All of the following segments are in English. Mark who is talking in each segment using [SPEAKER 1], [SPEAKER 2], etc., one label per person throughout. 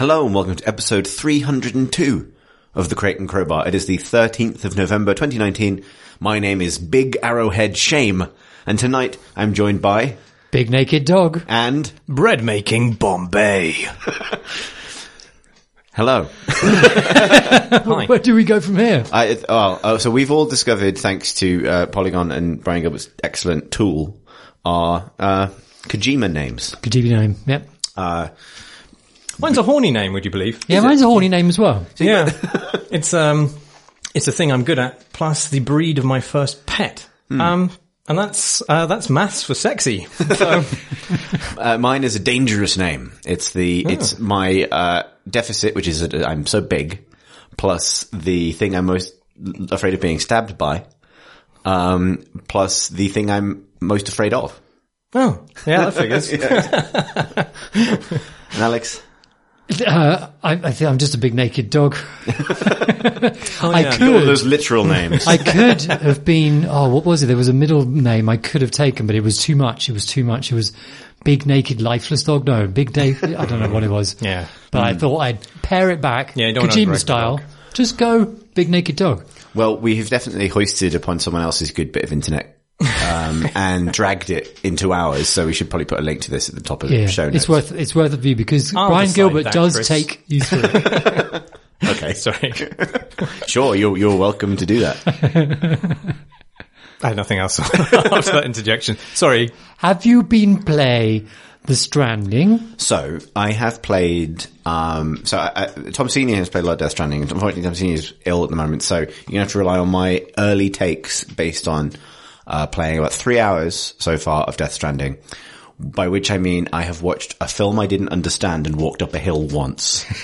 [SPEAKER 1] Hello and welcome to episode 302 of the Crate and Crowbar. It is the 13th of November 2019. My name is Big Arrowhead Shame and tonight I'm joined by
[SPEAKER 2] Big naked dog.
[SPEAKER 1] and
[SPEAKER 3] Bread making Bombay.
[SPEAKER 1] hello.
[SPEAKER 3] Hi.
[SPEAKER 2] Where do we go from here?
[SPEAKER 1] I, oh, oh, so we've all discovered, thanks to uh, Polygon and Brian Gilbert's excellent tool, our uh, Kojima names.
[SPEAKER 2] Kojima name. Yep.
[SPEAKER 1] Uh,
[SPEAKER 3] Mine's a horny name, would you believe?
[SPEAKER 2] Yeah, mine's a horny name as well.
[SPEAKER 3] Yeah. it's um it's a thing I'm good at, plus the breed of my first pet. Um and that's uh, that's maths for sexy. So
[SPEAKER 1] uh, mine is a dangerous name. It's the it's my uh, deficit, which is that I'm so big, plus the thing I'm most afraid of being stabbed by, um, plus the thing I'm most afraid of.
[SPEAKER 3] Oh, yeah, that figures.
[SPEAKER 1] And Alex,
[SPEAKER 2] Uh, I, I think I'm just a big naked dog.
[SPEAKER 3] Oh,
[SPEAKER 2] I
[SPEAKER 3] yeah.
[SPEAKER 1] all
[SPEAKER 2] could.
[SPEAKER 1] those literal names.
[SPEAKER 2] I could have been. Oh, what was it? There was a middle name I could have taken, but it was too much. It was too much. It was big naked lifeless dog. No, big day. I don't know what it was.
[SPEAKER 3] Yeah.
[SPEAKER 2] But I thought I'd pare it back.
[SPEAKER 3] Yeah, don't
[SPEAKER 2] Kojima style.
[SPEAKER 3] dog.
[SPEAKER 2] Just go big naked dog.
[SPEAKER 1] well, we have definitely hoisted upon someone else's good bit of internet. Um, and dragged it into ours, so we should probably put a link to this at the top of the
[SPEAKER 2] Yeah,
[SPEAKER 1] show notes.
[SPEAKER 2] it's worth it's worth a view because
[SPEAKER 3] I'll
[SPEAKER 2] Brian Gilbert
[SPEAKER 3] that,
[SPEAKER 2] does
[SPEAKER 3] Chris.
[SPEAKER 2] take you through. it.
[SPEAKER 1] okay,
[SPEAKER 3] Sorry.
[SPEAKER 1] sure, you're you're welcome to do that.
[SPEAKER 3] I had nothing else after that interjection. Sorry.
[SPEAKER 2] Have you been play The Stranding?
[SPEAKER 1] So I have played. Um, so I, I, Tom Senior has played a lot of Death Stranding. Unfortunately, Tom Senior is ill at the moment, so you're gonna have to rely on my early takes based on uh, playing about three hours so far of Death Stranding. By which I mean I have watched a film I didn't understand and walked up a hill once.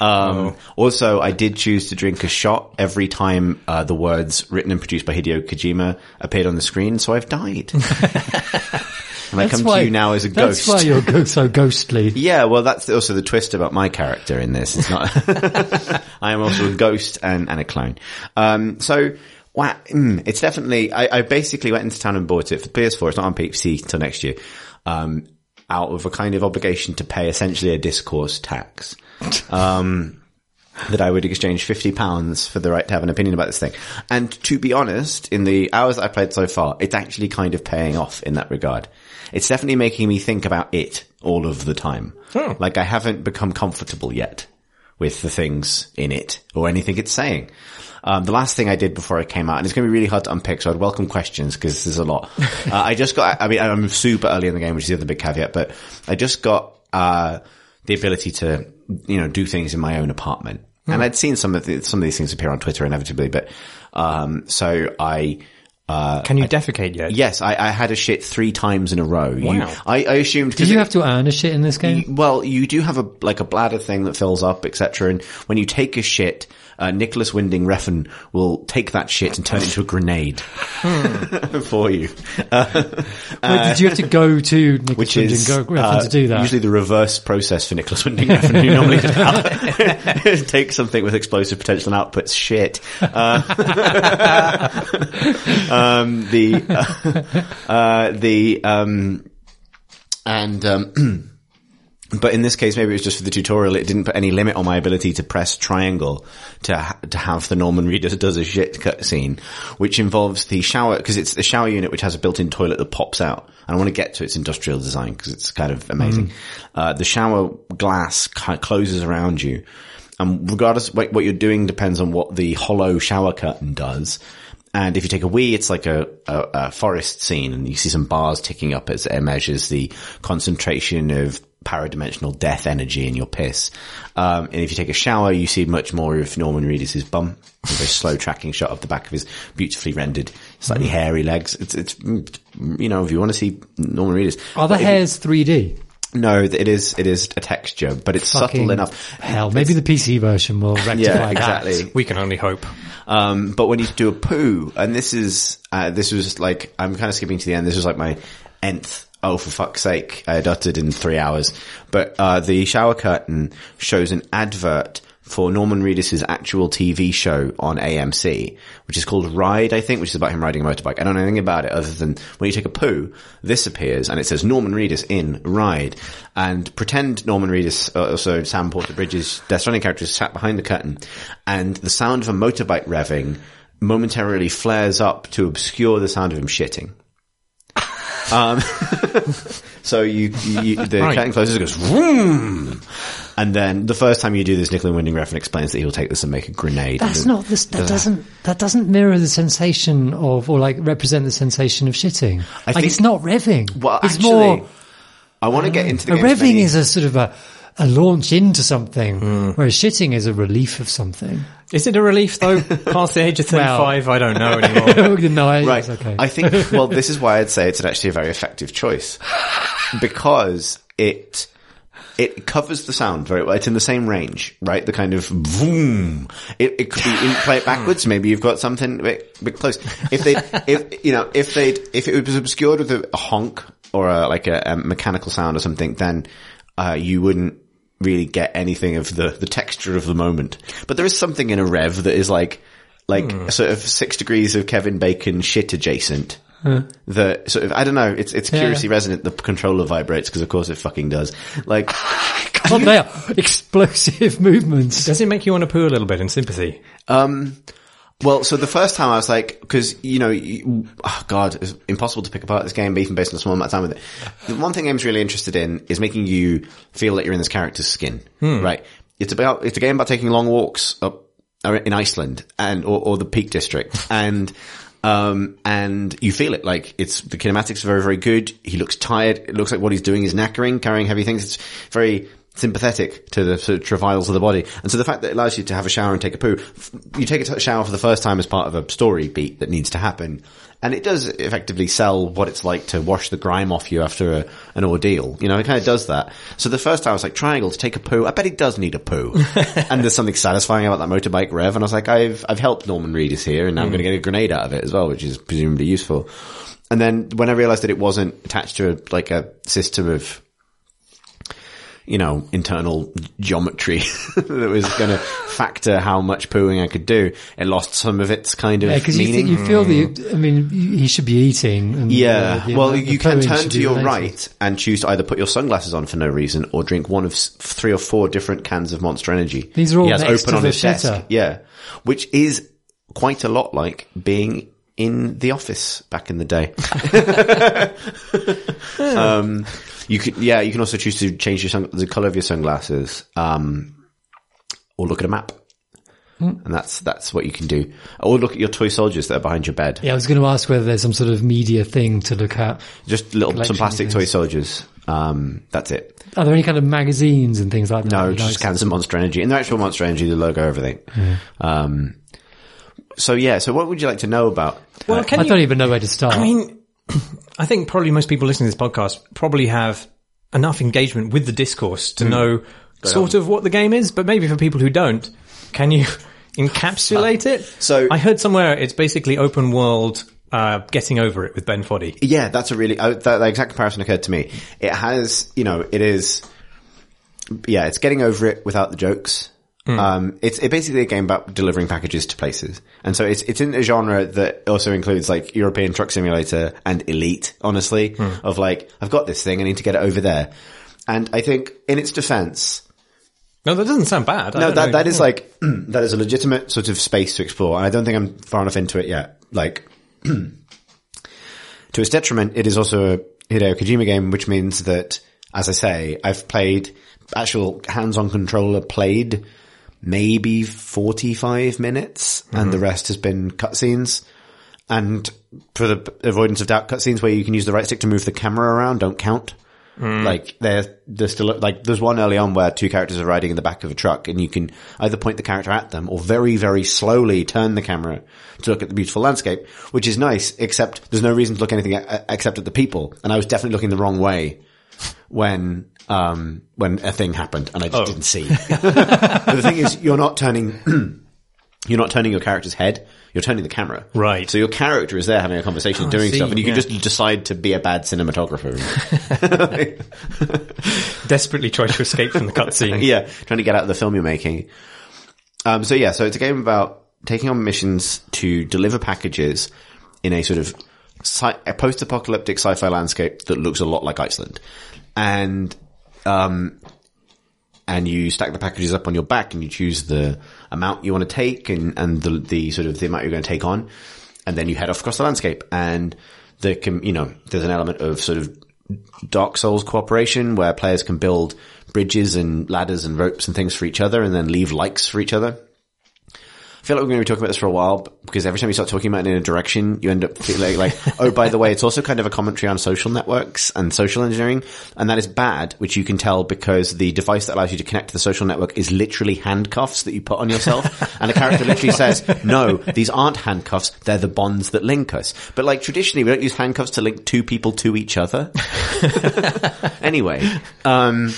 [SPEAKER 1] Um, Also, I did choose to drink a shot every time uh, the words "written and produced by Hideo Kojima" appeared on the screen, so I've died. and I come to you now as a
[SPEAKER 2] that's
[SPEAKER 1] ghost.
[SPEAKER 2] That's why you're go- so ghostly.
[SPEAKER 1] Yeah, well, that's also the twist about my character in this. It's not. I am also a ghost and, and a clone. Um, so. Wow, mm, it's definitely. I, I basically went into town and bought it for PS4. It's not on PC until next year. Um, out of a kind of obligation to pay essentially a discourse tax. Um, that I would exchange fifty pounds for the right to have an opinion about this thing. And to be honest, in the hours I played so far, it's actually kind of paying off in that regard. It's definitely making me think about it all of the time.
[SPEAKER 3] Oh.
[SPEAKER 1] Like I haven't become comfortable yet with the things in it or anything it's saying. Um, the last thing I did before I came out, and it's going to be really hard to unpick, so I'd welcome questions because there's a lot. uh, I just got, I mean, I'm super early in the game, which is the other big caveat, but I just got, uh, the ability to, you know, do things in my own apartment. And I'd seen some of the, some of these things appear on Twitter inevitably, but, um, so I,
[SPEAKER 3] Can you defecate yet?
[SPEAKER 1] yes, I, I had a shit three times in a row. You, I, I assumed,
[SPEAKER 2] Did you have to earn a shit in this game?
[SPEAKER 1] well, you do have a like a bladder thing that fills up, etc. And when you take a shit, uh, Nicolas Winding Refn will take that shit and turn it into a grenade for you,
[SPEAKER 2] Wait, did you have to go to Nicolas
[SPEAKER 1] uh, which
[SPEAKER 2] Winding
[SPEAKER 1] is
[SPEAKER 2] Refn
[SPEAKER 1] uh,
[SPEAKER 2] to do that?
[SPEAKER 1] usually the reverse process for Nicolas Winding Refn, who normally just out- takes something with explosive potential and outputs shit. Um, the uh, uh, the um, and um, but in this case, maybe it was just for the tutorial. It didn't put any limit on my ability to press triangle to ha- to have the Norman Reedus does a shit cutscene, which involves the shower because it's the shower unit which has a built-in toilet that pops out. And I want to get to its industrial design because it's kind of amazing. Uh, the shower glass kind of closes around you. And regardless what you're doing depends on what the hollow shower curtain does. And if you take a wee, it's like a, a, a forest scene and you see some bars ticking up as it measures the concentration of paradimensional death energy in your piss. Um, and if you take a shower, you see much more of Norman Reedus' bum. A slow tracking shot of the back of his beautifully rendered, slightly hairy legs. It's, it's, you know, if you want to see Norman Reedus.
[SPEAKER 2] Are the hairs 3D?
[SPEAKER 1] No, it is, it is a texture, but it's subtle enough.
[SPEAKER 2] Hell, maybe the PC version will rectify
[SPEAKER 1] Yeah,
[SPEAKER 2] that.
[SPEAKER 1] exactly.
[SPEAKER 3] We can only hope.
[SPEAKER 1] Um, but when you do a poo, and this is, uh, this was like, I'm kind of skipping to the end. This was like my nth, oh, for fuck's sake, I had uttered in three hours. But, uh, the shower curtain shows an advert for Norman Reedus's actual TV show on AMC, which is called Ride, I think, which is about him riding a motorbike. I don't know anything about it other than when you take a poo, this appears and it says Norman Reedus in Ride. And pretend Norman Reedus, uh, also Sam Porter Bridges, Death Stranding character is sat behind the curtain and the sound of a motorbike revving momentarily flares up to obscure the sound of him shitting. Um, so you, you the
[SPEAKER 3] Right.
[SPEAKER 1] curtain closes, it goes vroom, and then the first time you do this, Nicola Winding Refn explains that he'll take this and make a grenade.
[SPEAKER 2] That's
[SPEAKER 1] And-
[SPEAKER 2] not this. That doesn't. That doesn't mirror the sensation of, or like represent the sensation of shitting. like
[SPEAKER 1] think-
[SPEAKER 2] it's not revving.
[SPEAKER 1] Well,
[SPEAKER 2] it's
[SPEAKER 1] actually,
[SPEAKER 2] more.
[SPEAKER 1] I want to get into the
[SPEAKER 2] A revving
[SPEAKER 1] many-
[SPEAKER 2] is a sort of a, a launch into something,
[SPEAKER 1] Hmm.
[SPEAKER 2] whereas shitting is a relief of something.
[SPEAKER 3] Is it a relief though? Past the age of
[SPEAKER 2] Well-
[SPEAKER 3] 35, I don't know anymore.
[SPEAKER 2] no, I-
[SPEAKER 1] Right.
[SPEAKER 2] okay.
[SPEAKER 1] I think, well, this is why I'd say it's actually a very effective choice. Because it, it covers the sound very well. It's in the same range, right? The kind of boom. It, it could be, in, play it backwards. Maybe you've got something a bit, bit close. If they, if, you know, if they, if it was obscured with a, a honk or a, like a, a mechanical sound or something, then, uh, you wouldn't really get anything of the, the texture of the moment. But there is something in a rev that is like, like sort of six degrees of Kevin Bacon shit adjacent. The sort of, I don't know, it's, it's
[SPEAKER 2] Yeah.
[SPEAKER 1] curiously resonant. The controller vibrates because of course it fucking does. Like,
[SPEAKER 2] God, they are explosive movements.
[SPEAKER 3] Does it make you want to poo a little bit in sympathy?
[SPEAKER 1] um, well, so the first time I was like, because you know, you, oh god, it's impossible to pick apart this game, even based on a small amount of time with it. The one thing I'm really interested in is making you feel that you're in this character's skin, right? It's about it's a game about taking long walks up uh, in Iceland and or, or the Peak District, and um, and you feel it like it's the kinematics are very very good. He looks tired. It looks like what he's doing is knackering, carrying heavy things. It's very sympathetic to the sort of travails of the body. And so the fact that it allows you to have a shower and take a poo, you take a shower for the first time as part of a story beat that needs to happen. And it does effectively sell what it's like to wash the grime off you after a, an ordeal. You know, it kind of does that. So the first time I was like, triangle to take a poo. I bet he does need a poo. and there's something satisfying about that motorbike rev. And I was like, I've, I've helped Norman Reedus here and now I'm hmm. going to get a grenade out of it as well, which is presumably useful. And then when I realized that it wasn't attached to a, like a system of you know, internal geometry that was going to factor how much pooing I could do. It lost some of its kind of
[SPEAKER 2] Yeah, because you, you feel that. You, I mean, he should be eating. And,
[SPEAKER 1] yeah.
[SPEAKER 2] uh, the
[SPEAKER 1] well, you can turn to your right and choose to either put your sunglasses on for no reason or drink one of three or four different cans of Monster Energy.
[SPEAKER 2] These are all next
[SPEAKER 1] open
[SPEAKER 2] to
[SPEAKER 1] on
[SPEAKER 2] the
[SPEAKER 1] his desk. Yeah. Which is quite a lot like being in the office back in the day. um, you could, yeah, you can also choose to change your sun, the color of your sunglasses, um, or look at a map. And that's, that's what you can do. Or look at your toy soldiers that are behind your bed.
[SPEAKER 2] Yeah, I was going to ask whether there's some sort of media thing to look at.
[SPEAKER 1] Just little, some plastic toy soldiers. Um, that's it.
[SPEAKER 2] Are there any kind of magazines and things like that?
[SPEAKER 1] No,
[SPEAKER 2] you
[SPEAKER 1] just
[SPEAKER 2] like?
[SPEAKER 1] cans of Monster Energy. And the actual Monster Energy, the logo, everything. Um, so yeah, so what would you like to know about?
[SPEAKER 3] Well, can
[SPEAKER 2] I
[SPEAKER 3] you,
[SPEAKER 2] don't even know where to start.
[SPEAKER 3] I mean, I think probably most people listening to this podcast probably have enough engagement with the discourse to know sort of what the game is, but maybe for people who don't, can you encapsulate it?
[SPEAKER 1] so-
[SPEAKER 3] I heard somewhere it's basically open world, uh, getting over it with Ben Foddy.
[SPEAKER 1] Yeah, that's a really, uh, that, that exact comparison occurred to me. It has, you know, it is, yeah, it's getting over it without the jokes. Hmm. Um, it's it basically a game about delivering packages to places. And so it's, it's in a genre that also includes like European Truck Simulator and Elite, honestly, hmm. of like, I've got this thing, I need to get it over there. And I think in its defense,
[SPEAKER 3] No, that doesn't sound bad.
[SPEAKER 1] No, that,
[SPEAKER 3] know.
[SPEAKER 1] that is hmm. like, that is a legitimate sort of space to explore. And I don't think I'm far enough into it yet. Like, to its detriment, it is also a Hideo Kojima game, which means that, as I say, I've played actual hands-on controller played maybe 45 minutes and the mhm. rest has been cutscenes. And for the avoidance of doubt, cutscenes where you can use the right stick to move the camera around don't count. Mm. Like they're, they're still, like there's one early on where two characters are riding in the back of a truck and you can either point the character at them or very, very slowly turn the camera to look at the beautiful landscape, which is nice, except there's no reason to look anything a- except at the people. And I was definitely looking the wrong way when, um, when a thing happened and I just didn't see. The thing is, you're not turning, you're not turning your character's head. You're turning the camera.
[SPEAKER 3] Right.
[SPEAKER 1] So your character is there having a conversation, doing
[SPEAKER 3] see,
[SPEAKER 1] stuff, and you can just decide to be a bad cinematographer.
[SPEAKER 3] desperately try to escape from the cutscene.
[SPEAKER 1] yeah, trying to get out of the film you're making. Um, so yeah, so it's a game about taking on missions to deliver packages in a sort of sci- a post-apocalyptic sci-fi landscape that looks a lot like Iceland, and um, and you stack the packages up on your back and you choose the amount you want to take and, and the, the sort of the amount you're going to take on. And then you head off across the landscape and can, you know, there's an element of sort of Dark Souls cooperation where players can build bridges and ladders and ropes and things for each other and then leave likes for each other. I feel like we're going to be talking about this for a while because every time you start talking about it in a direction, you end up feeling like, oh, by the way, it's also kind of a commentary on social networks and social engineering. And that is bad, which you can tell because the device that allows you to connect to the social network is literally handcuffs that you put on yourself. and the character literally says, no, these aren't handcuffs. They're the bonds that link us. But like traditionally, we don't use handcuffs to link two people to each other. anyway, um,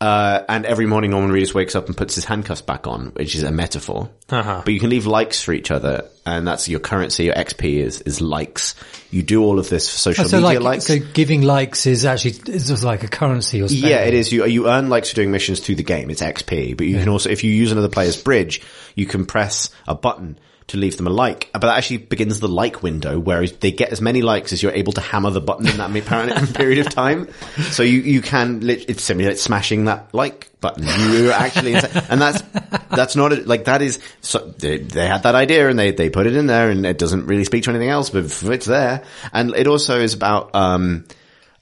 [SPEAKER 1] uh, and every morning Norman Reedus wakes up and puts his handcuffs back on, which is a metaphor.
[SPEAKER 3] Uh-huh.
[SPEAKER 1] But you can leave likes for each other, and that's your currency. Your XP is is likes. You do all of this for social
[SPEAKER 2] so
[SPEAKER 1] media
[SPEAKER 2] like,
[SPEAKER 1] likes.
[SPEAKER 2] so giving likes is actually is just like a currency or spending.
[SPEAKER 1] yeah, it is. You you earn likes for doing missions through the game. It's XP, but you can also, if you use another player's bridge, you can press a button to leave them a like. But that actually begins the like window, where they get as many likes as you're able to hammer the button in that period of time. So you you can simply like smashing that like button. You're actually, and that's that's not a, like that is. So they, they had that idea and they they put it in there, and it doesn't really speak to anything else, but it's there. And it also is about um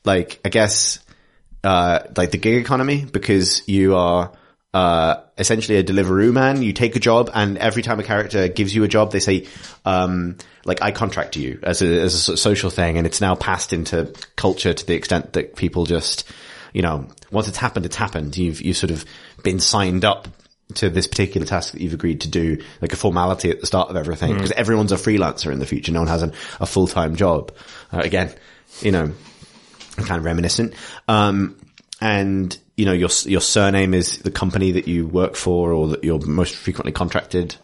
[SPEAKER 1] like I guess uh, like the gig economy because you are uh, essentially a Deliveroo man. You take a job, and every time a character gives you a job, they say, um, like, I contract you as a, as a sort of social thing, and it's now passed into culture to the extent that people just, you know, once it's happened, it's happened. You've, you've sort of been signed up to this particular task that you've agreed to do, like a formality at the start of everything, because everyone's a freelancer in the future. No one has an, a full-time job. Uh, again, you know, kind of reminiscent. Um, and you know, your, your surname is the company that you work for or that you're most frequently contracted.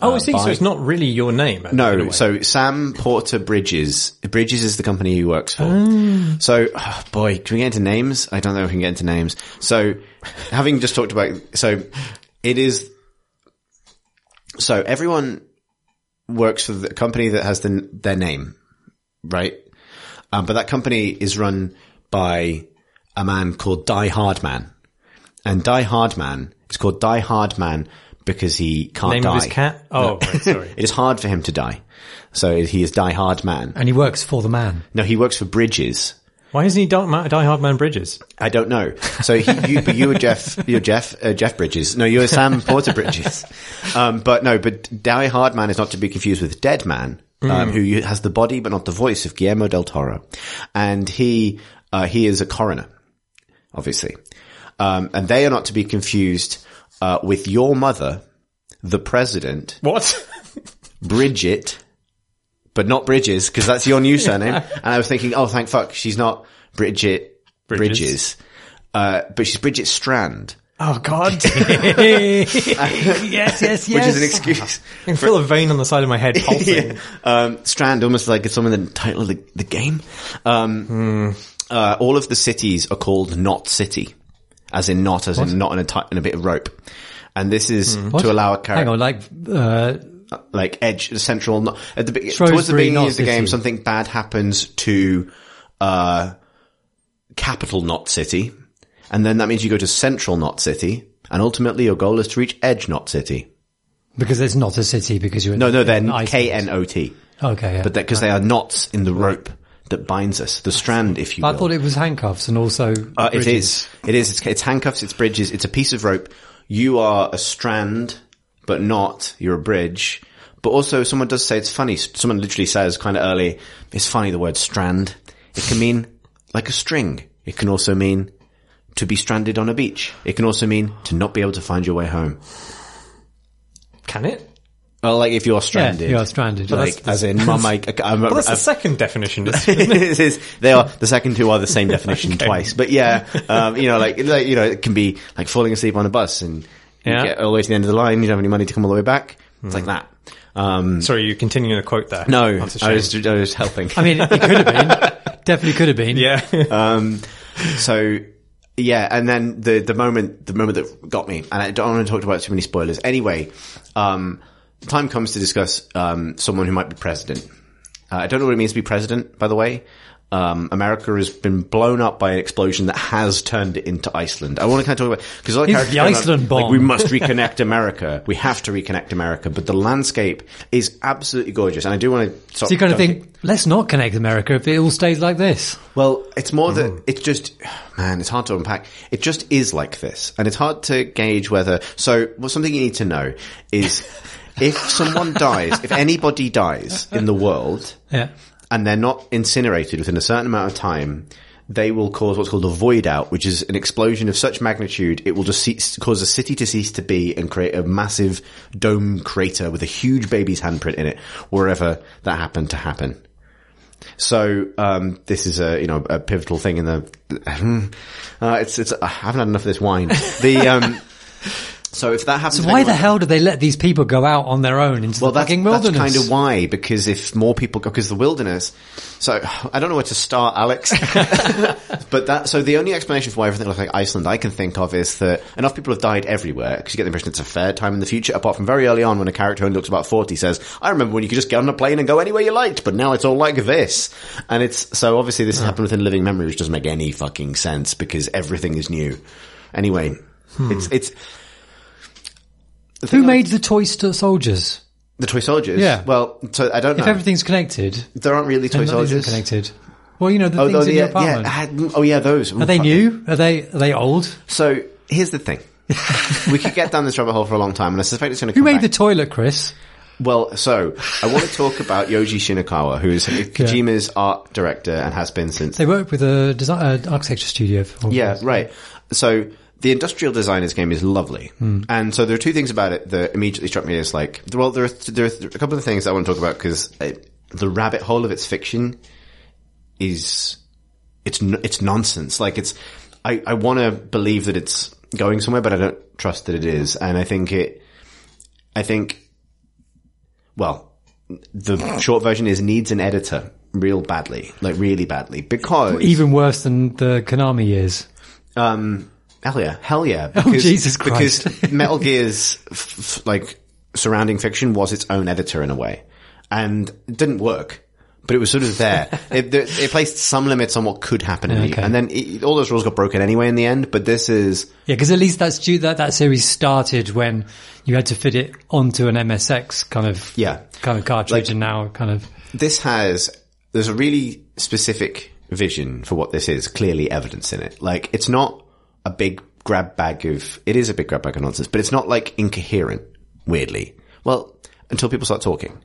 [SPEAKER 3] Oh, I see.
[SPEAKER 1] by-
[SPEAKER 3] So it's not really your name.
[SPEAKER 1] No, so Sam Porter Bridges. Bridges is the company he works for. So, oh, boy, can we get into names? I don't know if we can get into names. So, having just talked about, so it is, so everyone works for the company that has the, their name, right? Um, but that company is run by a man called Die Hardman. And Die Hardman is called Die Hardman because he can't
[SPEAKER 3] name
[SPEAKER 1] die.
[SPEAKER 3] of his cat. Oh, right, sorry.
[SPEAKER 1] It is hard for him to die. So he is die hard man.
[SPEAKER 2] and he works for the man.
[SPEAKER 1] No, he works for Bridges.
[SPEAKER 3] Why isn't he Die, Ma- Die Hard Man Bridges?
[SPEAKER 1] I don't know. So he, you, but you were Jeff, you're Jeff, uh, Jeff Bridges. No, you're Sam Porter Bridges. Um, but no, but Die Hard Man is not to be confused with Dead Man, um, who has the body but not the voice of Guillermo del Toro. And he, uh, he is a coroner, obviously. Um, and they are not to be confused, uh, with your mother, the president,
[SPEAKER 3] What?
[SPEAKER 1] Bridget, but not Bridges, because that's your new surname. and I was thinking, oh, thank fuck, she's not Bridget Bridges,
[SPEAKER 3] Bridges.
[SPEAKER 1] uh, but she's Bridget Strand,
[SPEAKER 3] oh God!
[SPEAKER 2] yes, yes, yes.
[SPEAKER 1] which is an excuse.
[SPEAKER 3] I can feel a vein on the side of my head pulsing.
[SPEAKER 1] Yeah. Um, Strand, almost like it's someone in the title of the, the game. Um, uh, all of the cities are called Knot City, as in not, as in not in a, in a bit of rope. And this is to allow a
[SPEAKER 2] Hang
[SPEAKER 1] character,
[SPEAKER 2] on, like, uh,
[SPEAKER 1] like edge, central, not, at the, be- towards the beginning of the game, something bad happens to, uh, capital Knot City. And then that means you go to central Knot City. And ultimately your goal is to reach edge Knot City.
[SPEAKER 2] because it's not a city because you're in,
[SPEAKER 1] No, no, they're. K-N-O-T.
[SPEAKER 2] Okay, yeah.
[SPEAKER 1] But because they are knots in the rope that binds us, the strand, if you will.
[SPEAKER 2] I thought it was handcuffs and also.
[SPEAKER 1] Uh, it is. It is. It's, it's handcuffs. It's bridges. It's a piece of rope. You are a strand, but not. You're a bridge. But also, someone does say it's funny. Someone literally says kind of early, it's funny the word strand. It can mean like a string. It can also mean to be stranded on a beach. It can also mean to not be able to find your way home.
[SPEAKER 3] Can it?
[SPEAKER 1] Well, like if you're stranded.
[SPEAKER 2] you are stranded.
[SPEAKER 1] Like,
[SPEAKER 2] That's-
[SPEAKER 1] as in, mum, I, I'm,
[SPEAKER 3] Well, that's
[SPEAKER 1] I'm-
[SPEAKER 3] the second definition. isn't it?
[SPEAKER 1] It is- they are the second two are the same definition twice. But yeah, um, you know, like, like you know, it can be like falling asleep on a bus and you
[SPEAKER 3] Yeah.
[SPEAKER 1] get all the way to the end of the line. You don't have any money to come all the way back. It's like that. Um,
[SPEAKER 3] Sorry, you're continuing the quote there.
[SPEAKER 1] no,
[SPEAKER 3] That's a
[SPEAKER 1] I
[SPEAKER 3] shame.
[SPEAKER 1] was I was helping.
[SPEAKER 2] I mean, it could have been. Definitely could have been.
[SPEAKER 3] yeah.
[SPEAKER 1] um, so Yeah, and then the the moment the moment that got me, and I don't want to talk about too many spoilers. Anyway, um, the time comes to discuss um, someone who might be president. Uh, I don't know what it means to be president, by the way. Um, America has been blown up by an explosion that has turned it into Iceland. I want to kind of talk about because all the
[SPEAKER 2] It's
[SPEAKER 1] characters
[SPEAKER 2] the
[SPEAKER 1] going on,
[SPEAKER 2] Iceland
[SPEAKER 1] like
[SPEAKER 2] bomb.
[SPEAKER 1] we must reconnect America. We have to reconnect America, but the landscape is absolutely gorgeous, and I do want to.
[SPEAKER 2] So you kind of think, let's not connect America if it all stays like this.
[SPEAKER 1] Well, it's more
[SPEAKER 2] Mm.
[SPEAKER 1] that it's just, man, it's hard to unpack. It just is like this. And it's hard to gauge whether, so well, something you need to know is if someone dies, if anybody dies in the world
[SPEAKER 2] Yeah.
[SPEAKER 1] and they're not incinerated within a certain amount of time, they will cause what's called a void out, which is an explosion of such magnitude, it will just cease, cause a city to cease to be and create a massive dome crater with a huge baby's handprint in it, wherever that happened to happen. So um, this is a you know a pivotal thing in the. Uh, it's it's I haven't had enough of this wine. The um, so if that happens,
[SPEAKER 2] So why the hell do they let these people go out on their own into
[SPEAKER 1] Well,
[SPEAKER 2] the
[SPEAKER 1] that's,
[SPEAKER 2] fucking
[SPEAKER 1] that's
[SPEAKER 2] wilderness?
[SPEAKER 1] kind of why. Because if more people go, because the wilderness. So I don't know where to start, Alex. but that so the only explanation for why everything looks like Iceland I can think of is that enough people have died everywhere because you get the impression it's a fair time in the future. Apart from very early on when a character who looks about forty says, "I remember when you could just get on a plane and go anywhere you liked, but now it's all like this." And it's so obviously this has happened within living memory, which doesn't make any fucking sense because everything is new. Anyway, hmm. it's it's. The
[SPEAKER 2] Who made the toy st- soldiers?
[SPEAKER 1] the toy soldiers?
[SPEAKER 2] Yeah.
[SPEAKER 1] Well, so I don't know.
[SPEAKER 2] If everything's connected,
[SPEAKER 1] There aren't really toy
[SPEAKER 2] then that isn't
[SPEAKER 1] soldiers.
[SPEAKER 2] connected. Well, you know the
[SPEAKER 1] Oh,
[SPEAKER 2] things
[SPEAKER 1] oh,
[SPEAKER 2] in
[SPEAKER 1] yeah,
[SPEAKER 2] apartment.
[SPEAKER 1] yeah. Had- oh, yeah, those.
[SPEAKER 2] Are they new? Are they are they old?
[SPEAKER 1] So here's the thing. we could get down this rabbit hole for a long time, and I suspect it's going to come.
[SPEAKER 2] Who
[SPEAKER 1] come
[SPEAKER 2] made the
[SPEAKER 1] back.
[SPEAKER 2] toilet, Chris?
[SPEAKER 1] well, so I want to talk about Yoji Shinakawa, who is Kojima's art director and has been since.
[SPEAKER 2] They work with a design uh, architecture studio. For
[SPEAKER 1] Yeah, right. So the industrial design this game is lovely, and so there are two things about it that immediately struck me as like, well, there are, there are a couple of things I want to talk about because the rabbit hole of its fiction is it's it's nonsense. Like it's, I I want to believe that it's going somewhere, but I don't trust that it is, and I think it, I think, well, the short version is needs an editor real badly, like really badly, because
[SPEAKER 2] Even worse than the Konami years.
[SPEAKER 1] um, hell yeah, hell yeah. Oh, because,
[SPEAKER 2] Jesus Christ.
[SPEAKER 1] Because Metal Gear's f- f- like surrounding fiction was its own editor in a way, and it didn't work. But it was sort of there. it, it placed some limits on what could happen, in the, and then it, all those rules got broken anyway in the end. But this is
[SPEAKER 2] Yeah, because at least that's due, that that series started when you had to fit it onto an MSX kind of
[SPEAKER 1] Yeah.
[SPEAKER 2] kind of cartridge,
[SPEAKER 1] Like-
[SPEAKER 2] and now kind of
[SPEAKER 1] this has there's a really specific vision for what this is clearly evidence in it like it's not a big grab bag of it is a big grab bag of nonsense but it's not like incoherent weirdly. Well until people start talking.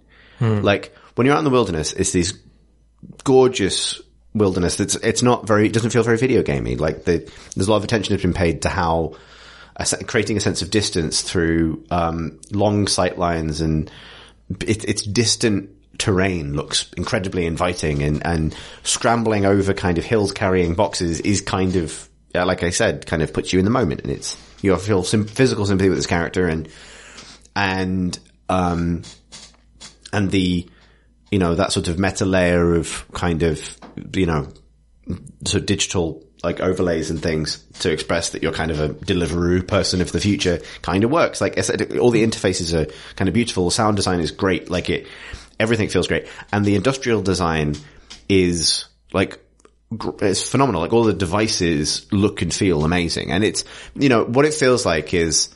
[SPEAKER 1] Like when you're out in the wilderness it's these gorgeous wilderness that's it's not very it doesn't feel very video gamey. Like the, there's a lot of attention has been paid to how a, creating a sense of distance through um, long sight lines and it, its distant terrain looks incredibly inviting and, and scrambling over kind of hills carrying boxes is kind of like I said kind of puts you in the moment and it's you feel sim- physical sympathy with this character and and um and the you know that sort of meta layer of kind of you know sort of digital like overlays and things to express that you're kind of a Deliveroo person of the future kind of works. Like I said, all the interfaces are kind of beautiful. The Sound design is great. Like it, everything feels great. And the industrial design is like, it's phenomenal. Like all the devices look and feel amazing. And it's, you know, what it feels like is,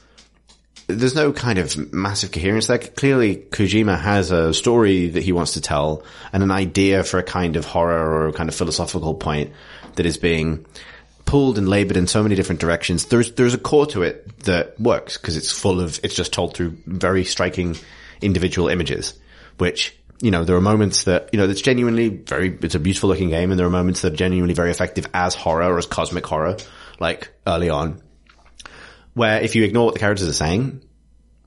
[SPEAKER 1] there's no kind of massive coherence there. Clearly, Kojima has a story that he wants to tell and an idea for a kind of horror or a kind of philosophical point that is being pulled and labored in so many different directions. There's, there's a core to it that works because it's full of, it's just told through very striking individual images, which, you know, there are moments that, you know, it's genuinely very, it's a beautiful looking game and there are moments that are genuinely very effective as horror or as cosmic horror, like early on where if you ignore what the characters are saying,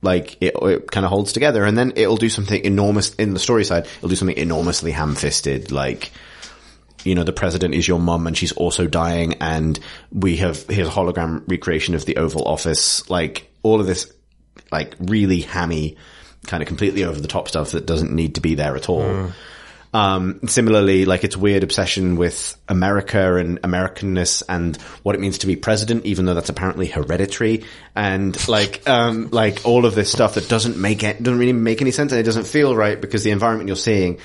[SPEAKER 1] like it, it kind of holds together and then it'll do something enormous in the story side. It'll do something enormously ham-fisted, like, you know, the president is your mum and she's also dying and we have, here's a hologram recreation of the Oval Office, like all of this, like really hammy, kind of completely over the top stuff that doesn't need to be there at all. Um, similarly, like its weird obsession with America and Americanness and what it means to be president, even though that's apparently hereditary, and like, um, like all of this stuff that doesn't make it doesn't really make any sense and it doesn't feel right because the environment you're seeing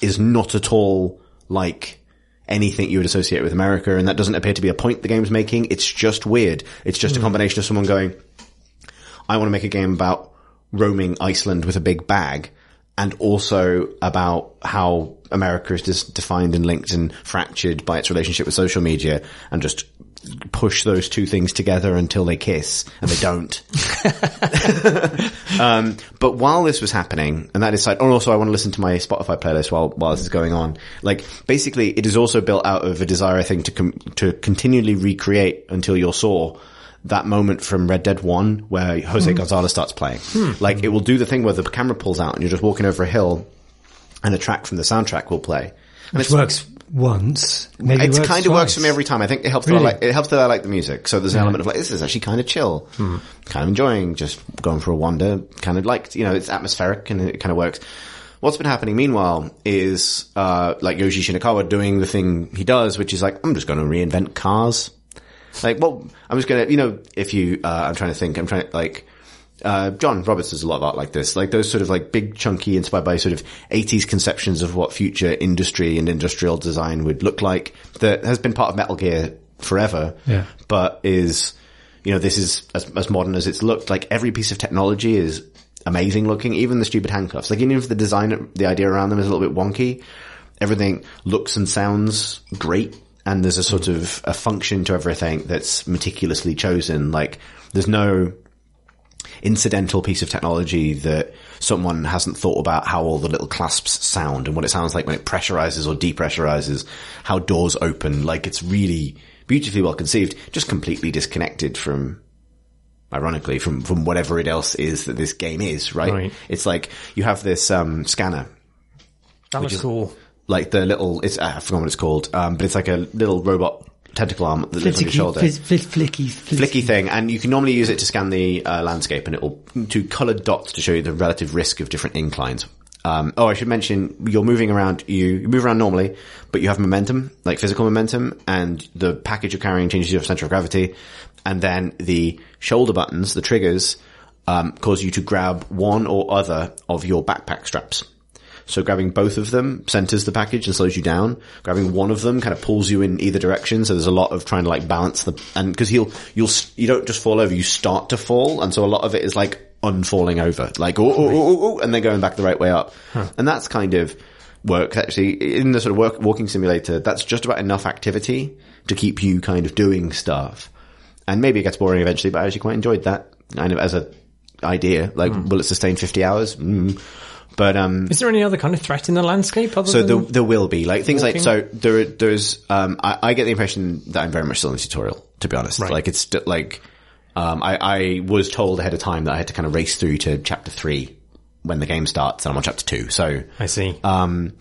[SPEAKER 1] is not at all like anything you would associate with America, and that doesn't appear to be a point the game's making. It's just weird. It's just a combination of someone going, I want to make a game about roaming Iceland with a big bag and also about how America is just defined and linked and fractured by its relationship with social media and just push those two things together until they kiss and they don't. um, but while this was happening and that is side, and also I want to listen to my Spotify playlist while, while this is going on. Like basically it is also built out of a desire, I think, to, com- to continually recreate until you're sore that moment from Red Dead 1 where Jose hmm. Gonzalez starts playing. Hmm. Like it will do the thing where the camera pulls out and you're just walking over a hill and a track from the soundtrack will play. And it
[SPEAKER 2] works once. Maybe
[SPEAKER 1] it kind of works for me every time. I think it helps that I like, it helps that I like the music. So there's an element of like, this is actually kind of chill. Hmm. Kind of enjoying just going for a wander. Kind of like, you know, it's atmospheric and it kind of works. What's been happening meanwhile is, uh, like Yoshi Shinakawa doing the thing he does, which is like, I'm just going to reinvent cars. Like, well, I'm just gonna, you know, if you, uh, I'm trying to think, I'm trying to, like, uh, John Roberts does a lot of art like this, like those sort of like big chunky inspired by sort of 80s conceptions of what future industry and industrial design would look like that has been part of Metal Gear forever.
[SPEAKER 2] Yeah.
[SPEAKER 1] But is, you know, this is as, as modern as it's looked. Like every piece of technology is amazing looking, even the stupid handcuffs. Like even if the design, the idea around them is a little bit wonky, everything looks and sounds great. And there's a sort of a function to everything that's meticulously chosen. Like there's no incidental piece of technology that someone hasn't thought about how all the little clasps sound and what it sounds like when it pressurizes or depressurizes, how doors open. Like it's really beautifully well conceived, just completely disconnected from ironically from from whatever it else is that this game is, right?
[SPEAKER 3] Right.
[SPEAKER 1] It's like you have this um scanner
[SPEAKER 3] That was cool.
[SPEAKER 1] Like the little it's I forgot what it's called, um, but it's like a little robot tentacle arm that lives on your shoulder.
[SPEAKER 2] flick, flick, flicky,
[SPEAKER 1] Flicky thing, and you can normally use it to scan the uh, landscape, and it will to coloured dots to show you the relative risk of different inclines. Um, oh, I should mention you're moving around. You, you move around normally, but you have momentum, like physical momentum, and the package you're carrying changes your center of gravity, and then the shoulder buttons, the triggers, um, cause you to grab one or other of your backpack straps. So grabbing both of them centers the package and slows you down. Grabbing one of them kind of pulls you in either direction. So there's a lot of trying to like balance the, and cause he'll, you'll, you don't just fall over, you start to fall. And so a lot of it is like unfalling over, like, oh, oh, oh, oh, and then going back the right way up. And that's kind of works actually in the sort of work, walking simulator. That's just about enough activity to keep you kind of doing stuff. And maybe it gets boring eventually, but I actually quite enjoyed that kind of as a idea. Like, will it sustain 50 hours? Mm. But, um,
[SPEAKER 3] Is there any other kind of threat in the landscape
[SPEAKER 1] so there, there will be like things
[SPEAKER 3] walking?
[SPEAKER 1] like so there there's um I, I get the impression that I'm very much still in the tutorial to be honest
[SPEAKER 3] Right.
[SPEAKER 1] like it's st- like um I I was told ahead of time that I had to kind of race through to chapter three when the game starts and I'm on chapter two so
[SPEAKER 3] I see.
[SPEAKER 1] um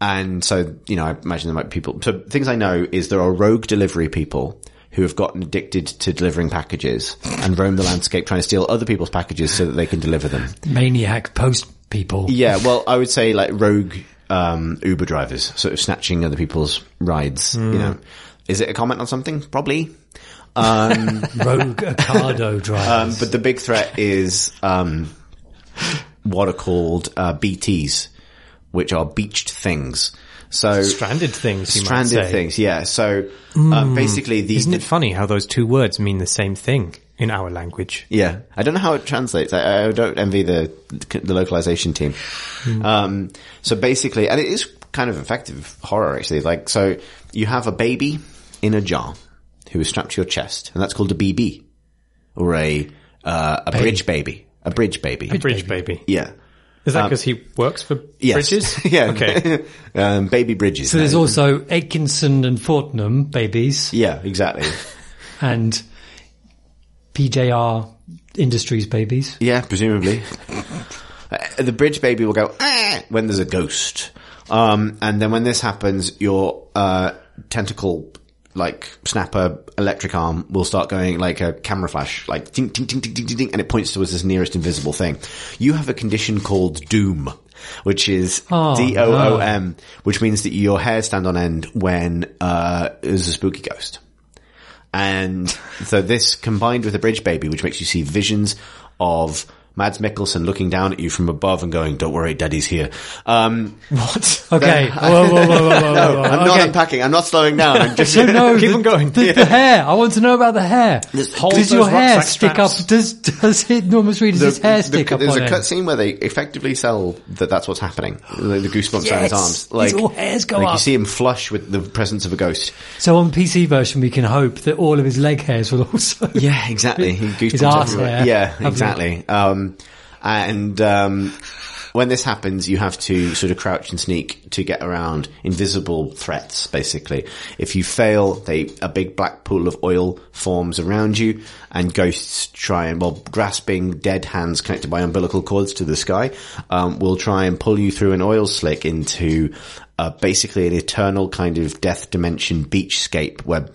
[SPEAKER 1] and so you know I imagine there might be people so things I know is there are rogue delivery people who have gotten addicted to delivering packages and roam the landscape trying to steal other people's packages so that they can deliver them
[SPEAKER 2] maniac post people.
[SPEAKER 1] yeah, well, I would say like rogue um, Uber drivers, sort of snatching other people's rides. You know, is it a comment on something? Probably. Um,
[SPEAKER 2] Rogue Ocado drivers.
[SPEAKER 1] um, but the big threat is um, what are called uh, BTS, which are beached things. So
[SPEAKER 3] Stranded things, you
[SPEAKER 1] stranded
[SPEAKER 3] might say.
[SPEAKER 1] things, yeah. So uh, basically, the
[SPEAKER 3] Isn't it funny how those two words mean the same thing in our language?
[SPEAKER 1] Yeah, I don't know how it translates. I, I don't envy the the localization team. Um, so basically, and it is kind of effective horror actually. Like, so you have a baby in a jar who is strapped to your chest, and that's called a BB or a uh, a bridge baby, a bridge baby.
[SPEAKER 3] A bridge baby.
[SPEAKER 1] Yeah.
[SPEAKER 3] Is that because he works for
[SPEAKER 1] Um, Yes.
[SPEAKER 3] bridges?
[SPEAKER 1] yeah.
[SPEAKER 3] Okay.
[SPEAKER 1] um, baby bridges.
[SPEAKER 2] so there's also Atkinson and Fortnum babies
[SPEAKER 1] yeah, exactly.
[SPEAKER 2] and PJR Industries babies.
[SPEAKER 1] Yeah, presumably. Uh, the bridge baby will go "Ah," when there's a ghost, um, and then when this happens, your uh, tentacle like snapper electric arm will start going like a camera flash, like ding, ding, ding, ding, ding, ding, ding, and it points towards this nearest invisible thing. You have a condition called doom. which is
[SPEAKER 2] Oh,
[SPEAKER 1] D O O M, which means that your hair stand on end when uh, there's a spooky ghost. And so this combined with a bridge baby, which makes you see visions of Mads Mikkelsen looking down at you from above and going, "Don't worry, Daddy's here." Um,
[SPEAKER 3] What?
[SPEAKER 2] Okay. Whoa, whoa, whoa, whoa, whoa, whoa,
[SPEAKER 1] no,
[SPEAKER 2] whoa.
[SPEAKER 1] I'm not unpacking. I'm not slowing down. I'm just
[SPEAKER 2] So no,
[SPEAKER 3] Keep
[SPEAKER 2] the,
[SPEAKER 3] on going.
[SPEAKER 2] The, the hair. I want to know about the hair.
[SPEAKER 3] hold
[SPEAKER 2] Does your hair stick
[SPEAKER 3] straps.
[SPEAKER 2] up? Does does it, Norman Reed, does his hair stick
[SPEAKER 1] the,
[SPEAKER 2] up
[SPEAKER 1] There's
[SPEAKER 2] on
[SPEAKER 1] a cut scene where they effectively sell that that's what's happening. The, the goosebumps his
[SPEAKER 2] Yes!
[SPEAKER 1] arms.
[SPEAKER 2] His
[SPEAKER 1] Like,
[SPEAKER 2] all hairs go
[SPEAKER 1] like you see him flush with the presence of a ghost.
[SPEAKER 2] So on PC version, we can hope that all of his leg hairs will also.
[SPEAKER 1] Yeah, exactly. Goosebumps
[SPEAKER 2] His arse
[SPEAKER 1] everywhere.
[SPEAKER 2] hair.
[SPEAKER 1] Yeah, exactly. Um, and um, when this happens, you have to sort of crouch and sneak to get around invisible threats. Basically, if you fail, they a big black pool of oil forms around you, and ghosts try and well, grasping dead hands connected by umbilical cords to the sky, um, will try and pull you through an oil slick into uh, basically an eternal kind of death dimension beachscape where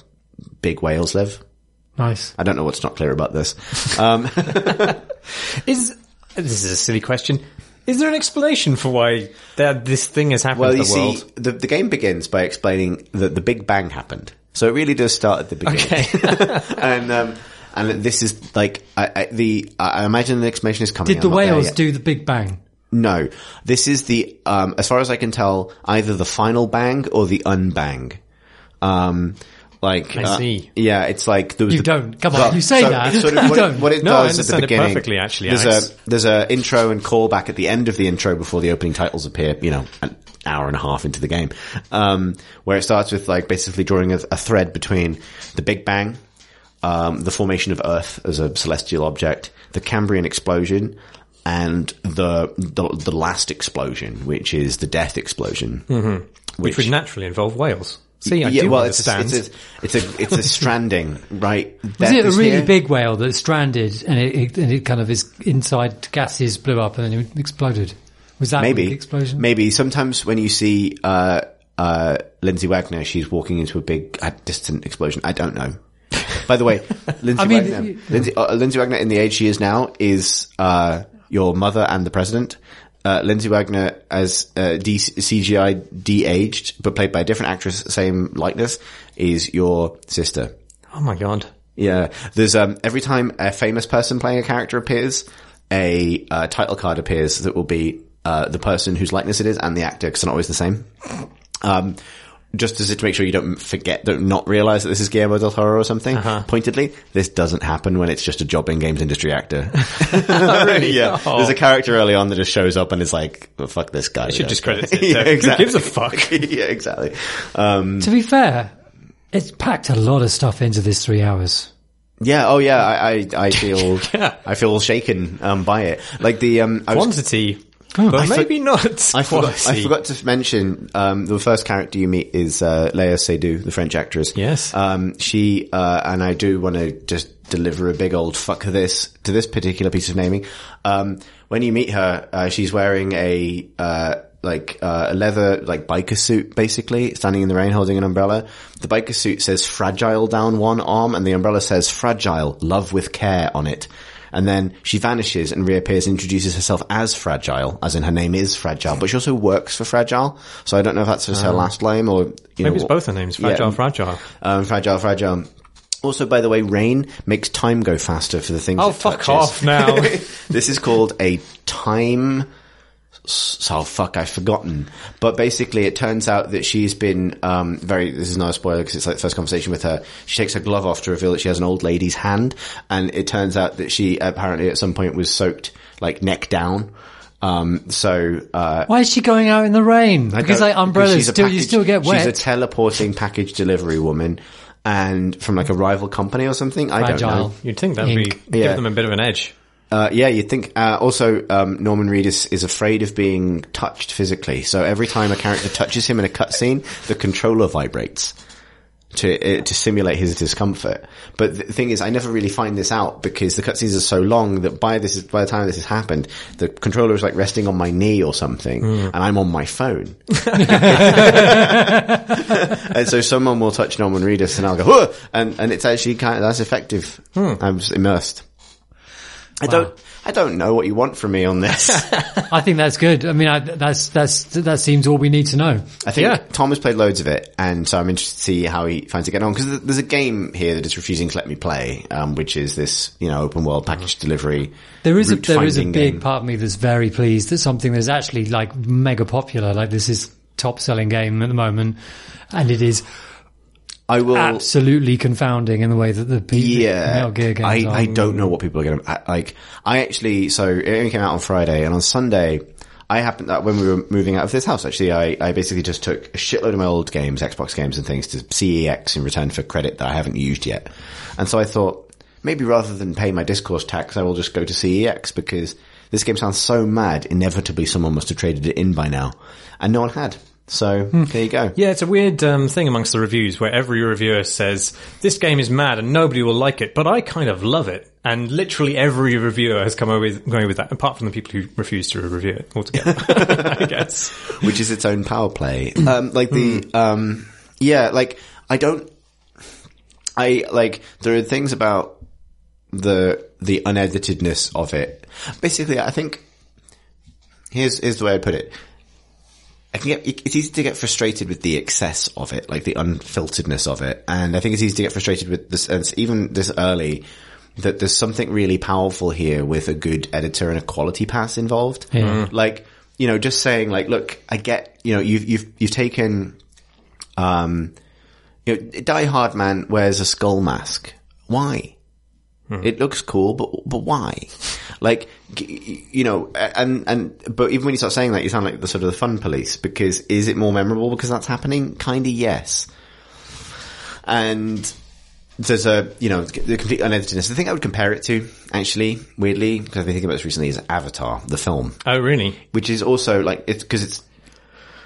[SPEAKER 1] big whales live.
[SPEAKER 2] Nice.
[SPEAKER 1] I don't know what's not clear about this. Um,
[SPEAKER 3] Is this is a silly question? Is there an explanation for why that this thing has happened
[SPEAKER 1] well,
[SPEAKER 3] to
[SPEAKER 1] you
[SPEAKER 3] the
[SPEAKER 1] see,
[SPEAKER 3] world?
[SPEAKER 1] the, the game begins by explaining that the Big Bang happened. So it really does start at the beginning.
[SPEAKER 3] Okay.
[SPEAKER 1] and, um, and this is like, I, I, the, I imagine the explanation is coming.
[SPEAKER 2] Did the
[SPEAKER 1] I'm not there
[SPEAKER 2] whales do the Big Bang?
[SPEAKER 1] No. This is the, um, as far as I can tell, either the final bang or the unbang. Um, like,
[SPEAKER 3] I
[SPEAKER 1] uh,
[SPEAKER 3] see.
[SPEAKER 1] Yeah, it's like there was
[SPEAKER 2] You
[SPEAKER 1] the-
[SPEAKER 2] don't. Come on, you say
[SPEAKER 1] so
[SPEAKER 2] that.
[SPEAKER 1] Sort of
[SPEAKER 2] You
[SPEAKER 1] what,
[SPEAKER 2] don't.
[SPEAKER 1] It, what it
[SPEAKER 3] No, I
[SPEAKER 1] does at the beginning.
[SPEAKER 3] perfectly, actually,
[SPEAKER 1] there's
[SPEAKER 3] Alex.
[SPEAKER 1] a there's a intro and callback at the end of the intro before the opening titles appear. You know, an hour and a half into the game, um, where it starts with like basically drawing a, a thread between the Big Bang, um, the formation of Earth as a celestial object, the Cambrian explosion, and the the, the last explosion, which is the death explosion, mm-hmm.
[SPEAKER 3] Which would naturally involve whales. See, I
[SPEAKER 1] yeah,
[SPEAKER 3] do
[SPEAKER 1] well, it's a, it's a it's a it's a stranding, right?
[SPEAKER 2] Was it a really
[SPEAKER 1] here.
[SPEAKER 2] big whale that stranded and it, it, and it kind of is inside gases blew up and then it exploded? Was that
[SPEAKER 1] maybe
[SPEAKER 2] the explosion?
[SPEAKER 1] Maybe sometimes when you see uh, uh, Lindsay Wagner, she's walking into a big uh, distant explosion. I don't know. By the way, Lindsay
[SPEAKER 2] I mean,
[SPEAKER 1] Wagner,
[SPEAKER 2] you-
[SPEAKER 1] Lindsay, uh, Lindsay Wagner in the age she is now is uh, your mother and the president. Uh, Lindsay Wagner as uh, D- CGI de-aged, but played by a different actress, same likeness, is your sister.
[SPEAKER 3] oh my god.
[SPEAKER 1] Yeah, there's um every time a famous person playing a character appears, a uh, title card appears that will be uh, the person whose likeness it is and the actor because they're not always the same. Um, just as to make sure you don't forget, don't not realize that this is Guillermo del Toro or something.
[SPEAKER 3] Uh-huh.
[SPEAKER 1] Pointedly, this doesn't happen when it's just a jobbing games industry actor. yeah,
[SPEAKER 3] Oh.
[SPEAKER 1] there's a character early on that just shows up and is like, well, "Fuck this guy."
[SPEAKER 3] should just credit it.
[SPEAKER 1] yeah,
[SPEAKER 3] Who
[SPEAKER 1] exactly.
[SPEAKER 3] gives a fuck?
[SPEAKER 1] yeah, exactly. Um,
[SPEAKER 2] To be fair, it's packed a lot of stuff into this three hours.
[SPEAKER 1] Yeah. Oh, yeah. I I, I feel
[SPEAKER 3] Yeah.
[SPEAKER 1] I feel shaken um, by it. Like the um, I was,
[SPEAKER 3] Quantity,
[SPEAKER 2] Oh,
[SPEAKER 3] but
[SPEAKER 1] I for-
[SPEAKER 3] maybe not
[SPEAKER 1] I forgot. I forgot to mention um, the first character you meet is uh, Léa Seydoux, the French actress.
[SPEAKER 3] Yes.
[SPEAKER 1] Um, she uh, and I do want to just deliver a big old fuck this to this particular piece of naming. Um, when you meet her, uh, she's wearing a uh, like uh, a leather like biker suit, basically, standing in the rain holding an umbrella. The biker suit says "fragile" down one arm, and the umbrella says "fragile, love with care" on it. And then she vanishes and reappears and introduces herself as Fragile, as in her name is Fragile, but she also works for Fragile. So I don't know if that's just her last name or, you
[SPEAKER 3] Maybe
[SPEAKER 1] know,
[SPEAKER 3] it's both her names. Fragile,
[SPEAKER 1] Yeah.
[SPEAKER 3] fragile.
[SPEAKER 1] um, fragile, fragile. Also, by the way, rain makes time go faster for the things.
[SPEAKER 3] Oh, fuck
[SPEAKER 1] touches.
[SPEAKER 3] off now.
[SPEAKER 1] this is called a time. So fuck, I've forgotten. But basically, it turns out that she's been um, very. This is not a spoiler because it's like the first conversation with her. She takes her glove off to reveal that she has an old lady's hand, and it turns out that she apparently at some point was soaked like neck down. Um, so uh,
[SPEAKER 2] Why is she going out in the rain?
[SPEAKER 1] I
[SPEAKER 2] Because like umbrellas,
[SPEAKER 1] she's a
[SPEAKER 2] still you still get wet.
[SPEAKER 1] She's a teleporting package delivery woman, and from like a rival company or something. I don't know.
[SPEAKER 3] You'd think that would be give
[SPEAKER 1] Yeah.
[SPEAKER 3] them a bit of an edge.
[SPEAKER 1] Uh, yeah, you'd think. Uh, also, um, Norman Reedus is afraid of being touched physically, so every time a character touches him in a cutscene, the controller vibrates to uh, to simulate his discomfort. But the thing is, I never really find this out because the cutscenes are so long that by this by the time this has happened, the controller is like resting on my knee or something, and I'm on my phone. and so someone will touch Norman Reedus, and I'll go, "Huh!" and and it's actually kind of that's effective. I'm just immersed. I don't, I don't know what you want from me on this.
[SPEAKER 2] I think that's good. I mean, I, that's that's that seems all we need to know.
[SPEAKER 1] I think
[SPEAKER 3] Yeah.
[SPEAKER 1] Tom has played loads of it, and so I'm interested to see how he finds it getting on. Because there's a game here that is refusing to let me play, um, which is this, you know, open world package delivery.
[SPEAKER 2] There is a there is a big
[SPEAKER 1] game.
[SPEAKER 2] part of me that's very pleased that something that's actually like mega popular, like this is top selling game at the moment, and it is
[SPEAKER 1] I will.
[SPEAKER 2] absolutely confounding in the way that the people
[SPEAKER 1] Yeah,
[SPEAKER 2] Metal Gear games
[SPEAKER 1] I,
[SPEAKER 2] are.
[SPEAKER 1] I don't know what people are going to like. I actually, so it only came out on Friday, and on Sunday, I happened that when we were moving out of this house, actually, I, I basically just took a shitload of my old games, Xbox games and things, to CEX in return for credit that I haven't used yet. And so I thought maybe rather than pay my discourse tax, I will just go to CEX because this game sounds so mad. Inevitably, someone must have traded it in by now, and no one had. So there you go.
[SPEAKER 3] Yeah, it's a weird um, thing amongst the reviews where every reviewer says this game is mad and nobody will like it, but I kind of love it. And literally every reviewer has come away with, going with that, apart from the people who refuse to review it altogether. I guess.
[SPEAKER 1] which is its own power play. Um, like the, um, yeah, like I don't, I like there are things about the the uneditedness of it. Basically, I think here's here's the way I put it. I can get it's easy to get frustrated with the excess of it, like the unfilteredness of it, and I think it's easy to get frustrated with this, and even this early. That there's something really powerful here with a good editor and a quality pass involved.
[SPEAKER 2] Yeah.
[SPEAKER 1] Like, you know, just saying like, look, I get, you know, you've, you've, you've taken, um, you know, Die Hard Man wears a skull mask. Why? It looks cool, but, but why? Like, g- you know, and, and, but even when you start saying that, you sound like the sort of the fun police because is it more memorable because that's happening? Kinda yes. And there's a, you know, the complete uneditedness. The thing I would compare it to, actually, weirdly, because I've been thinking about this recently, is Avatar, the film
[SPEAKER 3] Oh, really?
[SPEAKER 1] which is also like it's because it's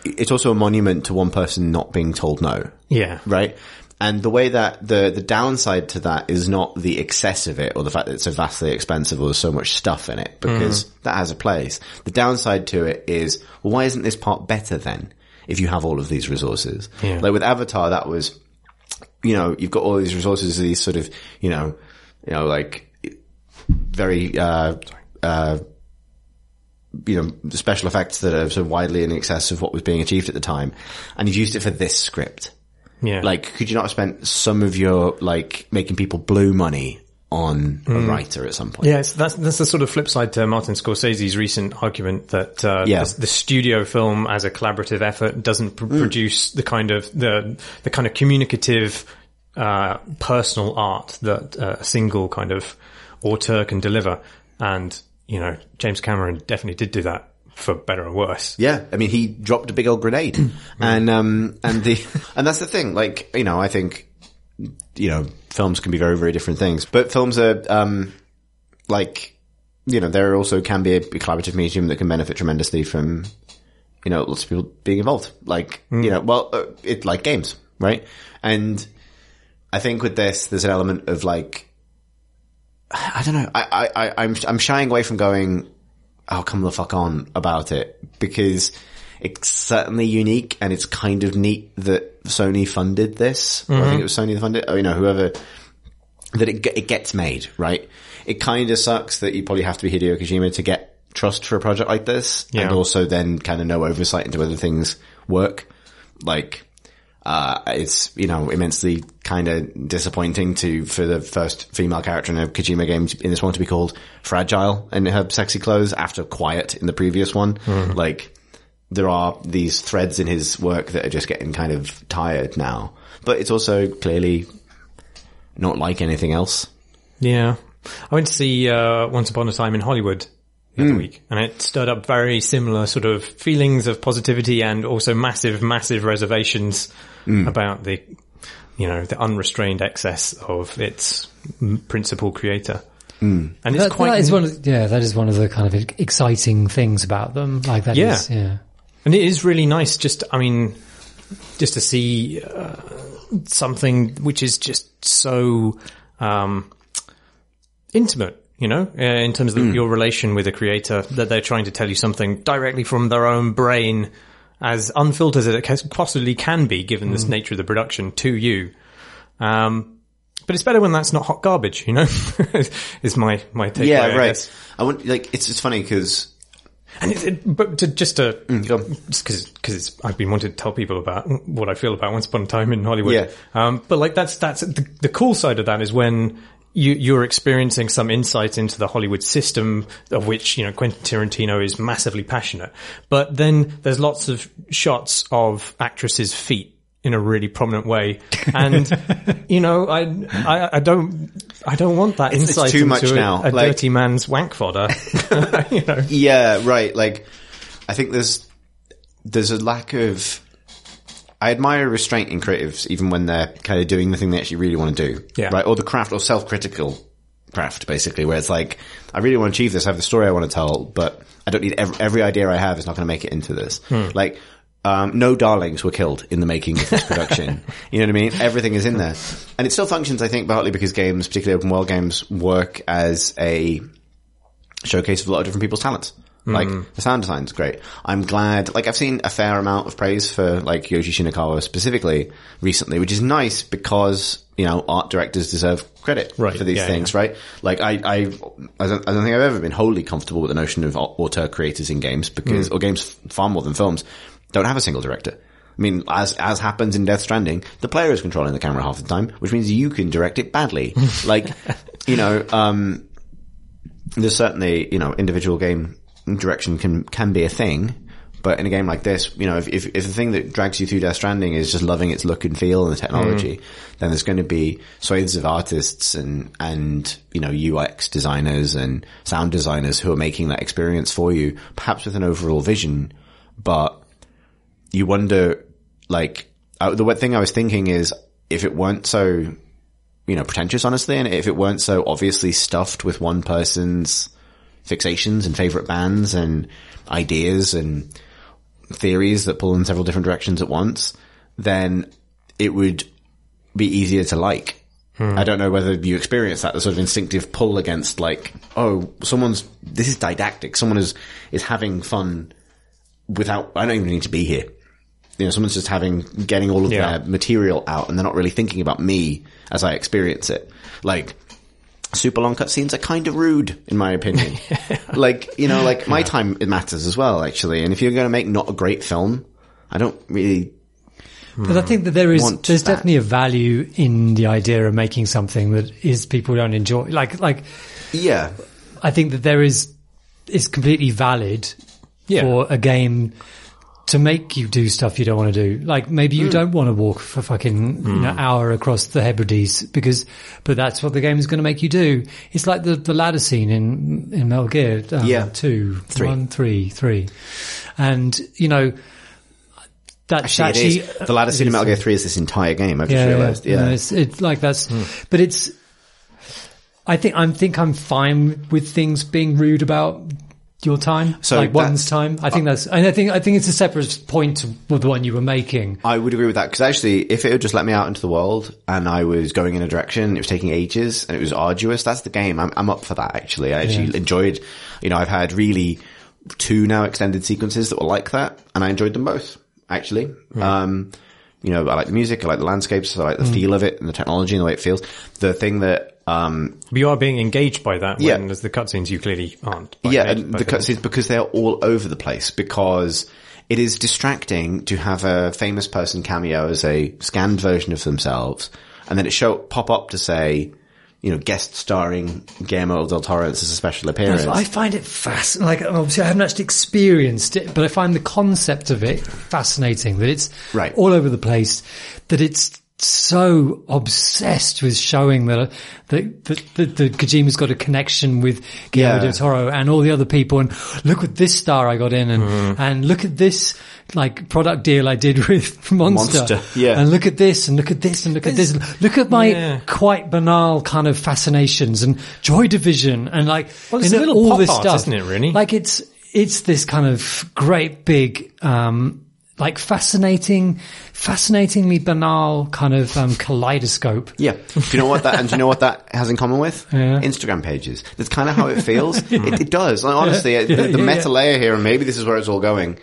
[SPEAKER 1] it's also a monument to one person not being told no,
[SPEAKER 3] Yeah.
[SPEAKER 1] right? And the way that the the downside to that is not the excess of it or the fact that it's so vastly expensive or there's so much stuff in it because that has a place. The downside to it is, well, why isn't this part better then if you have all of these resources?
[SPEAKER 3] Yeah.
[SPEAKER 1] Like with Avatar, that was, you know, you've got all these resources, these sort of, you know, you know, like very, uh, uh, you know, special effects that are so widely in excess of what was being achieved at the time. And you've used it for this script.
[SPEAKER 3] Yeah.
[SPEAKER 1] Like, could you not have spent some of your, like, making people blue money on a writer at some point?
[SPEAKER 3] Yes, that's that's the sort of flip side to Martin Scorsese's recent argument that uh,
[SPEAKER 1] Yeah.
[SPEAKER 3] the, the studio film as a collaborative effort doesn't pr- produce the kind of the the kind of communicative uh, personal art that uh, a single kind of auteur can deliver. And you know, James Cameron definitely did do that for better or worse.
[SPEAKER 1] Yeah, I mean, he dropped a big old grenade, and um, and the and that's the thing. Like, you know, I think you know, films can be very, very different things, but films are um, like, you know, there also can be a, collaborative medium that can benefit tremendously from, you know, lots of people being involved. Like, you know, well, uh, it like games, right? And I think with this, there's an element of like, I don't know, I, I, I I'm I'm shying away from going oh, come the fuck on about it because it's certainly unique and it's kind of neat that Sony funded this. Or I think mm-hmm. it was Sony that funded. Or, oh, you know, whoever, that it, it gets made, right? It kind of sucks that you probably have to be Hideo Kojima to get trust for a project like this and also then kind of no oversight into whether things work. Like, uh, it's, you know, immensely kind of disappointing to, for the first female character in a Kojima game in this one to be called Fragile in her sexy clothes after Quiet in the previous one. Like, there are these threads in his work that are just getting kind of tired now. But it's also clearly not like anything else.
[SPEAKER 3] Yeah. I went to see uh, Once Upon a Time in Hollywood the other week, and it stirred up very similar sort of feelings of positivity and also massive, massive reservations about the, you know, the unrestrained excess of its principal creator. And it's
[SPEAKER 2] That,
[SPEAKER 3] quite
[SPEAKER 2] that is one. Of, yeah, that is one of the kind of exciting things about them. Like that
[SPEAKER 3] Yeah.
[SPEAKER 2] is- yeah.
[SPEAKER 3] And it is really nice just, I mean, just to see uh, something which is just so um, intimate, you know, uh, in terms of your relation with a creator, that they're trying to tell you something directly from their own brain, as unfiltered as it possibly can be, given this nature of the production, to you. Um, But it's better when that's not hot garbage, you know. is my my take.
[SPEAKER 1] Yeah, right. I want like it's it's funny because
[SPEAKER 3] And it, it, but to, just to because because I've been wanting to tell people about what I feel about Once Upon a Time in Hollywood.
[SPEAKER 1] Yeah.
[SPEAKER 3] Um, but like that's that's the, the cool side of that is when you you're experiencing some insight into the Hollywood system of which you know Quentin Tarantino is massively passionate. But then there's lots of shots of actresses' feet in a really prominent way, and you know I, I I don't I don't want that
[SPEAKER 1] it's
[SPEAKER 3] insight
[SPEAKER 1] too
[SPEAKER 3] into
[SPEAKER 1] much
[SPEAKER 3] a,
[SPEAKER 1] now.
[SPEAKER 3] a
[SPEAKER 1] Like-
[SPEAKER 3] dirty man's wank fodder. you know.
[SPEAKER 1] Yeah, right. Like, I think there's there's a lack of. I admire restraint in creatives, even when they're kind of doing the thing they actually really want to do.
[SPEAKER 3] Yeah.
[SPEAKER 1] Right. Or the craft, or self-critical craft, basically, where it's like, I really want to achieve this. I have the story I want to tell, but I don't need every, every idea I have is not going to make it into this. Like. Um, no darlings were killed in the making of this production. you know what I mean? Everything is in there. And it still functions, I think, partly because games, particularly open world games, work as a showcase of a lot of different people's talents. Like the sound design's great. I'm glad. Like I've seen a fair amount of praise for like Yoshi Shinkawa specifically recently, which is nice because you know art directors deserve credit
[SPEAKER 3] Right,
[SPEAKER 1] for these
[SPEAKER 3] yeah,
[SPEAKER 1] things, right? Like I, I, I don't, I don't think I've ever been wholly comfortable with the notion of au- auteur creators in games because, or games far more than films, don't have a single director. I mean, as as happens in Death Stranding, the player is controlling the camera half the time, which means you can direct it badly. like, you know, um, there's certainly, you know, individual game direction can, can be a thing. But in a game like this, you know, if, if, if the thing that drags you through Death Stranding is just loving its look and feel and the technology, then there's going to be swathes of artists and, and, you know, UX designers and sound designers who are making that experience for you, perhaps with an overall vision. But you wonder, like, uh, the thing I was thinking is if it weren't so, you know, pretentious, honestly, and if it weren't so obviously stuffed with one person's fixations and favorite bands and ideas and theories that pull in several different directions at once, then it would be easier to like. Hmm. I don't know whether you experience that, the sort of instinctive pull against like, oh, someone's, this is didactic. Someone is, is having fun without, I don't even need to be here. You know, someone's just having, getting all of
[SPEAKER 3] Yeah.
[SPEAKER 1] their material out and they're not really thinking about me as I experience it. Like, super long cutscenes are kind of rude, in my opinion. like, you know, like my time, it matters as well, actually. And if you're going to make not a great film, I don't really,
[SPEAKER 2] But I think that there is there's
[SPEAKER 1] that.
[SPEAKER 2] definitely a value in the idea of making something that is people don't enjoy. Like like
[SPEAKER 1] yeah.
[SPEAKER 2] I think that there is is completely valid
[SPEAKER 3] Yeah.
[SPEAKER 2] for a game to make you do stuff you don't want to do. Like maybe
[SPEAKER 1] Hmm.
[SPEAKER 2] you don't want to walk for fucking you know, hour across the Hebrides because, but that's what the game is going to make you do. It's like the, the ladder scene in, in Metal Gear um,
[SPEAKER 1] Yeah.
[SPEAKER 2] two,
[SPEAKER 1] Three.
[SPEAKER 2] one, three, three. And, you know, that
[SPEAKER 1] Actually,
[SPEAKER 2] actually,
[SPEAKER 1] is. The ladder scene in. Metal Gear 3 is this entire game, I've just realized. Yeah.
[SPEAKER 2] no, it's, it's like that's, but it's. I think I'm think I'm fine with things being rude about your time,
[SPEAKER 1] So
[SPEAKER 2] like one's time. I think that's, and I think I think it's a separate point to the one you were making.
[SPEAKER 1] I would agree with that because actually, if it had just let me out into the world and I was going in a direction, it was taking ages and it was arduous. That's the game. I'm, I'm up for that. Actually, I actually
[SPEAKER 2] Yeah.
[SPEAKER 1] enjoyed. You know, I've had really two now extended sequences that were like that, and I enjoyed them both. Actually, um, you know, I like the music, I like the landscapes, I like the feel of it and the technology and the way it feels. The thing that um,
[SPEAKER 3] But you are being engaged by that
[SPEAKER 1] Yeah.
[SPEAKER 3] when there's the cutscenes you clearly aren't.
[SPEAKER 1] yeah, and the cutscenes because they're all over the place because it is distracting to have a famous person cameo as a scanned version of themselves, and then it show pop up to say, you know, guest starring Guillermo del Toro as a special appearance.
[SPEAKER 2] I find it fascinating. Like, obviously, I haven't actually experienced it, but I find the concept of it fascinating. That it's
[SPEAKER 1] Right.
[SPEAKER 2] all over the place. That it's so obsessed with showing that that that, that, that Kojima's got a connection with Guillermo
[SPEAKER 1] Yeah.
[SPEAKER 2] del Toro and all the other people. And look at this star I got in, and
[SPEAKER 1] Mm-hmm.
[SPEAKER 2] and look at this like product deal I did with Monster.
[SPEAKER 1] Monster, yeah.
[SPEAKER 2] And look at this, and look at this, and look at this. Look at my
[SPEAKER 3] Yeah.
[SPEAKER 2] quite banal kind of fascinations and Joy Division and like
[SPEAKER 3] Well, it's
[SPEAKER 2] and
[SPEAKER 3] a little
[SPEAKER 2] all
[SPEAKER 3] pop
[SPEAKER 2] this
[SPEAKER 3] art,
[SPEAKER 2] stuff,
[SPEAKER 3] isn't it, really?
[SPEAKER 2] Like it's it's this kind of great big, um, like fascinating, fascinatingly banal kind of um, kaleidoscope.
[SPEAKER 1] Yeah. Do you know what that, and do you know what that has in common with?
[SPEAKER 2] Yeah.
[SPEAKER 1] Instagram pages. That's kind of how it feels. it, it does. Like, honestly, the, the
[SPEAKER 2] yeah,
[SPEAKER 1] meta
[SPEAKER 2] yeah.
[SPEAKER 1] layer here, and maybe this is where it's all going.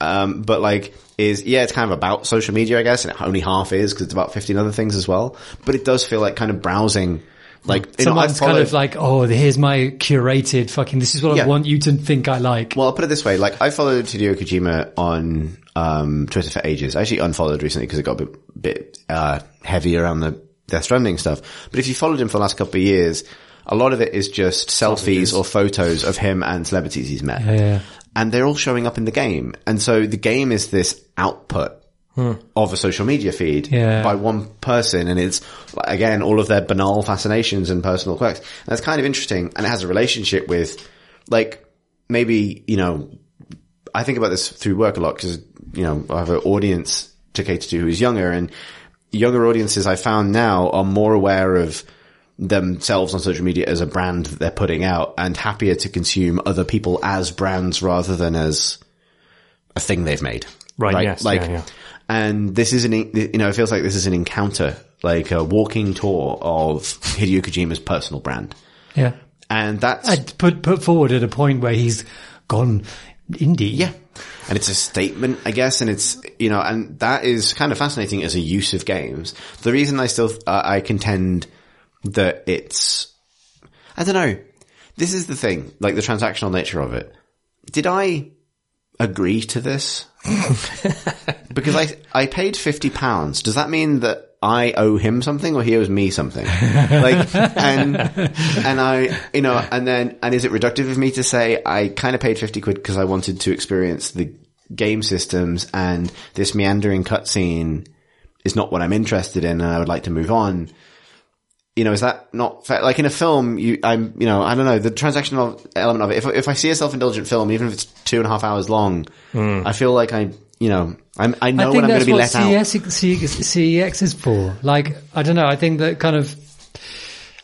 [SPEAKER 1] Um, but like, is, yeah, it's kind of about social media, I guess, and only half is because it's about 15 other things as well. But it does feel like kind of browsing, like, you know,
[SPEAKER 2] Someone's kind of like, oh, here's my curated fucking, this is what
[SPEAKER 1] Yeah.
[SPEAKER 2] I want you to think I like.
[SPEAKER 1] Well, I'll put it this way. Like, I followed Hideo Kojima on, um, Twitter for ages. I actually unfollowed recently because it got a bit, bit, uh, heavy around the Death Stranding stuff. But if you followed him for the last couple of years, a lot of it is just selfies or photos of him and celebrities he's met.
[SPEAKER 2] yeah.
[SPEAKER 1] And they're all showing up in the game. And so the game is this output hmm. of a social media feed
[SPEAKER 2] Yeah.
[SPEAKER 1] by one person. And it's, again, all of their banal fascinations and personal quirks. And that's kind of interesting. And it has a relationship with, like, maybe, you know, I think about this through work a lot because, you know, I have an audience to cater to who's younger and younger audiences I found now are more aware of themselves on social media as a brand that they're putting out and happier to consume other people as brands rather than as a thing they've made.
[SPEAKER 3] Right, yes,
[SPEAKER 1] Like,
[SPEAKER 3] yeah, yeah.
[SPEAKER 1] and this is an, you know, it feels like this is an encounter, like a walking tour of Hideo Kojima's personal brand.
[SPEAKER 2] Yeah.
[SPEAKER 1] And that's,
[SPEAKER 2] I'd put, put forward at a point where he's gone indie.
[SPEAKER 1] Yeah. And it's a statement, I guess, and it's, you know, and that is kind of fascinating as a use of games. The reason I still, uh, I contend that it's, I don't know. This is the thing, like the transactional nature of it. Did I agree to this? because I, I paid 50 pounds. Does that mean that I owe him something or he owes me something? like, and, and I, you know, and then, and is it reductive of me to say I kind of paid 50 quid because I wanted to experience the game systems and this meandering cutscene is not what I'm interested in and I would like to move on? You know, is that not fair? Like in a film, you, I'm, you know, I don't know, the transactional element of it. If, if I see a self-indulgent film, even if it's two and a half hours long, I feel like I, you know, I'm, I know
[SPEAKER 2] I
[SPEAKER 1] when
[SPEAKER 2] think
[SPEAKER 1] I'm going
[SPEAKER 2] that's
[SPEAKER 1] to be
[SPEAKER 2] what
[SPEAKER 1] let out.
[SPEAKER 2] CES, C- CEX is for. Like, I don't know. I think that kind of,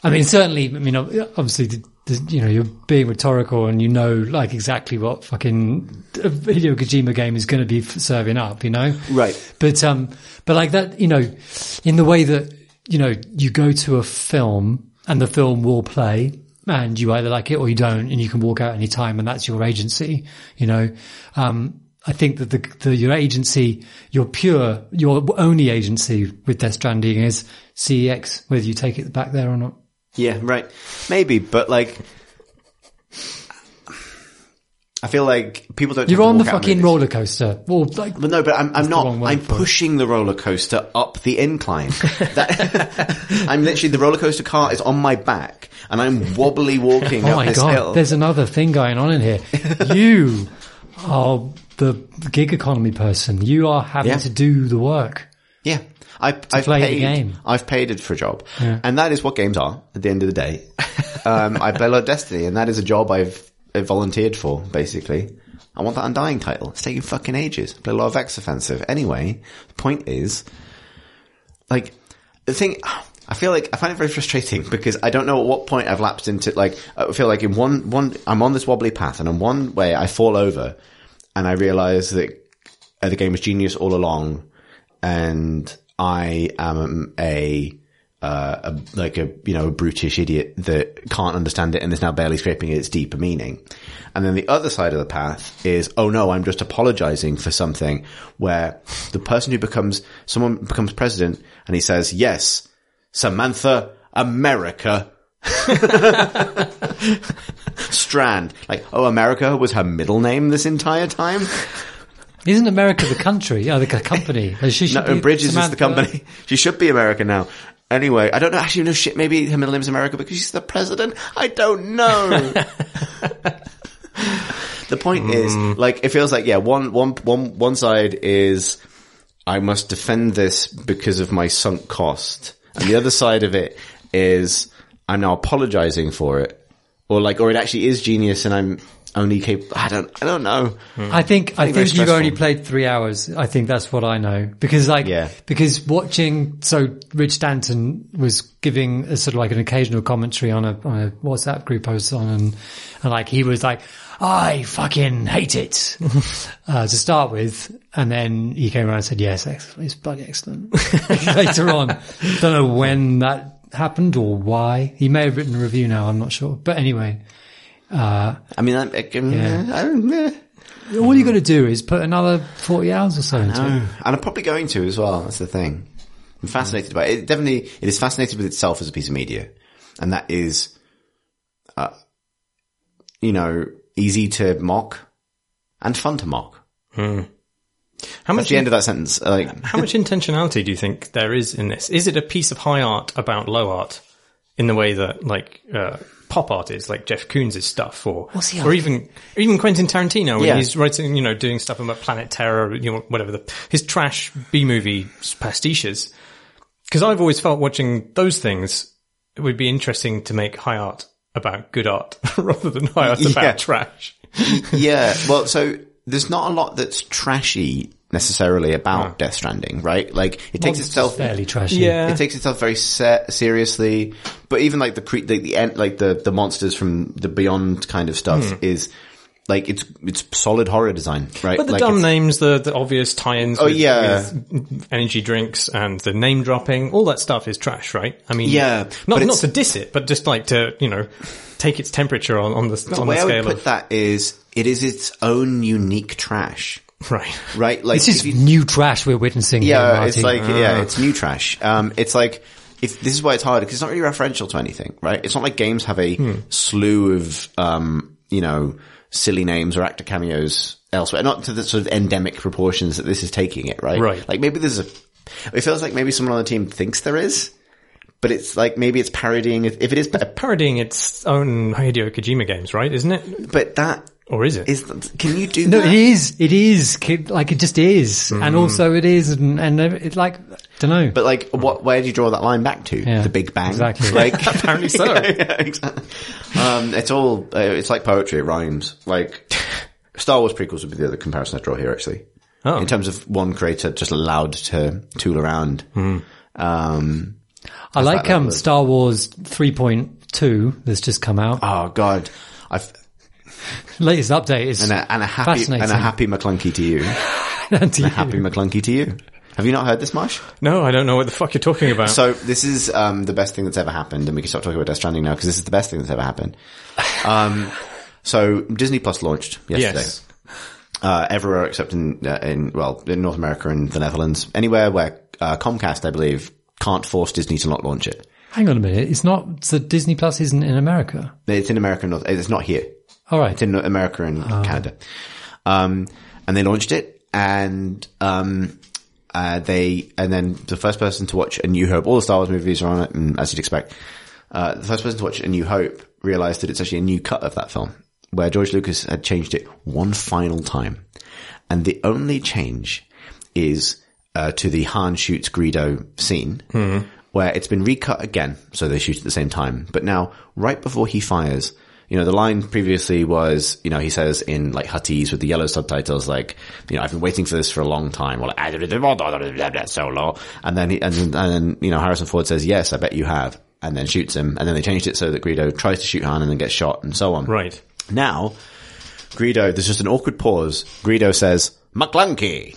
[SPEAKER 2] I mean, certainly, I mean, obviously, the, the, you know, you're being rhetorical and you know, like, exactly what fucking a Hideo Kojima game is going to be serving up, you know?
[SPEAKER 1] Right.
[SPEAKER 2] But, um, but like that, you know, in the way that, you know, you go to a film and the film will play and you either like it or you don't and you can walk out any time and that's your agency, you know? Um, I think that the, the, your agency, your pure, your only agency with Death Stranding is CEX, whether you take it back there or not.
[SPEAKER 1] Yeah, right. Maybe, but like, I feel like people don't.
[SPEAKER 2] You're on the fucking roller coaster. Well, like,
[SPEAKER 1] But no, but I'm, I'm not. I'm
[SPEAKER 2] for it.
[SPEAKER 1] pushing the roller coaster up the incline. That, I'm literally the roller coaster car is on my back, and I'm wobbly walking
[SPEAKER 2] oh
[SPEAKER 1] up
[SPEAKER 2] my
[SPEAKER 1] this
[SPEAKER 2] god,
[SPEAKER 1] hill.
[SPEAKER 2] there's another thing going on in here. you are the gig economy person. You are having
[SPEAKER 1] Yeah.
[SPEAKER 2] to do the work.
[SPEAKER 1] Yeah. I,
[SPEAKER 2] the
[SPEAKER 1] paid,
[SPEAKER 2] game.
[SPEAKER 1] I've paid it for a job. And that is what games are at the end of the day. um, I play a lot of Destiny and that is a job I've volunteered for, basically. I want that Undying title. It's taking fucking ages. Play a lot of X Offensive. Anyway, the point is, like, the thing, I feel like I find it very frustrating because I don't know at what point I've lapsed into, like, I feel like in one, one, I'm on this wobbly path and in one way I fall over and I realize that uh, the game was genius all along and I am a, uh, a, like a, you know, a brutish idiot that can't understand it and is now barely scraping its deeper meaning. And then the other side of the path is, oh no, I'm just apologizing for something where the person who becomes, someone becomes president and he says, yes, Samantha, America, Strand. Like, oh, America was her middle name this entire time?
[SPEAKER 2] Isn't America the country? Oh, the company. She should
[SPEAKER 1] No,
[SPEAKER 2] be
[SPEAKER 1] Bridges is the company. She should be American now. Anyway, I don't know. Actually, no shit. Maybe her middle name is America because she's the president. I don't know. the point is, hmm. like, it feels like, yeah, one, one, one, one side is I must defend this because of my sunk cost. And the other side of it is I'm now apologizing for it. Or like, or it actually is genius and I'm only capable. I don't, I don't know.
[SPEAKER 2] I think I
[SPEAKER 1] think
[SPEAKER 2] think you've only played three hours. I think that's what I know. Because like
[SPEAKER 1] Yeah.
[SPEAKER 2] because watching so Rich Stanton was giving a sort of like an occasional commentary on a on a WhatsApp group I was on and, and like he was like I fucking hate it. Uh, to start with. And then he came around and said yes excellent. It's bloody excellent. Later on. Don't know when that happened or why. He may have written a review now. I'm not sure. But anyway
[SPEAKER 1] I mean, I, I, can-
[SPEAKER 2] Yeah.
[SPEAKER 1] I don't, eh.
[SPEAKER 2] All you've got to do is put another 40 hours or so into it.
[SPEAKER 1] And I'm probably going to as well. That's the thing. I'm fascinated by it. it. Definitely, it is fascinated with itself as a piece of media, and that is, uh, you know, easy to mock and fun to mock.
[SPEAKER 3] How
[SPEAKER 1] That's
[SPEAKER 3] much
[SPEAKER 1] the end of that sentence. Like,
[SPEAKER 3] How much intentionality do you think there is in this? Is it a piece of high art about low art in the way that like uh, pop art is, like Jeff Koons' stuff, or or even or even Quentin Tarantino when
[SPEAKER 1] Yeah.
[SPEAKER 3] he's writing, you know, doing stuff about Planet Terror, you know, whatever the his trash B movie pastiches. Because I've always felt watching those things, it would be interesting to make high art about good art rather than high art
[SPEAKER 1] Yeah.
[SPEAKER 3] about trash.
[SPEAKER 1] yeah, well, so there's not a lot that's trashy necessarily about Death Stranding, right? Like, it takes
[SPEAKER 2] Monster's
[SPEAKER 1] itself
[SPEAKER 2] fairly trashy.
[SPEAKER 3] Yeah.
[SPEAKER 1] It takes itself very se- seriously, but even like the cre- the, the end, like the the monsters from the Beyond kind of stuff
[SPEAKER 3] Hmm.
[SPEAKER 1] is like it's it's solid horror design, right?
[SPEAKER 3] But the
[SPEAKER 1] like
[SPEAKER 3] dumb names, the, the obvious tie-ins
[SPEAKER 1] Oh,
[SPEAKER 3] with,
[SPEAKER 1] yeah.
[SPEAKER 3] with energy drinks and the name dropping, all that stuff is trash, right? I mean,
[SPEAKER 1] Yeah,
[SPEAKER 3] not not to diss it, but just like to you know take its temperature on on the
[SPEAKER 1] The
[SPEAKER 3] on
[SPEAKER 1] way
[SPEAKER 3] the
[SPEAKER 1] I would
[SPEAKER 3] scale
[SPEAKER 1] put
[SPEAKER 3] of
[SPEAKER 1] that is it is its own unique trash,
[SPEAKER 3] right.
[SPEAKER 1] right? Like
[SPEAKER 2] This is
[SPEAKER 1] you-
[SPEAKER 2] new trash we're witnessing
[SPEAKER 1] yeah,
[SPEAKER 2] Marty.
[SPEAKER 1] it's like yeah, it's new trash. Um, it's like if this is why it's hard because it's not really referential to anything, right? It's not like games have a
[SPEAKER 3] Hmm.
[SPEAKER 1] slew of um, you know, silly names or actor cameos elsewhere, not to the sort of endemic proportions that this is taking it, right?
[SPEAKER 3] Right.
[SPEAKER 1] Like maybe there's a. It feels like maybe someone on the team thinks there is, but it's like maybe it's parodying. If if it is,
[SPEAKER 3] Parodying its own Hideo Kojima games, right? Isn't it?
[SPEAKER 1] but that
[SPEAKER 3] Or is it?
[SPEAKER 1] is. Can you do that?
[SPEAKER 2] No,
[SPEAKER 1] that?
[SPEAKER 2] it is. It is. Like, it just is.
[SPEAKER 1] Mm.
[SPEAKER 2] And also it is. And, and it, like, don't know.
[SPEAKER 1] But like, what? Where do you draw that line back to?
[SPEAKER 2] Yeah,
[SPEAKER 1] the Big Bang,
[SPEAKER 2] exactly.
[SPEAKER 1] Like,
[SPEAKER 3] Apparently so.
[SPEAKER 1] yeah, yeah, exactly. Um, it's all. Uh, it's like poetry. It rhymes. Like Star Wars prequels would be the other comparison I draw here, actually.
[SPEAKER 3] Oh.
[SPEAKER 1] In terms of one creator just allowed to tool around. Um,
[SPEAKER 2] I like, um. Star Wars 3.2 that's just come out.
[SPEAKER 1] oh God, I've
[SPEAKER 2] Latest update is
[SPEAKER 1] and a, and a happy
[SPEAKER 2] fascinating.
[SPEAKER 1] and a happy Maclunkey to you.
[SPEAKER 2] And to you.
[SPEAKER 1] happy Maclunkey to you. Have you not heard this, Marsh?
[SPEAKER 3] No, I don't know what the fuck you're talking about.
[SPEAKER 1] So this is um, the best thing that's ever happened, and we can stop talking about Death Stranding now because this is the best thing that's ever happened. Um, so Disney Plus launched yesterday.
[SPEAKER 3] yes.
[SPEAKER 1] uh, everywhere except in, uh, in, well, in North America and the Netherlands. Anywhere where, uh, Comcast, I believe, can't force Disney to not launch it.
[SPEAKER 2] Hang on a minute. It's not, so Disney Plus isn't in America.
[SPEAKER 1] It's in America and North, it's not here.
[SPEAKER 2] All right.
[SPEAKER 1] It's in America and Canada. Um, and they launched it and, um, uh, they, and then the first person to watch A New Hope, all the Star Wars movies are on it, and as you'd expect, uh, the first person to watch A New Hope realized that it's actually a new cut of that film, where George Lucas had changed it one final time. And the only change is, uh, to the Han shoots Greedo scene, where it's been recut again, so they shoot at the same time. But now, right before he fires, you know, the line previously was, you know, he says in like Huttese with the yellow subtitles, like, you know, I've been waiting for this for a long time, like, so long. And then he, and then, and then, you know, Harrison Ford says, yes, I bet you have. And then shoots him. And then they changed it so that Greedo tries to shoot Han and then gets shot and so on.
[SPEAKER 3] Right.
[SPEAKER 1] Now, Greedo, there's just an awkward pause. Greedo says, Maclunkey.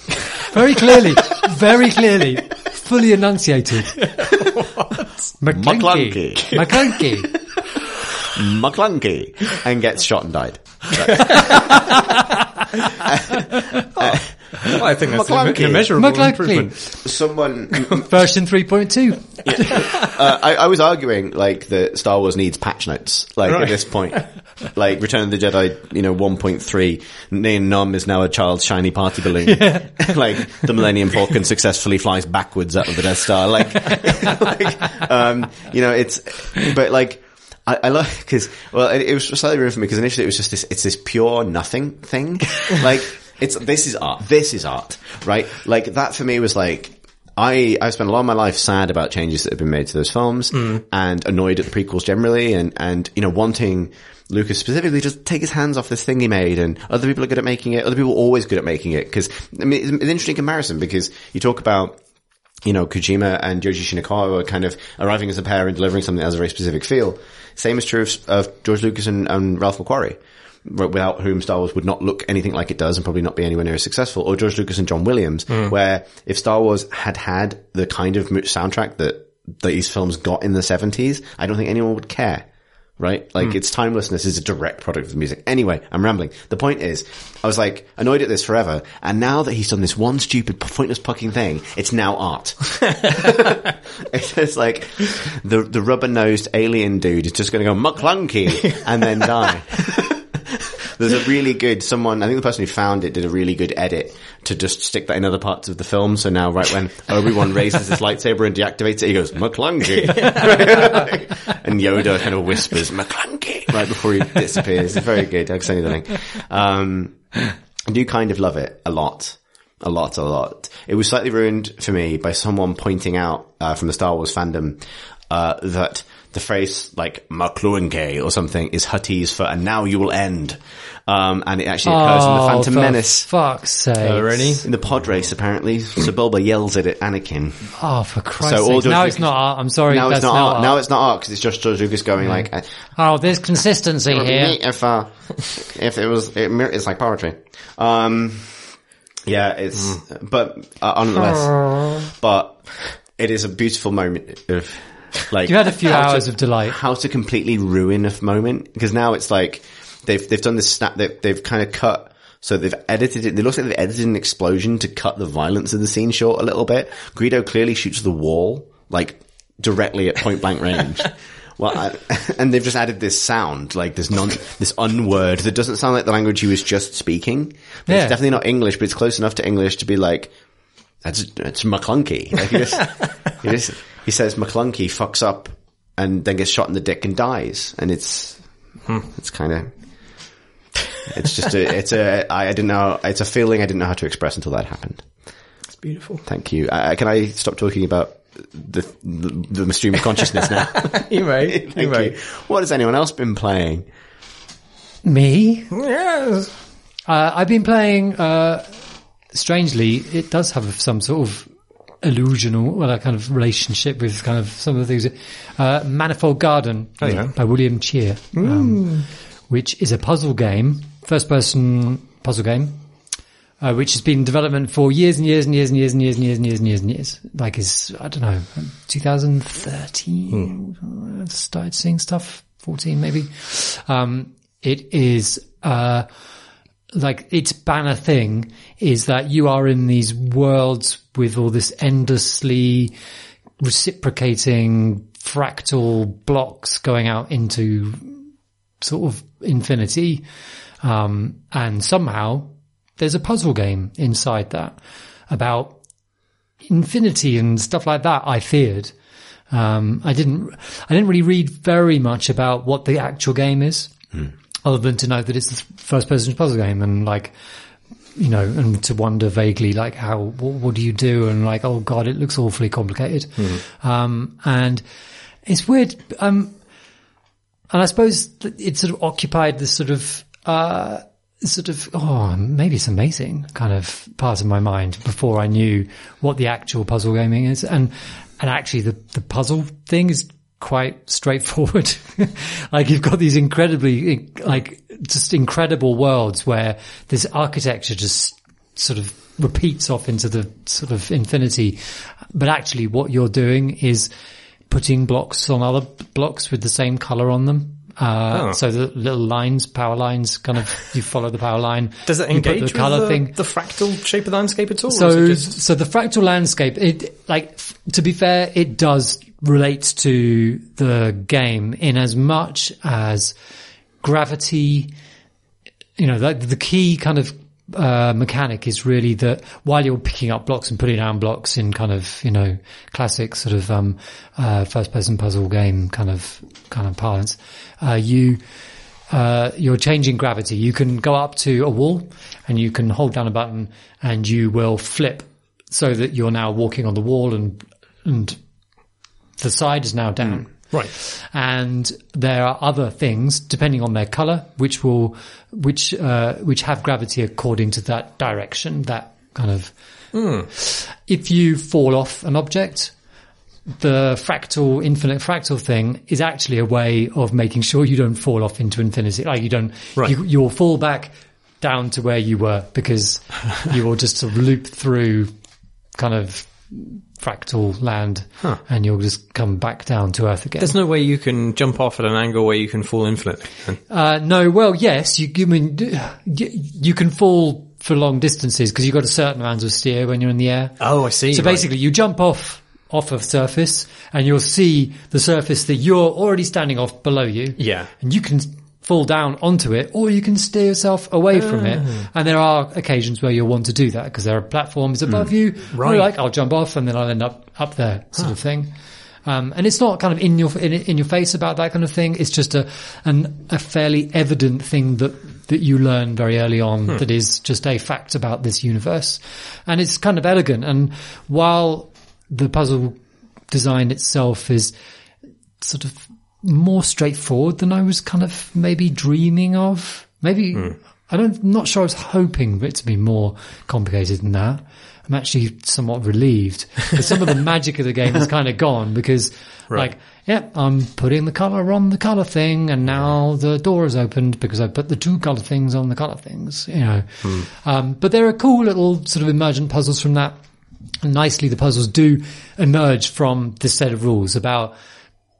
[SPEAKER 2] Very clearly, very clearly, fully enunciated.
[SPEAKER 1] Maclunkey.
[SPEAKER 2] Maclunkey.
[SPEAKER 1] Maclunkey. And gets shot and died.
[SPEAKER 3] Well, I think that's an,
[SPEAKER 1] Maclunkey.
[SPEAKER 3] an immeasurable
[SPEAKER 2] Maclunkey.
[SPEAKER 3] improvement.
[SPEAKER 1] Someone,
[SPEAKER 2] Version 3.2.
[SPEAKER 1] uh, I, I was arguing like that Star Wars needs patch notes, like
[SPEAKER 3] Right.
[SPEAKER 1] at this point. Like Return of the Jedi, you know, 1.3, Nien Nunb is now a child's shiny party balloon. like the Millennium Falcon successfully flies backwards out of the Death Star. Like, like um, you know, it's, but like, I, I love, cause, well, it, it was slightly rude for me because initially it was just this, it's this pure nothing thing. like, it's, this is art. This is art, right? Like that for me was like, I, I spent a lot of my life sad about changes that have been made to those films mm. and annoyed at the prequels generally and, and, you know, wanting Lucas specifically just take his hands off this thing he made and other people are good at making it. Other people are always good at making it. Cause, I mean, it's an interesting comparison because you talk about, you know, Kojima and Yoji Shinkawa are kind of arriving as a pair and delivering something that has a very specific feel. Same is true of, of George Lucas and, and Ralph McQuarrie, without whom Star Wars would not look anything like it does and probably not be anywhere near as successful. Or George Lucas and John Williams, hmm. where if Star Wars had had the kind of soundtrack that, that these films got in the 70s, I don't think anyone would care. Right? Like hmm. its timelessness is a direct product of the music. Anyway, I'm rambling. The point is, I was like annoyed at this forever, and now that he's done this one stupid, pointless fucking thing, it's now art. it's like the the rubber nosed alien dude is just going to go Maclunkey and then die. There's a really good someone. I think the person who found it did a really good edit to just stick that in other parts of the film. So now, right when Obi Wan raises his lightsaber and deactivates it, he goes Maclunkey, and Yoda kind of whispers Maclunkey right before he disappears. It's very good. I can say anything. Um, I do kind of love it a lot. A lot, a lot. It was slightly ruined for me by someone pointing out uh, from the Star Wars fandom uh, that the phrase like "Makluanke" or something is Huttese for "and now you will end," um, and it actually occurs in the Phantom
[SPEAKER 2] Oh, for
[SPEAKER 1] Menace.
[SPEAKER 2] Fuck's sake.
[SPEAKER 3] Oh, really?
[SPEAKER 1] In the pod race, apparently, Sebulba yells it at Anakin.
[SPEAKER 2] Oh, for Christ's
[SPEAKER 1] So
[SPEAKER 2] sake. Now
[SPEAKER 1] Lucas-
[SPEAKER 2] it's not art. I'm sorry.
[SPEAKER 1] Now it's not
[SPEAKER 2] now
[SPEAKER 1] art. Now it's not art because it's just George Lucas going like, uh,
[SPEAKER 2] Oh, there's consistency
[SPEAKER 1] it would be
[SPEAKER 2] here.
[SPEAKER 1] neat if uh, if it was it, it's like poetry. Um, yeah, it's but uh, nonetheless, but it is a beautiful moment of like
[SPEAKER 2] You had a few
[SPEAKER 1] how to-
[SPEAKER 2] hours of delight.
[SPEAKER 1] How to completely ruin a moment because now it's like they've they've done this snap. They've, they've kind of cut. So they've edited it. It looks like they've edited an explosion to cut the violence of the scene short a little bit. Greedo clearly shoots the wall like directly at point blank range. Well, I, and they've just added this sound, like this non, this unword that doesn't sound like the language he was just speaking.
[SPEAKER 2] Yeah.
[SPEAKER 1] It's definitely not English, but it's close enough to English to be like, that's, it's Maclunkey. Like he just, he just, he says Maclunkey fucks up and then gets shot in the dick and dies. And it's, it's kind of, it's just a, it's a, I, I didn't know, it's a feeling I didn't know how to express until that happened.
[SPEAKER 3] It's beautiful.
[SPEAKER 1] Thank you. Uh, can I stop talking about the, the, the stream of consciousness now?
[SPEAKER 3] You may.
[SPEAKER 1] Thank
[SPEAKER 3] you may.
[SPEAKER 1] you. What has anyone else been playing?
[SPEAKER 2] Me?
[SPEAKER 3] Yes.
[SPEAKER 2] Uh, I've been playing, uh, strangely, it does have some sort of illusional, well, a kind of relationship with kind of some of the things. Uh, Manifold Garden
[SPEAKER 3] oh, yeah.
[SPEAKER 2] by William Chyr, um, mm. which is a puzzle game, first person puzzle game, uh, which has been in development for years and years and years and years and years and years and years and years. And years. Like is, I don't know, 2013, hmm. started seeing stuff, 14 maybe. Um, it is, uh, like its banner thing is that you are in these worlds with all this endlessly reciprocating fractal blocks going out into sort of infinity. Um, and somehow there's a puzzle game inside that about infinity and stuff like that. I feared. Um, I didn't, I didn't really read very much about what the actual game is, other than to know that it's the first person puzzle game and like, you know, and to wonder vaguely like how, what, what do you do? And like, oh God, it looks awfully complicated. Um, and it's weird. Um, and I suppose it sort of occupied this sort of, uh, sort of, oh, maybe it's amazing kind of part of my mind before I knew what the actual puzzle gaming is. And, and actually the, the puzzle thing is quite straightforward. like you've got these incredibly, like just incredible worlds where this architecture just sort of repeats off into the sort of infinity. But actually what you're doing is putting blocks on other blocks with the same color on them. Uh,
[SPEAKER 3] Oh.
[SPEAKER 2] so the little lines, power lines, kind of, you follow the power line.
[SPEAKER 3] Does
[SPEAKER 2] it
[SPEAKER 3] engage
[SPEAKER 2] the color
[SPEAKER 3] the,
[SPEAKER 2] thing?
[SPEAKER 3] the fractal shape of the landscape at all?
[SPEAKER 2] So,
[SPEAKER 3] just-
[SPEAKER 2] so the fractal landscape, it, like, to be fair, it does relate to the game in as much as gravity, you know, the, the key kind of, uh, mechanic is really that while you're picking up blocks and putting down blocks in kind of, you know, classic sort of, um, uh, first person puzzle game kind of, kind of parlance, uh, you, uh, you're changing gravity. You can go up to a wall and you can hold down a button and you will flip so that you're now walking on the wall and, and the side is now down.
[SPEAKER 3] right.
[SPEAKER 2] And there are other things, depending on their color, which will, which, uh, which have gravity according to that direction, that kind of, if you fall off an object, the fractal, infinite fractal thing is actually a way of making sure you don't fall off into infinity. Like you don't,
[SPEAKER 3] Right.
[SPEAKER 2] you, you'll fall back down to where you were because you will just sort of loop through kind of fractal land and you'll just come back down to earth again.
[SPEAKER 3] There's no way you can jump off at an angle where you can fall infinitely.
[SPEAKER 2] Uh, no, well, yes, you, you mean, you, can fall for long distances because you've got a certain amount of steer when you're in the air.
[SPEAKER 3] Oh, I see.
[SPEAKER 2] So basically you jump off, off a surface and you'll see the surface that you're already standing off below you.
[SPEAKER 3] Yeah.
[SPEAKER 2] And you can fall down onto it or you can steer yourself away from it.
[SPEAKER 3] Ah.
[SPEAKER 2] And there are occasions where you'll want to do that because there are platforms above you.
[SPEAKER 3] Hmm. Right.
[SPEAKER 2] Like, I'll jump off and then I'll end up up there sort of thing. Um, and it's not kind of in your in, in your face about that kind of thing. It's just a an, a fairly evident thing that that you learn very early on that is just a fact about this universe, and it's kind of elegant. And while the puzzle design itself is sort of more straightforward than I was kind of maybe dreaming of, maybe I don't not sure I was hoping for it to be more complicated than that. I'm actually somewhat relieved. Some of the magic of the game is kind of gone because, like, yeah, I'm putting the color on the color thing, and now the door is opened because I put the two color things on the color things. You know, um, but there are cool little sort of emergent puzzles from that. And nicely, the puzzles do emerge from this set of rules about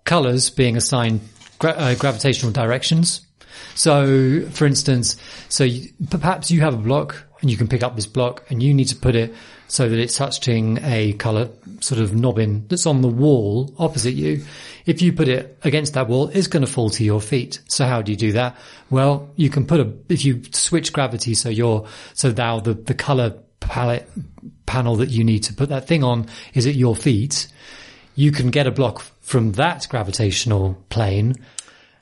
[SPEAKER 2] colors being assigned gra- uh, gravitational directions. So, for instance, so you, perhaps you have a block and you can pick up this block and you need to put it so that it's touching a color sort of knobbin that's on the wall opposite you. If you put it against that wall, it's going to fall to your feet. So how do you do that? Well, you can put a, if you switch gravity so you're, so now the, the color palette panel that you need to put that thing on is at your feet, you can get a block from that gravitational plane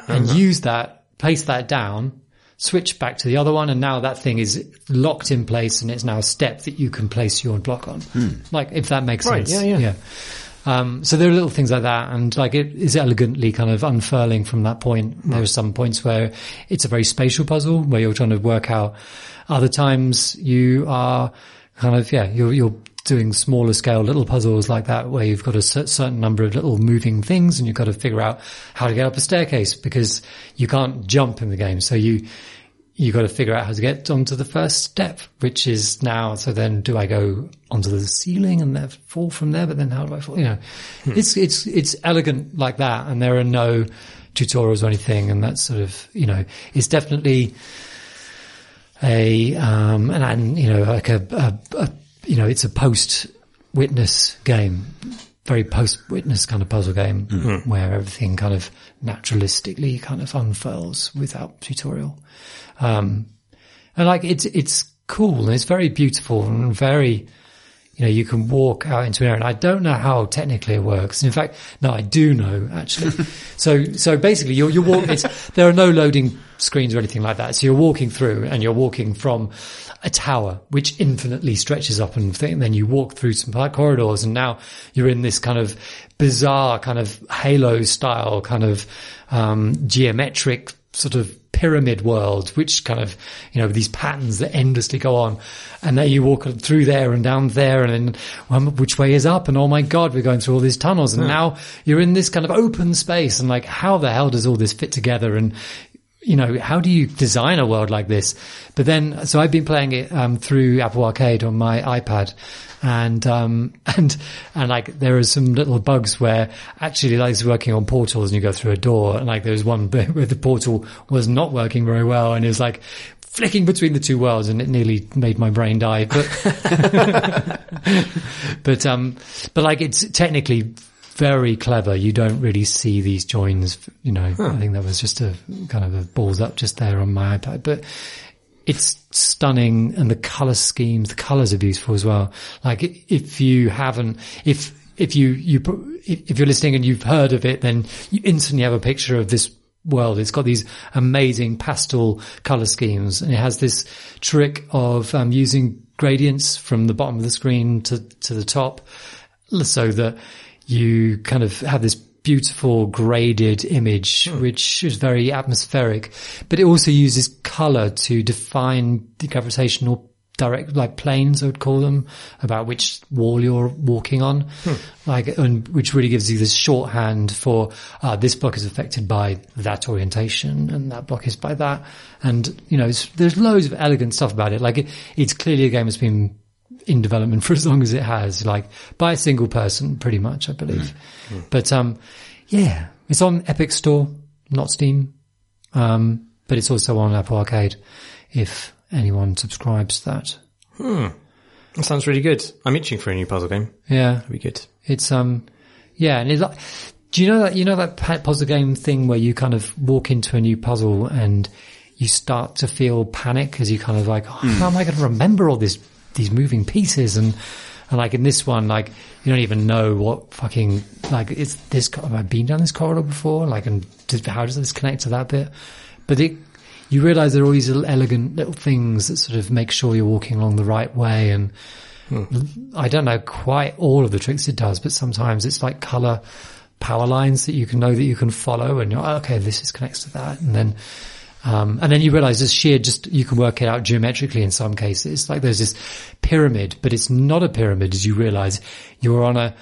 [SPEAKER 2] and use that, place that down, switch back to the other one, and now that thing is locked in place and it's now a step that you can place your block on. Like, if that makes
[SPEAKER 3] Right,
[SPEAKER 2] sense.
[SPEAKER 3] yeah, yeah.
[SPEAKER 2] Um, so there are little things like that, and like it is elegantly kind of unfurling from that point. There are some points where it's a very spatial puzzle where you're trying to work out. Other times you are kind of yeah, you're you're doing smaller scale little puzzles like that where you've got a certain number of little moving things and you've got to figure out how to get up a staircase because you can't jump in the game. So you you got to figure out how to get onto the first step, which is now. So then, do I go onto the ceiling and then fall from there? But then, how do I fall? You know, it's it's it's elegant like that, and there are no tutorials or anything, and that's sort of you know, it's definitely a um and, and you know like a, a, a you know it's a post witness game very post witness kind of puzzle game where everything kind of naturalistically kind of unfurls without tutorial um and like it's it's cool and it's very beautiful and very you know, you can walk out into an area. And I don't know how technically it works. In fact, no, I do know actually. so, so basically you're, you're walking, it's, there are no loading screens or anything like that. So you're walking through and you're walking from a tower, which infinitely stretches up and, th- and then you walk through some corridors and now you're in this kind of bizarre kind of halo style kind of, um, geometric sort of pyramid world, which kind of, you know, these patterns that endlessly go on. And then you walk through there and down there and then um, which way is up? And oh my God, we're going through all these tunnels. And now you're in this kind of open space and like, how the hell does all this fit together? And, you know, how do you design a world like this? But then, so I've been playing it, um, through Apple Arcade on my iPad and, um, and, and like there are some little bugs where actually like it's working on portals and you go through a door and like there was one bit where the portal was not working very well and it was like flicking between the two worlds and it nearly made my brain die. But, but, um, but like it's technically very clever. You don't really see these joins, you know, I think that was just a kind of a balls up just there on my iPad, but it's stunning and the color schemes, the colors are beautiful as well. Like if you haven't, if, if you, you, if you're listening and you've heard of it, then you instantly have a picture of this world. It's got these amazing pastel color schemes and it has this trick of um, using gradients from the bottom of the screen to, to the top so that you kind of have this beautiful graded image, which is very atmospheric, but it also uses color to define the gravitational direct, like planes, I would call them, about which wall you're walking on, like, and which really gives you this shorthand for, uh, this block is affected by that orientation and that block is by that. And, you know, there's loads of elegant stuff about it. Like it, it's clearly a game that's been in development for as long as it has, like by a single person, pretty much, I believe. But um, yeah, it's on Epic Store, not Steam, um, but it's also on Apple Arcade if anyone subscribes to that.
[SPEAKER 3] That sounds really good. I'm itching for a new puzzle game.
[SPEAKER 2] Yeah,
[SPEAKER 3] That'd be good.
[SPEAKER 2] It's um, yeah, and it's like, do you know that you know that puzzle game thing where you kind of walk into a new puzzle and you start to feel panic as you kind of like, oh, how am I going to remember all this these moving pieces and and like in this one, like you don't even know what fucking like it's this. Have I been down this corridor before? Like, and did, how does this connect to that bit? But it. You realize there are all these little elegant little things that sort of make sure you're walking along the right way and hmm. I don't know quite all of the tricks it does, but sometimes it's like color power lines that you can know that you can follow and you're like, okay, this is connects to that. And then, um, and then you realize this sheer just, you can work it out geometrically in some cases. Like there's this pyramid, but it's not a pyramid as you realize you're on a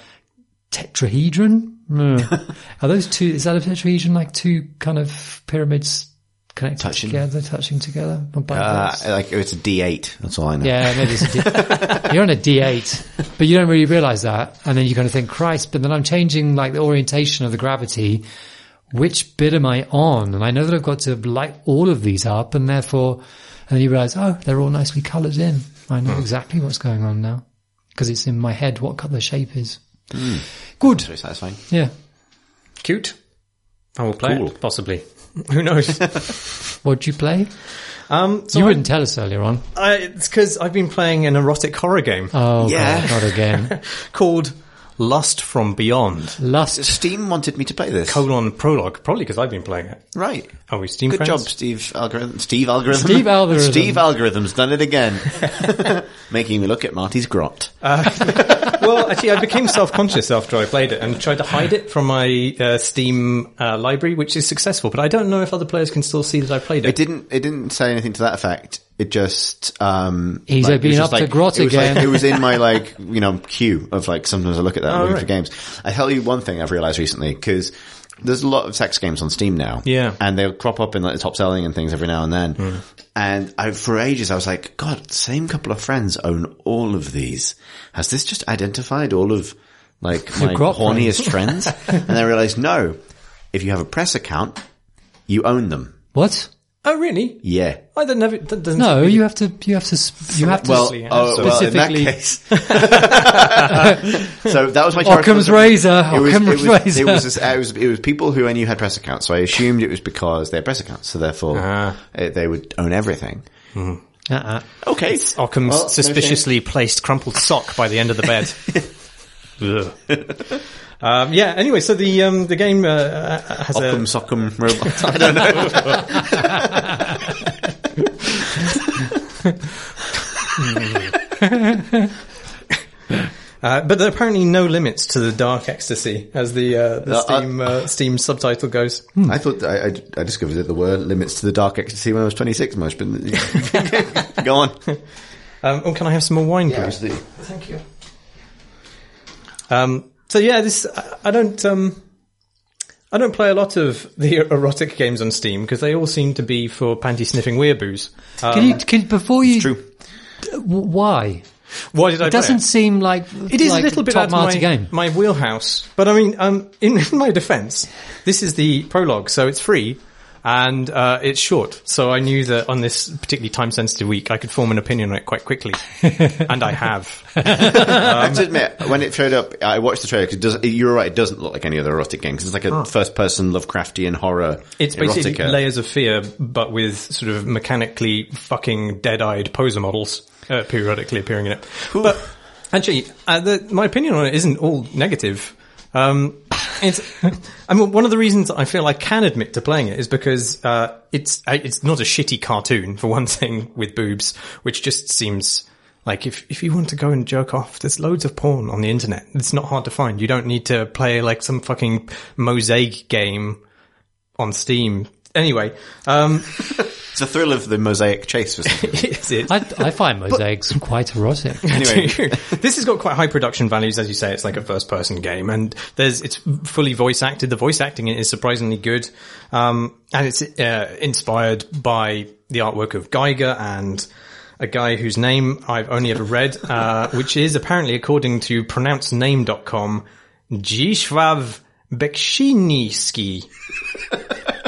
[SPEAKER 2] tetrahedron. Mm. Are those two, is that a tetrahedron? Like two kind of pyramids connected
[SPEAKER 1] Touching.
[SPEAKER 2] together, touching together?
[SPEAKER 1] Uh, like it's a D8. That's all I know.
[SPEAKER 2] Yeah, maybe it's a D- you're on a D8, but you don't really realize that. And then you kind of think, Christ, but then I'm changing like the orientation of the gravity. Which bit am I on? And I know that I've got to light all of these up and therefore, and then you realize, oh, they're all nicely colored in. I know exactly what's going on now because it's in my head what color shape is. Good.
[SPEAKER 1] Very satisfying.
[SPEAKER 2] Yeah.
[SPEAKER 3] Cute. I will play
[SPEAKER 1] Cool.
[SPEAKER 3] it, possibly. Who knows?
[SPEAKER 2] What'd you play?
[SPEAKER 3] um, so
[SPEAKER 2] you
[SPEAKER 3] I-
[SPEAKER 2] wouldn't tell us earlier on.
[SPEAKER 3] I, it's because I've been playing an erotic horror game
[SPEAKER 2] Oh,
[SPEAKER 1] Yeah.
[SPEAKER 2] God, not again.
[SPEAKER 3] called Lust from Beyond.
[SPEAKER 2] Lust.
[SPEAKER 1] Steam wanted me to play this.
[SPEAKER 3] Colon prologue, probably because I've been playing it.
[SPEAKER 1] Right.
[SPEAKER 3] Are we Steam
[SPEAKER 1] Good
[SPEAKER 3] friends?
[SPEAKER 1] job, Steve Algorithm. Steve Algorithm.
[SPEAKER 2] Steve Algorithm.
[SPEAKER 1] Steve Algorithm's done it again. Making me look at Marty's grot.
[SPEAKER 3] well, actually, I became self-conscious after I played it and tried to hide it from my uh, Steam uh, library, which is successful. But I don't know if other players can still see that I played
[SPEAKER 1] It
[SPEAKER 3] it.
[SPEAKER 1] didn't. It didn't say anything to that effect. It just. um
[SPEAKER 2] He's
[SPEAKER 1] like, it
[SPEAKER 2] been
[SPEAKER 1] was
[SPEAKER 2] up
[SPEAKER 1] just
[SPEAKER 2] to grot
[SPEAKER 1] it
[SPEAKER 2] again.
[SPEAKER 1] Like, it was in my like you know queue of like sometimes I look at that looking
[SPEAKER 3] right.
[SPEAKER 1] for games. I tell you one thing I've realized recently because there's a lot of sex games on Steam now.
[SPEAKER 3] Yeah.
[SPEAKER 1] and they'll crop up in like the top selling and things every now and then. And I, for ages I was like, God, same couple of friends own all of these. Has this just identified all of like my horniest friends? and I realized no. If you have a press account, you own them.
[SPEAKER 2] What?
[SPEAKER 3] Oh, really?
[SPEAKER 1] Yeah.
[SPEAKER 3] I don't know. That doesn't
[SPEAKER 2] No,
[SPEAKER 3] really-
[SPEAKER 2] you have to, you have to, you have to,
[SPEAKER 1] Well,
[SPEAKER 3] Specifically,
[SPEAKER 1] oh, well, in that
[SPEAKER 2] Specifically-
[SPEAKER 1] case. so that was my charge.
[SPEAKER 2] Occam's
[SPEAKER 1] for the-
[SPEAKER 2] razor,
[SPEAKER 1] It was, it,
[SPEAKER 2] Occam's
[SPEAKER 1] was,
[SPEAKER 2] razor.
[SPEAKER 1] it, was, it was it was people who I knew had press accounts, so I assumed it was because they had press accounts, so therefore uh, they would own everything.
[SPEAKER 2] uh-uh.
[SPEAKER 1] Okay,
[SPEAKER 3] Occam's
[SPEAKER 1] Well, no
[SPEAKER 3] suspiciously placed crumpled sock by the end of the bed. Ugh. um, yeah. Anyway, so the um, the game uh, uh, has
[SPEAKER 1] Occam
[SPEAKER 3] a
[SPEAKER 1] Soccam robot. I don't know.
[SPEAKER 3] Uh, but there are apparently no limits to the dark ecstasy, as the uh, the
[SPEAKER 1] Uh,
[SPEAKER 3] Steam uh, Steam subtitle goes.
[SPEAKER 1] I thought I, I, I discovered that there were limits to the dark ecstasy when I was 26 most, but go on.
[SPEAKER 3] Um, oh, can I have some more wine, please? Thank you. Um, so yeah, this I- I don't um, I don't play a lot of the erotic games on Steam because they all seem to be for panty sniffing weeaboos. Um,
[SPEAKER 2] Can you, can, before you,
[SPEAKER 1] True.
[SPEAKER 2] w- why?
[SPEAKER 3] why did I?
[SPEAKER 2] It doesn't seem like
[SPEAKER 3] It is
[SPEAKER 2] like
[SPEAKER 3] a little bit
[SPEAKER 2] top
[SPEAKER 3] out of
[SPEAKER 2] Marty
[SPEAKER 3] my,
[SPEAKER 2] game.
[SPEAKER 3] my wheelhouse. But I mean, um, in, in my defense, this is the prologue, so it's free and uh, it's short. So I knew that on this particularly time-sensitive week, I could form an opinion on it quite quickly, and I have.
[SPEAKER 1] I have to admit, when it showed up, I watched the trailer because you're right, it doesn't look like any other erotic game because it's like a first-person Lovecraftian horror.
[SPEAKER 3] It's basically
[SPEAKER 1] erotica.
[SPEAKER 3] layers of fear, but with sort of mechanically fucking dead-eyed poser models uh, periodically appearing in it. But actually, uh, the, my opinion on it isn't all negative. Um, it's, I mean, one of the reasons I feel I can admit to playing it is because uh, it's it's not a shitty cartoon for one thing with boobs, which just seems like if if you want to go and jerk off, there's loads of porn on the internet. It's not hard to find. You don't need to play like some fucking mosaic game on Steam. Anyway, um,
[SPEAKER 1] It's a thrill of the mosaic chase for some people.
[SPEAKER 3] is it?
[SPEAKER 2] I, I find mosaics quite erotic.
[SPEAKER 1] Anyway.
[SPEAKER 3] this has got quite high production values, as you say. It's like a first-person game, and there's it's fully voice acted. The voice acting is surprisingly good, um, and it's uh, inspired by the artwork of Giger and a guy whose name I've only ever read, uh, which is apparently, according to pronouncename.com, Zdzisław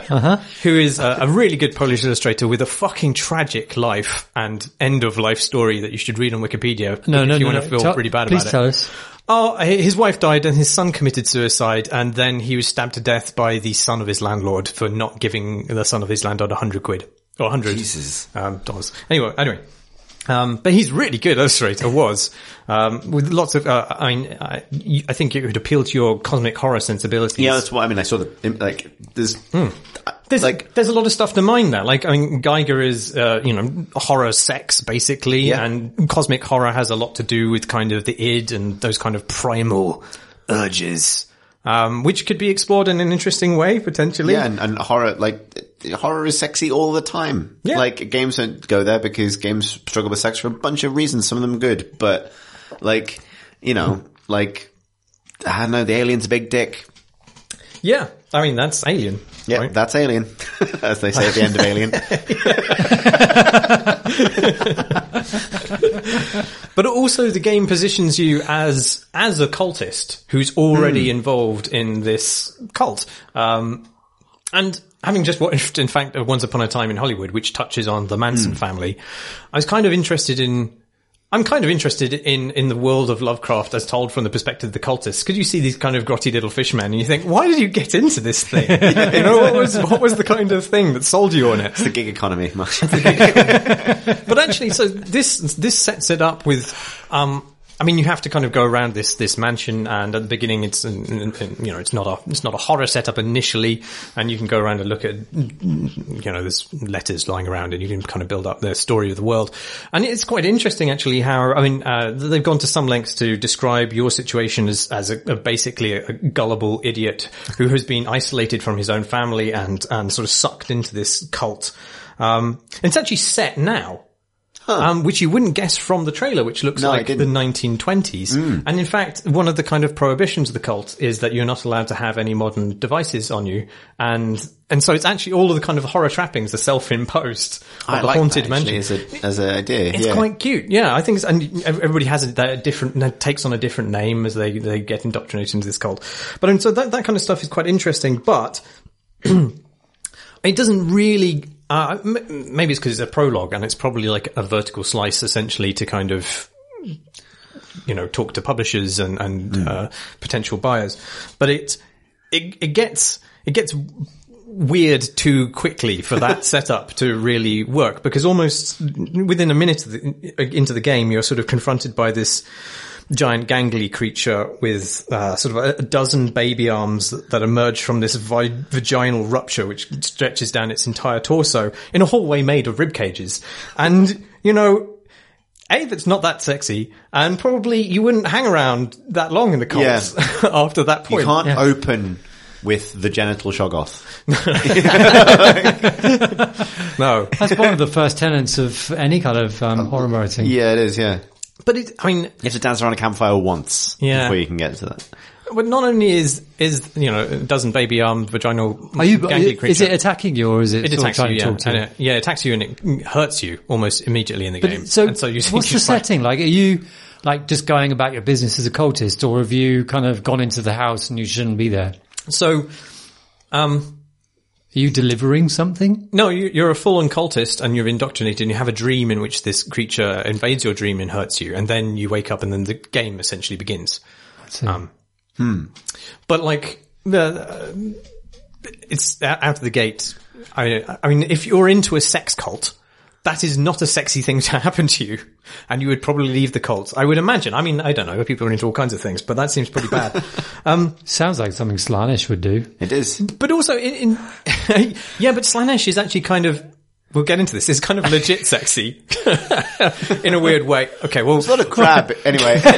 [SPEAKER 3] Beksiński. Who is a, a really good Polish illustrator with a fucking tragic life and end of life story that you should read on Wikipedia.
[SPEAKER 2] No,
[SPEAKER 3] if
[SPEAKER 2] no,
[SPEAKER 3] you
[SPEAKER 2] no.
[SPEAKER 3] want
[SPEAKER 2] no.
[SPEAKER 3] to feel
[SPEAKER 2] Tell-
[SPEAKER 3] pretty bad
[SPEAKER 2] please
[SPEAKER 3] about
[SPEAKER 2] tell us.
[SPEAKER 3] Oh, his wife died and his son committed suicide and then he was stabbed to death by the son of his landlord for not giving the son of his landlord a hundred quid. Or a hundred
[SPEAKER 1] Jesus.
[SPEAKER 3] um, dollars. Anyway, anyway. Um, but he's really good illustrator, was, um, with lots of, uh, I mean, I, I think it would appeal to your cosmic horror sensibilities.
[SPEAKER 1] Yeah, that's what I mean. I saw the like. There's
[SPEAKER 3] There's
[SPEAKER 1] like
[SPEAKER 3] there's a lot of stuff to mine there. Like I mean, Giger is uh, you know horror sex basically,
[SPEAKER 1] Yeah.
[SPEAKER 3] and cosmic horror has a lot to do with kind of the id and those kind of primal urges, um, which could be explored in an interesting way potentially.
[SPEAKER 1] yeah, and, and horror like horror is sexy all the time.
[SPEAKER 3] Yeah.
[SPEAKER 1] like games don't go there because games struggle with sex for a bunch of reasons. Some of them good, but like you know, like I don't know, the alien's a big dick.
[SPEAKER 3] yeah. I mean that's Alien.
[SPEAKER 1] Yeah,
[SPEAKER 3] right?
[SPEAKER 1] that's Alien, as they say at the end of Alien.
[SPEAKER 3] But also the game positions you as as a cultist who's already involved in this cult. Um, and having just watched, in fact, Once Upon a Time in Hollywood, which touches on the Manson family, I was kind of interested in. I'm kind of interested in, in the world of Lovecraft as told from the perspective of the cultists. Because you see these kind of grotty little fishmen and you think, why did you get into this thing? you know, what was, what was the kind of thing that sold you on it?
[SPEAKER 1] It's the gig economy.
[SPEAKER 3] But actually, so this this sets it up with. Um, I mean, you have to kind of go around this this mansion, and at the beginning, it's an- an- an- you know it's not a it's not a horror setup initially, and you can go around and look at you know there's letters lying around, and you can kind of build up the story of the world, and it's quite interesting actually how I mean uh, they've gone to some lengths to describe your situation as as a, a basically a, gullible idiot who has been isolated from his own family and and sort of sucked into this cult. Um, it's actually set now. Um, which you wouldn't guess from the trailer, which looks
[SPEAKER 1] No,
[SPEAKER 3] like the
[SPEAKER 1] didn't.
[SPEAKER 3] 1920s. And in fact, one of the kind of prohibitions of the cult is that you're not allowed to have any modern devices on you. And, and so it's actually all of the kind of horror trappings are self-imposed the
[SPEAKER 1] like
[SPEAKER 3] haunted
[SPEAKER 1] that, actually,
[SPEAKER 3] mansion.
[SPEAKER 1] as a as an idea.
[SPEAKER 3] It's
[SPEAKER 1] yeah.
[SPEAKER 3] quite cute. Yeah, I think, it's, and everybody has a, a different, takes on a different name as they, they get indoctrinated into this cult. But and so that, that kind of stuff is quite interesting, but it doesn't really, uh, maybe it's because it's a prologue and it's probably like a vertical slice essentially to kind of, you know, talk to publishers and, and, uh, potential buyers. But it, it, it gets, it gets weird too quickly for that setup to really work because almost within a minute of the, into the game, you're sort of confronted by this giant gangly creature with uh, sort of a, a dozen baby arms that, that emerge from this vi- vaginal rupture which stretches down its entire torso in a hallway made of rib cages. And, you know, a, that's not that sexy, and probably you wouldn't hang around that long in the cults after that point.
[SPEAKER 1] You can't open with the genital shoggoth.
[SPEAKER 3] No.
[SPEAKER 2] That's one of the first tenets of any kind of um, horror writing.
[SPEAKER 1] Yeah, it is. Yeah,
[SPEAKER 3] But it, I mean,
[SPEAKER 1] you have to dance around a campfire once
[SPEAKER 3] Yeah.
[SPEAKER 1] before you can get to that.
[SPEAKER 3] but not only is, is, you know, a dozen baby armed vaginal
[SPEAKER 2] Are you?
[SPEAKER 3] gangly creature.
[SPEAKER 2] Is it attacking you, or is it,
[SPEAKER 3] it attacks you,
[SPEAKER 2] trying to
[SPEAKER 3] yeah.
[SPEAKER 2] talk to
[SPEAKER 3] And
[SPEAKER 2] you?
[SPEAKER 3] it, yeah, it attacks you and it hurts you almost immediately in the
[SPEAKER 2] But
[SPEAKER 3] game.
[SPEAKER 2] so,
[SPEAKER 3] and so you
[SPEAKER 2] what's the setting? Like, are you like just going about your business as a cultist, or have you kind of gone into the house and you shouldn't be there?
[SPEAKER 3] So, um,
[SPEAKER 2] Are you delivering something?
[SPEAKER 3] no, you, you're a full-on cultist and you're indoctrinated and you have a dream in which this creature invades your dream and hurts you. And then you wake up and then the game essentially begins. Um, But like, the, it's out of the gate. I, I mean, if you're into a sex cult, that is not a sexy thing to happen to you, and you would probably leave the cult. I would imagine. I mean, I don't know. People are into all kinds of things, but that seems pretty bad.
[SPEAKER 2] Um, Sounds like something Slaanesh would do.
[SPEAKER 1] It is.
[SPEAKER 3] but also, in, in yeah, but Slaanesh is actually kind of. We'll get into this. It's kind of legit sexy in a weird way. Okay, well,
[SPEAKER 1] It's not a crab, anyway.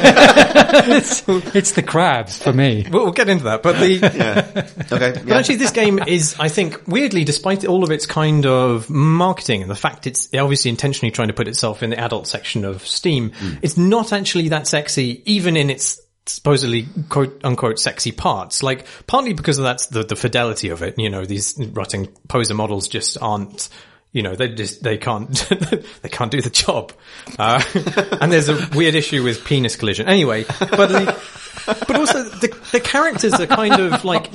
[SPEAKER 2] It's the crabs for me.
[SPEAKER 3] we'll, we'll get into that. But the
[SPEAKER 1] yeah. Okay.
[SPEAKER 3] But actually, this game is, I think, weirdly, despite all of its kind of marketing and the fact it's obviously intentionally trying to put itself in the adult section of Steam, hmm. it's not actually that sexy, even in its supposedly quote unquote sexy parts. Like, partly because of that's the, the fidelity of it. You know, these rotting poser models just aren't, you know, they just, they can't, they can't do the job. Uh, and there's a weird issue with penis collision. Anyway, but the, but also the, the characters are kind of like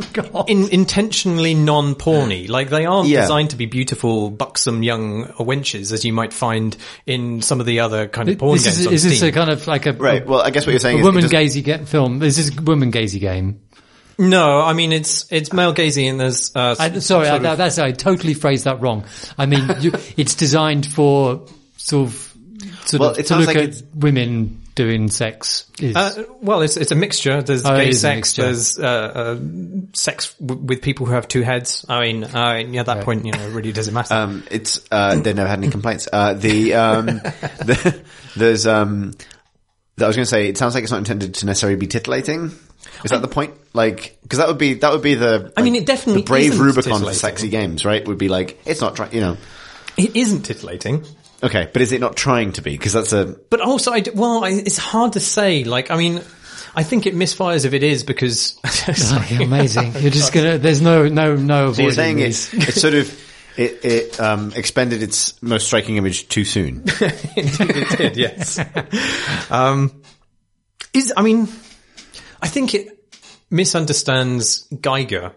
[SPEAKER 3] in, intentionally non-porny. Like they aren't
[SPEAKER 1] Yeah.
[SPEAKER 3] designed to be beautiful, buxom young wenches as you might find in some of the other kind of porn
[SPEAKER 2] This
[SPEAKER 3] games
[SPEAKER 2] is,
[SPEAKER 3] on
[SPEAKER 2] is this a kind of like a,
[SPEAKER 1] Right. Well, I guess what you're saying
[SPEAKER 2] a
[SPEAKER 1] is
[SPEAKER 2] woman
[SPEAKER 1] doesn't-
[SPEAKER 2] gazy get film? This is a woman gazy game.
[SPEAKER 3] No, I mean it's it's male gazing and there's uh,
[SPEAKER 2] I, sorry, I,
[SPEAKER 3] of-
[SPEAKER 2] that's I totally phrased that wrong. I mean, you, it's designed for sort of sort
[SPEAKER 1] Well,
[SPEAKER 2] of
[SPEAKER 1] it
[SPEAKER 2] to
[SPEAKER 1] sounds
[SPEAKER 2] look
[SPEAKER 1] like
[SPEAKER 2] at
[SPEAKER 1] it's-
[SPEAKER 2] women doing sex. Is,
[SPEAKER 3] Uh, well, it's it's a mixture. There's
[SPEAKER 2] Oh,
[SPEAKER 3] gay sex. There's uh, uh, sex w- with people who have two heads. I mean, uh, yeah, at that point, you know, it really doesn't matter.
[SPEAKER 1] Um, it's uh, they never had any complaints. Uh, the, um, the there's um, I was going to say it sounds like it's not intended to necessarily be titillating. Is that the point? Like, because that would be that would be the.
[SPEAKER 3] I mean, it definitely
[SPEAKER 1] the brave
[SPEAKER 3] isn't
[SPEAKER 1] Rubicon for sexy games, right? Would be like it's not trying, you know.
[SPEAKER 3] it isn't titillating.
[SPEAKER 1] Okay, but is it not trying to be? Because that's a
[SPEAKER 3] But also, I d well, I, it's hard to say. Like, I mean, I think it misfires if it is because.
[SPEAKER 2] Oh, like, amazing. You're just gonna. There's no no no.
[SPEAKER 1] So you're
[SPEAKER 2] avoiding
[SPEAKER 1] saying
[SPEAKER 2] these.
[SPEAKER 1] it's it's sort of it it um, expended its most striking image too soon.
[SPEAKER 3] it did, yes. um, is I mean, I think it misunderstands Giger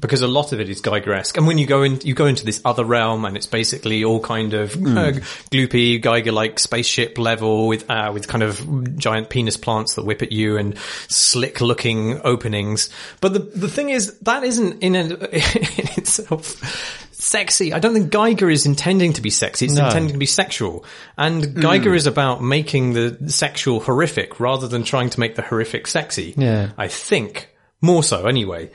[SPEAKER 3] because a lot of it is Giger-esque. And when you go in, you go into this other realm, and it's basically all kind of uh, gloopy Giger-like spaceship level with uh, with kind of giant penis plants that whip at you and slick-looking openings. But the the thing is, that isn't in, a, in itself sexy. I don't think Giger is intending to be sexy. It's
[SPEAKER 2] No.
[SPEAKER 3] intending to be sexual. And hmm. Giger is about making the sexual horrific rather than trying to make the horrific sexy.
[SPEAKER 2] Yeah.
[SPEAKER 3] I think. More so, anyway.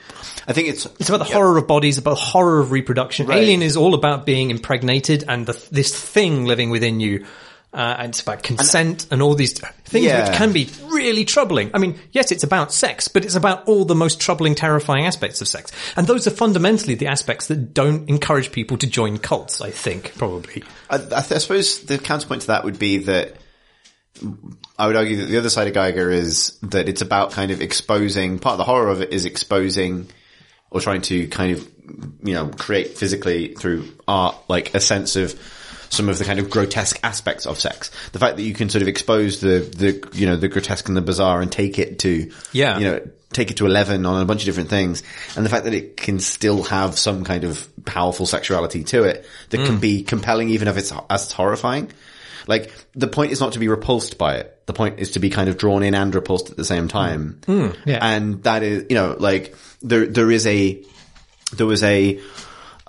[SPEAKER 1] I think it's
[SPEAKER 3] It's about the horror of bodies, about the horror of reproduction.
[SPEAKER 1] Right.
[SPEAKER 3] Alien is all about being impregnated and the, this thing living within you. Uh, and it's about consent and, all these things
[SPEAKER 1] Yeah.
[SPEAKER 3] which can be really troubling. I mean, yes, it's about sex, but it's about all the most troubling, terrifying aspects of sex. And those are fundamentally the aspects that don't encourage people to join cults, I think, probably.
[SPEAKER 1] I, I, th- I suppose the counterpoint to that would be that I would argue that the other side of Giger is that it's about kind of exposing, part of the horror of it is exposing or trying to kind of, you know, create physically through art, like a sense of some of the kind of grotesque aspects of sex. The fact that you can sort of expose the, the, you know, the grotesque and the bizarre and take it to,
[SPEAKER 3] Yeah.
[SPEAKER 1] you know, take it to 11 on a bunch of different things. And the fact that it can still have some kind of powerful sexuality to it that can mm. be compelling even if it's as it's horrifying. Like the point is not to be repulsed by it. The point is to be kind of drawn in and repulsed at the same time. Mm. Mm.
[SPEAKER 2] Yeah.
[SPEAKER 1] And that is, you know, like there, there is a, there was a,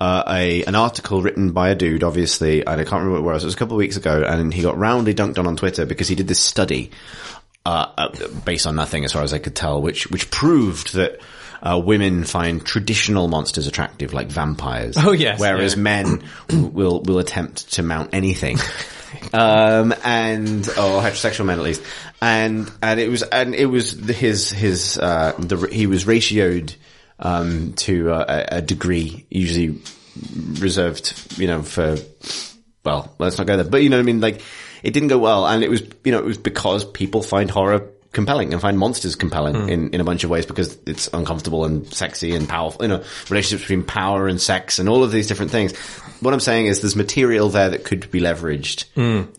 [SPEAKER 1] uh, a, an article written by a dude, obviously, and I can't remember where it was. It was a couple of weeks ago and he got roundly dunked on on Twitter because he did this study, uh, uh, based on nothing as far as I could tell, which, which proved that, uh, women find traditional monsters attractive, like vampires.
[SPEAKER 3] Oh, yes,
[SPEAKER 1] Whereas
[SPEAKER 3] yeah.
[SPEAKER 1] men will, will attempt to mount anything. um, and or heterosexual men at least, and and it was and it was his his uh, the he was ratioed um, to uh, a, a degree usually reserved, you know, for well, let's not go there, but you know what I mean, like it didn't go well, and it was you know it was because people find horror compelling and find monsters compelling in, in a bunch of ways because it's uncomfortable and sexy and powerful, you know, relationships between power and sex and all of these different things. What I'm saying is there's material there that could be leveraged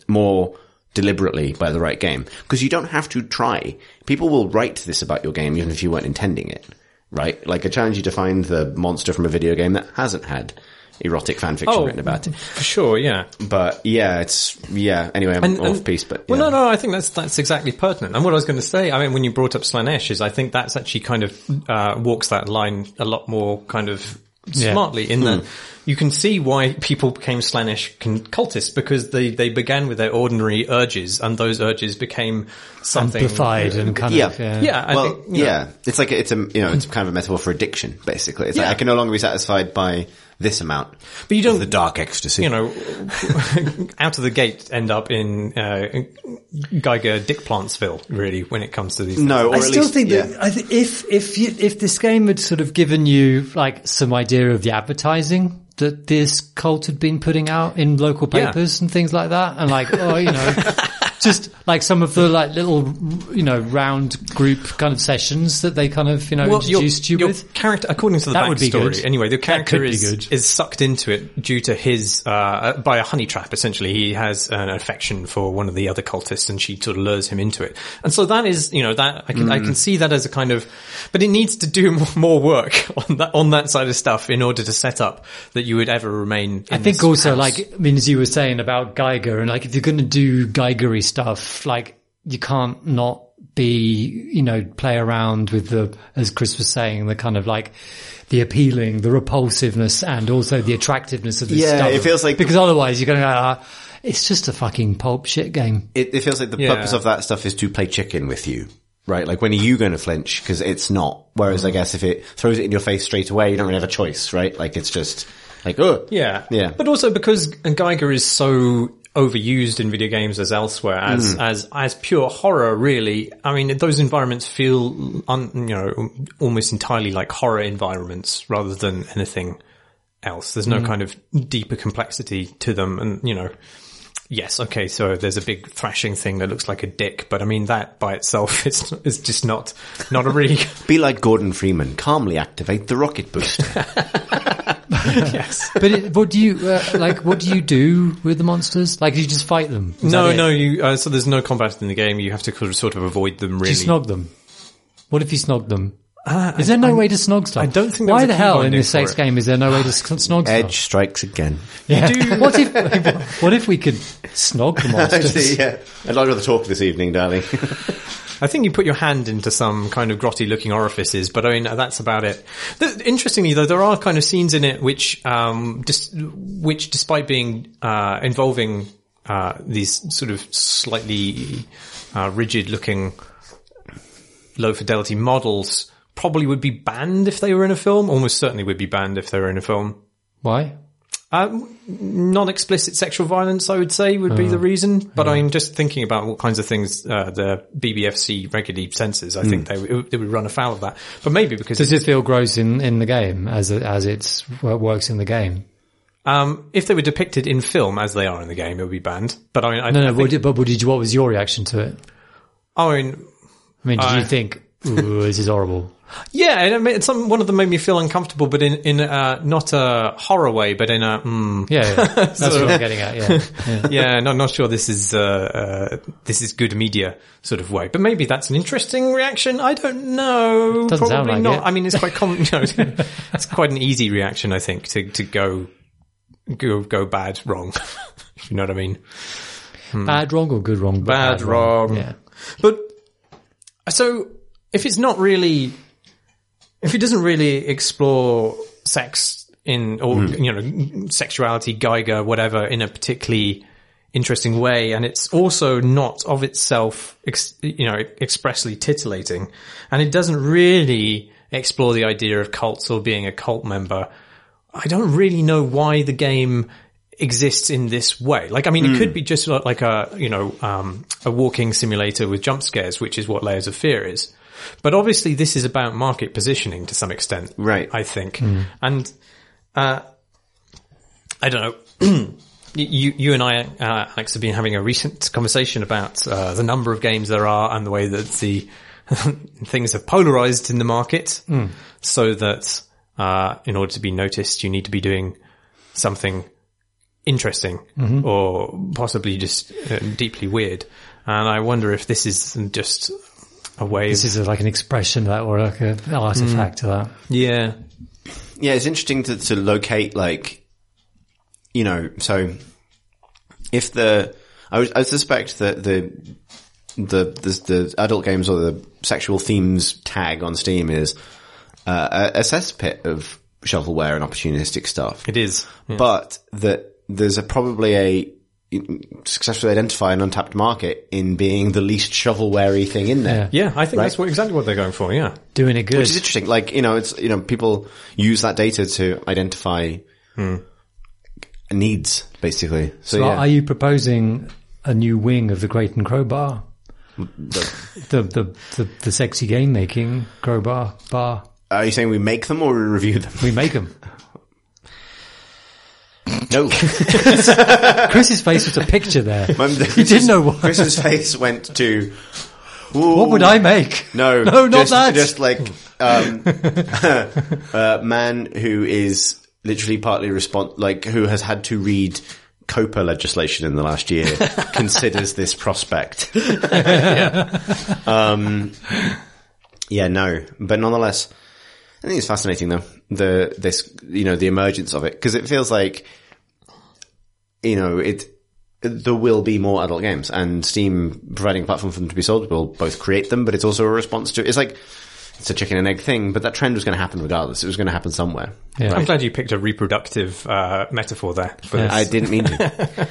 [SPEAKER 1] more deliberately by the right game because you don't have to try. People will write this about your game even if you weren't intending it, right? Like I challenge you to find the monster from a video game that hasn't had erotic fan fiction
[SPEAKER 3] Oh,
[SPEAKER 1] written about it.
[SPEAKER 3] For sure, yeah.
[SPEAKER 1] But yeah, it's yeah. Anyway, I'm
[SPEAKER 3] And-
[SPEAKER 1] off
[SPEAKER 3] and-
[SPEAKER 1] piece, but
[SPEAKER 3] Well, no, no, I think that's that's exactly pertinent. And what I was going to say, I mean, when you brought up Slaanesh, is I think that's actually kind of uh, walks that line a lot more kind of smartly in that hmm. you can see why people became Slaanesh con- cultists because they they began with their ordinary urges and those urges became something
[SPEAKER 2] amplified and kind
[SPEAKER 1] Yeah.
[SPEAKER 2] of yeah.
[SPEAKER 3] Yeah, I
[SPEAKER 1] well,
[SPEAKER 3] think, you know,
[SPEAKER 1] yeah, it's like a, it's a you know it's kind of a metaphor for addiction, basically. It's
[SPEAKER 3] Yeah.
[SPEAKER 1] like I can no longer be satisfied by this amount.
[SPEAKER 3] But you don't-
[SPEAKER 1] the dark ecstasy.
[SPEAKER 3] you know, out of the gate end up in uh, Giger Dick Plantsville, really, when it comes to these.
[SPEAKER 1] no, or
[SPEAKER 2] I
[SPEAKER 1] at
[SPEAKER 2] still
[SPEAKER 1] least,
[SPEAKER 2] think
[SPEAKER 1] yeah.
[SPEAKER 2] that I th- if if you, if this game had sort of given you like some idea of the advertising that this cult had been putting out in local
[SPEAKER 3] Yeah.
[SPEAKER 2] papers and things like that, and like oh you know just like some of the like little, you know, round group kind of sessions that they kind of, you know,
[SPEAKER 3] Well, your-
[SPEAKER 2] introduced you
[SPEAKER 3] your
[SPEAKER 2] with.
[SPEAKER 3] character, according to the
[SPEAKER 2] That would be
[SPEAKER 3] backstory,
[SPEAKER 2] good.
[SPEAKER 3] anyway, the character is, is sucked into it due to his, uh, by a honey trap, essentially. He has an affection for one of the other cultists and she sort of lures him into it. And so that is, you know, that, I can, I
[SPEAKER 2] Mm.
[SPEAKER 3] can see that as a kind of, but it needs to do more- work on that, on that side of stuff in order to set up that you would ever remain.
[SPEAKER 2] I think also like, I mean, as you were saying about Giger and like if you're going to do Gigery stuff, like you can't not be, you know, play around with the, as Chris was saying, the kind of like the appealing, the repulsiveness and also the attractiveness of this
[SPEAKER 1] Yeah,
[SPEAKER 2] stuff.
[SPEAKER 1] it feels like-
[SPEAKER 2] because otherwise you're going to go, ah, it's just a fucking pulp shit game.
[SPEAKER 1] It, it feels like the
[SPEAKER 3] Yeah.
[SPEAKER 1] purpose of that stuff is to play chicken with you. Right, like when are you going to flinch? Because it's not. Whereas I guess if it throws it in your face straight away, you don't really have a choice, right? Like it's just like, oh,
[SPEAKER 3] Yeah.
[SPEAKER 1] Yeah.
[SPEAKER 3] But also because Giger is so overused in video games as elsewhere as, hmm. as, as pure horror, really. I mean, those environments feel, un, you know, almost entirely like horror environments rather than anything else. There's no hmm. kind of deeper complexity to them. And, you know, yes, okay, so there's a big thrashing thing that looks like a dick, but I mean, that by itself is, is just not, not a really,
[SPEAKER 1] be like Gordon Freeman, calmly activate the rocket booster.
[SPEAKER 3] yes.
[SPEAKER 2] But it, what do you, uh, like, what do you do with the monsters? Like, do you just fight them? Is
[SPEAKER 3] No, no, you, uh, so there's no combat in the game. You have to sort of, avoid them
[SPEAKER 2] Do
[SPEAKER 3] really.
[SPEAKER 2] you snog them? What if you snog them? is there no way to snog stuff?
[SPEAKER 3] I don't think
[SPEAKER 2] Why the hell in this sex
[SPEAKER 3] it.
[SPEAKER 2] game is there no way to s- snog
[SPEAKER 1] Edge
[SPEAKER 2] stuff?
[SPEAKER 1] strikes again.
[SPEAKER 2] Yeah. what if what if we could snog the monsters?
[SPEAKER 1] Actually, yeah. I'd like to talk this evening, darling.
[SPEAKER 3] I think you put your hand into some kind of grotty looking orifices, but I mean, that's about it. Th- interestingly though, there are kind of scenes in it which, um, just, which despite being, uh, involving, uh, these sort of slightly, uh, rigid looking low fidelity models probably would be banned if they were in a film, almost certainly would be banned if they were in a film.
[SPEAKER 2] Why?
[SPEAKER 3] Um, non-explicit sexual violence, I would say, would be the reason. But I'm just thinking about what kinds of things uh, the BBFC regularly censors, I think they, would- they would run afoul of that. But maybe because
[SPEAKER 2] Does it feel gross in, in the game as it, as what works in the game?
[SPEAKER 3] um, if they were depicted in film as they are in the game, it would be banned. But I mean, I,
[SPEAKER 2] No,
[SPEAKER 3] I
[SPEAKER 2] no.
[SPEAKER 3] think,
[SPEAKER 2] What did, but what did you? What was your reaction to it?
[SPEAKER 3] I mean,
[SPEAKER 2] I mean, did
[SPEAKER 3] I-
[SPEAKER 2] you think, "Ooh, this is horrible"?
[SPEAKER 3] yeah, and I mean, some one of them made me feel uncomfortable, but in in uh, not a horror way, but in a mm,
[SPEAKER 2] Yeah, yeah. that's what I'm getting at. Yeah, yeah.
[SPEAKER 3] yeah, not not sure this is uh, uh, this is good media sort of way, but maybe that's an interesting reaction. I don't know.
[SPEAKER 2] Doesn't sound
[SPEAKER 3] Probably
[SPEAKER 2] like
[SPEAKER 3] not.
[SPEAKER 2] it.
[SPEAKER 3] I mean, it's quite common. You know, it's quite an easy reaction, I think, to to go go go bad wrong. you know what I mean.
[SPEAKER 2] Bad wrong or good wrong? but
[SPEAKER 3] Bad wrong.
[SPEAKER 2] Yeah.
[SPEAKER 3] But so if it's not really, if it doesn't really explore sex in or you know sexuality, Giger, whatever, in a particularly interesting way, and it's also not of itself, ex, you know, expressly titillating, and it doesn't really explore the idea of cults or being a cult member. I don't really know why the game exists in this way. Like, I mean, it could be just like a, you know, um, a walking simulator with jump scares, which is what Layers of Fear is. But obviously this is about market positioning to some extent.
[SPEAKER 1] Right.
[SPEAKER 3] I think. And, uh, I don't know. You, you and I, uh, Alex, have been having a recent conversation about uh, the number of games there are and the way that the things have polarized in the market, so that uh, in order to be noticed, you need to be doing something interesting or possibly just uh, deeply weird. And I wonder if this is just a way.
[SPEAKER 2] This is like an expression of that or like an artifact of that.
[SPEAKER 3] yeah,
[SPEAKER 1] Yeah, it's interesting to, to locate like, you know, so if the, I, would, I suspect that the, the, the, the adult games or the sexual themes tag on Steam is uh, a, a cesspit of shovelware and opportunistic stuff.
[SPEAKER 3] it is.
[SPEAKER 1] But that there's a probably a successfully identify an untapped market in being the least shovelware thing in there.
[SPEAKER 2] Yeah.
[SPEAKER 3] Yeah, I think
[SPEAKER 1] Right.
[SPEAKER 3] that's what, exactly what they're going for. Yeah.
[SPEAKER 2] Doing it good.
[SPEAKER 1] Which is interesting. Like, you know, it's, you know, people use that data to identify hmm. needs, basically. So,
[SPEAKER 2] So
[SPEAKER 1] yeah.
[SPEAKER 2] are you proposing a new wing of the Crate and Crowbar? the, the, the, the sexy game making crowbar bar.
[SPEAKER 1] are you saying we make them or we review them?
[SPEAKER 2] We make them.
[SPEAKER 1] No.
[SPEAKER 2] Chris's face was a picture there. You didn't know what.
[SPEAKER 1] Chris's face went to.
[SPEAKER 2] What would I make?
[SPEAKER 1] No,
[SPEAKER 2] No, not
[SPEAKER 1] just,
[SPEAKER 2] that.
[SPEAKER 1] Just like um, a man who is literally partly respon like who has had to read COPPA legislation in the last year considers this prospect. Um, yeah, no, but nonetheless, I think it's fascinating though the this you know the emergence of it because it feels like you know it there will be more adult games and Steam providing a platform for them to be sold will both create them, but it's also a response to, it's like, it's a chicken and egg thing, but that trend was going to happen regardless. It was going to happen somewhere.
[SPEAKER 2] Yeah.
[SPEAKER 3] I'm glad you picked a reproductive uh, metaphor there. For
[SPEAKER 2] Yeah.
[SPEAKER 3] this.
[SPEAKER 1] I didn't mean to.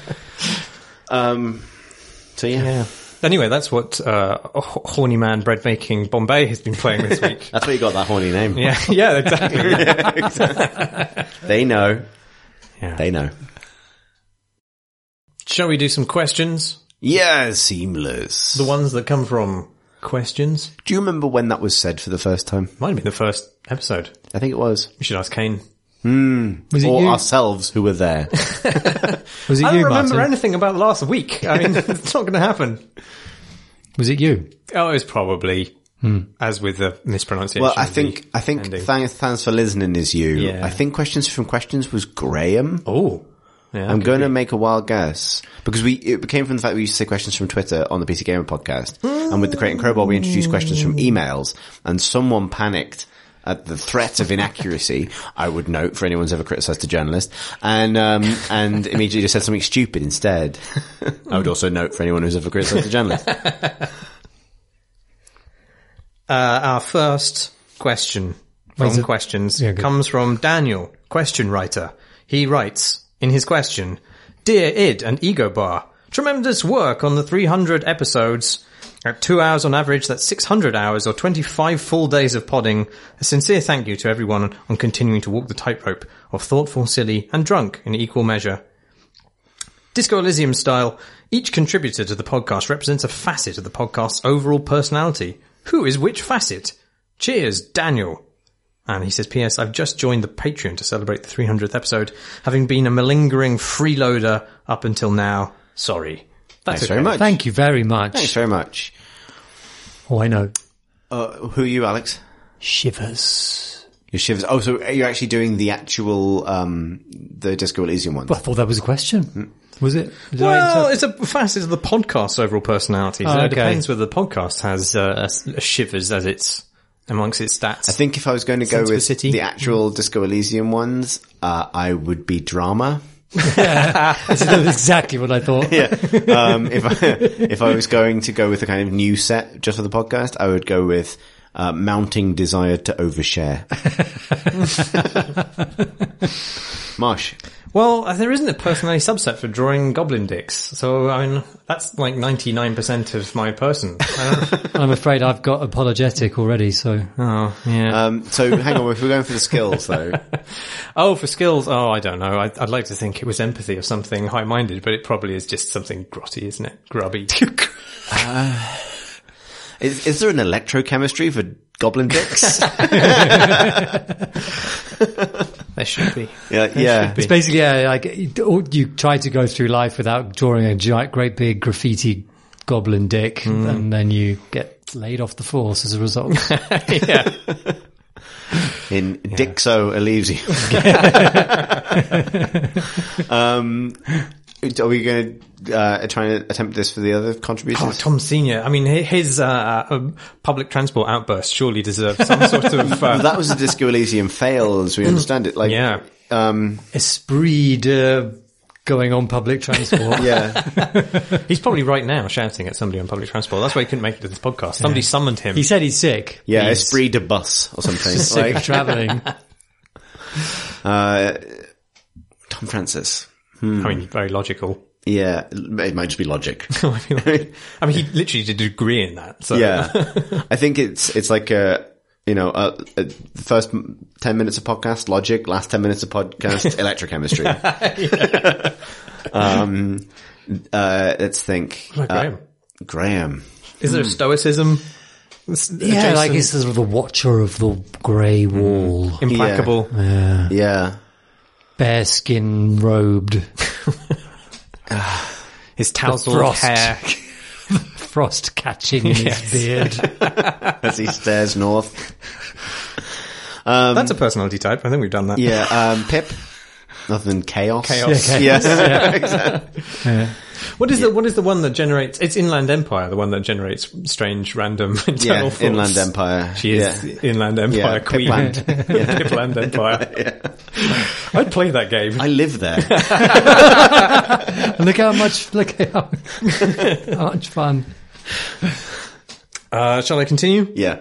[SPEAKER 1] um, so yeah.
[SPEAKER 3] Yeah. Anyway, that's what uh, horny man bread making Bombay has been playing this week.
[SPEAKER 1] That's where you got that horny name.
[SPEAKER 3] yeah, yeah, exactly.
[SPEAKER 1] They know.
[SPEAKER 3] Yeah.
[SPEAKER 1] They know.
[SPEAKER 3] Shall we do some questions?
[SPEAKER 1] Yeah, seamless.
[SPEAKER 3] The ones that come from questions.
[SPEAKER 1] Do you remember when that was said for the first time?
[SPEAKER 3] Might have been the first episode.
[SPEAKER 1] I think it was.
[SPEAKER 3] We should ask Kane. Hmm.
[SPEAKER 2] Was it
[SPEAKER 1] Or
[SPEAKER 2] you?
[SPEAKER 1] ourselves who were there.
[SPEAKER 2] Was it
[SPEAKER 3] I don't remember
[SPEAKER 2] Martin?
[SPEAKER 3] anything about last week. I mean, it's not going to happen.
[SPEAKER 2] Was it you?
[SPEAKER 3] Oh, it was probably, hmm. as with the mispronunciation.
[SPEAKER 1] well, I think, I think
[SPEAKER 3] ending.
[SPEAKER 1] thanks, thanks for listening is you.
[SPEAKER 3] Yeah.
[SPEAKER 1] I think questions from questions was Graham.
[SPEAKER 3] Oh. Yeah,
[SPEAKER 1] I'm going
[SPEAKER 3] be.
[SPEAKER 1] to make a wild guess because we it came from the fact we used to say questions from Twitter on the PC Gamer podcast, and with the Crate and Crowbar we introduced questions from hmm. emails, and someone panicked at the threat of inaccuracy. I would note for anyone who's ever criticised a journalist, and um, and immediately just said something stupid instead. I would also note for anyone who's ever criticised a journalist.
[SPEAKER 3] Uh, our first question from
[SPEAKER 2] it-
[SPEAKER 3] questions
[SPEAKER 2] Yeah,
[SPEAKER 3] comes from Daniel, question writer. He writes in his question, Dear id and Ego Bar, tremendous work on the 300 episodes. At two hours on average, that's 600 hours or 25 full days of podding. A sincere thank you to everyone on continuing to walk the tightrope of thoughtful, silly, and drunk in equal measure. Disco Elysium style, each contributor to the podcast represents a facet of the podcast's overall personality. Who is which facet? Cheers, Daniel. And he says, P.S. I've just joined the Patreon to celebrate the 300th episode, having been a malingering freeloader up until now. Sorry. That's
[SPEAKER 1] Thanks very much.
[SPEAKER 2] Thank you very much.
[SPEAKER 1] Thanks very much.
[SPEAKER 2] Oh, I know.
[SPEAKER 1] Uh, who are you, Alex?
[SPEAKER 2] Shivers.
[SPEAKER 1] Your shivers. Oh, so you're actually doing the actual um, the Disco Elysium one.
[SPEAKER 2] Well, I thought that was a question. Was it? Did
[SPEAKER 3] Well,
[SPEAKER 2] inter-
[SPEAKER 3] it's a facet of the podcast's overall personality. So
[SPEAKER 2] Oh,
[SPEAKER 3] it
[SPEAKER 2] okay.
[SPEAKER 3] depends whether the podcast has uh, a s- a shivers as its amongst its stats.
[SPEAKER 1] I think if I was going to go
[SPEAKER 3] Sense of
[SPEAKER 1] with
[SPEAKER 3] city.
[SPEAKER 1] the actual Disco Elysium ones, uh, I would be drama.
[SPEAKER 2] That's exactly what I thought.
[SPEAKER 1] Yeah. Um, if I, if I was going to go with a kind of new set just for the podcast, I would go with uh, mounting desire to overshare. Mosh.
[SPEAKER 3] Well, uh, there isn't a personality subset for drawing goblin dicks, so I mean that's like ninety nine percent of my person. I don't,
[SPEAKER 2] I'm afraid I've got apologetic already, so.
[SPEAKER 3] oh yeah.
[SPEAKER 1] Um, so hang on, if we're going for the skills though,
[SPEAKER 3] oh, for skills, oh I don't know. I, I'd like to think it was empathy or something high minded, but it probably is just something grotty, isn't it? Grubby.
[SPEAKER 1] is, is there an electrochemistry for goblin dicks?
[SPEAKER 3] there should be.
[SPEAKER 1] yeah, yeah.
[SPEAKER 3] be.
[SPEAKER 2] It's basically, yeah, like, you you try to go through life without drawing a giant, great big graffiti goblin dick, and then you get laid off the force as a result.
[SPEAKER 3] yeah.
[SPEAKER 1] in Dixo Elysium. um, are we going to uh, try and attempt this for the other contributors?
[SPEAKER 3] Oh, Tom Senior. I mean, his uh, uh, public transport outburst surely deserves some sort of. Uh,
[SPEAKER 1] that was a Disco Elysium fail, as we understand it. Like,
[SPEAKER 3] yeah.
[SPEAKER 1] um,
[SPEAKER 2] Esprit de going on public transport.
[SPEAKER 1] yeah,
[SPEAKER 3] He's probably right now shouting at somebody on public transport. That's why he couldn't make it to this podcast. Somebody summoned him.
[SPEAKER 2] He said he's sick.
[SPEAKER 1] yeah,
[SPEAKER 2] He's
[SPEAKER 1] Esprit de Bus or something.
[SPEAKER 2] sick of traveling.
[SPEAKER 1] uh, Tom Francis.
[SPEAKER 3] I mean, very logical.
[SPEAKER 1] Yeah, it might just be logic.
[SPEAKER 3] I mean, he literally did a degree in that. So.
[SPEAKER 1] Yeah, I think it's it's like a you know uh, uh, the first ten minutes of podcast logic, last ten minutes of podcast electrochemistry. um, uh, let's think.
[SPEAKER 3] Like
[SPEAKER 1] Uh,
[SPEAKER 3] Graham.
[SPEAKER 1] Graham.
[SPEAKER 3] Is there stoicism?
[SPEAKER 2] Yeah, like he's sort of the watcher of the grey wall.
[SPEAKER 3] implacable.
[SPEAKER 1] yeah Yeah.
[SPEAKER 2] Bearskin robed,
[SPEAKER 3] His tousled
[SPEAKER 2] frost.
[SPEAKER 3] hair.
[SPEAKER 2] frost catching in his beard.
[SPEAKER 1] as he stares north.
[SPEAKER 3] That's a personality type. I think we've done that.
[SPEAKER 1] Yeah, um, Pip. Nothing than chaos.
[SPEAKER 3] Chaos.
[SPEAKER 2] Yeah,
[SPEAKER 1] Yeah.
[SPEAKER 3] What is the what is the one that generates? It's Inland Empire, the one that generates strange random internal
[SPEAKER 1] Yeah,
[SPEAKER 3] thoughts.
[SPEAKER 1] Inland Empire.
[SPEAKER 3] She is
[SPEAKER 1] Yeah.
[SPEAKER 3] Inland Empire
[SPEAKER 1] Yeah,
[SPEAKER 3] queen.
[SPEAKER 1] Pipland.
[SPEAKER 3] Pipland Empire. I'd play that game.
[SPEAKER 1] I live there.
[SPEAKER 2] look how much, look how, how much fun.
[SPEAKER 3] Uh, shall I continue?
[SPEAKER 1] Yeah.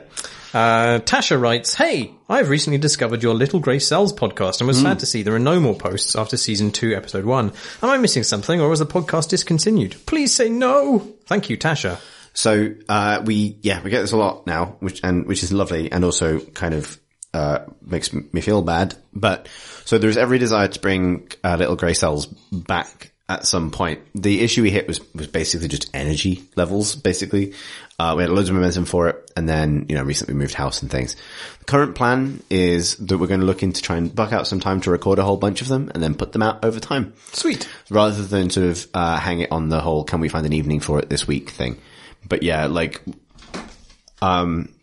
[SPEAKER 3] Uh, Tasha writes, Hey, I've recently discovered your Little Grey Cells podcast and was
[SPEAKER 1] Hmm.
[SPEAKER 3] sad to see there are no more posts after season 2, episode 1. Am I missing something or was the podcast discontinued? Please say no! Thank you, Tasha.
[SPEAKER 1] So uh, we yeah we get this a lot now, which and which is lovely, and also kind of uh, makes me feel bad. But so there's every desire to bring uh, little grey cells back at some point. The issue we hit was was basically just energy levels. Basically, uh, we had loads of momentum for it, and then you know recently moved house and things. The current plan is that we're going to look into try and buck out some time to record a whole bunch of them, and then put them out over time
[SPEAKER 3] Sweet.
[SPEAKER 1] rather than sort of uh, hang it on the whole "can we find an evening for it this week" thing. But yeah, like, um,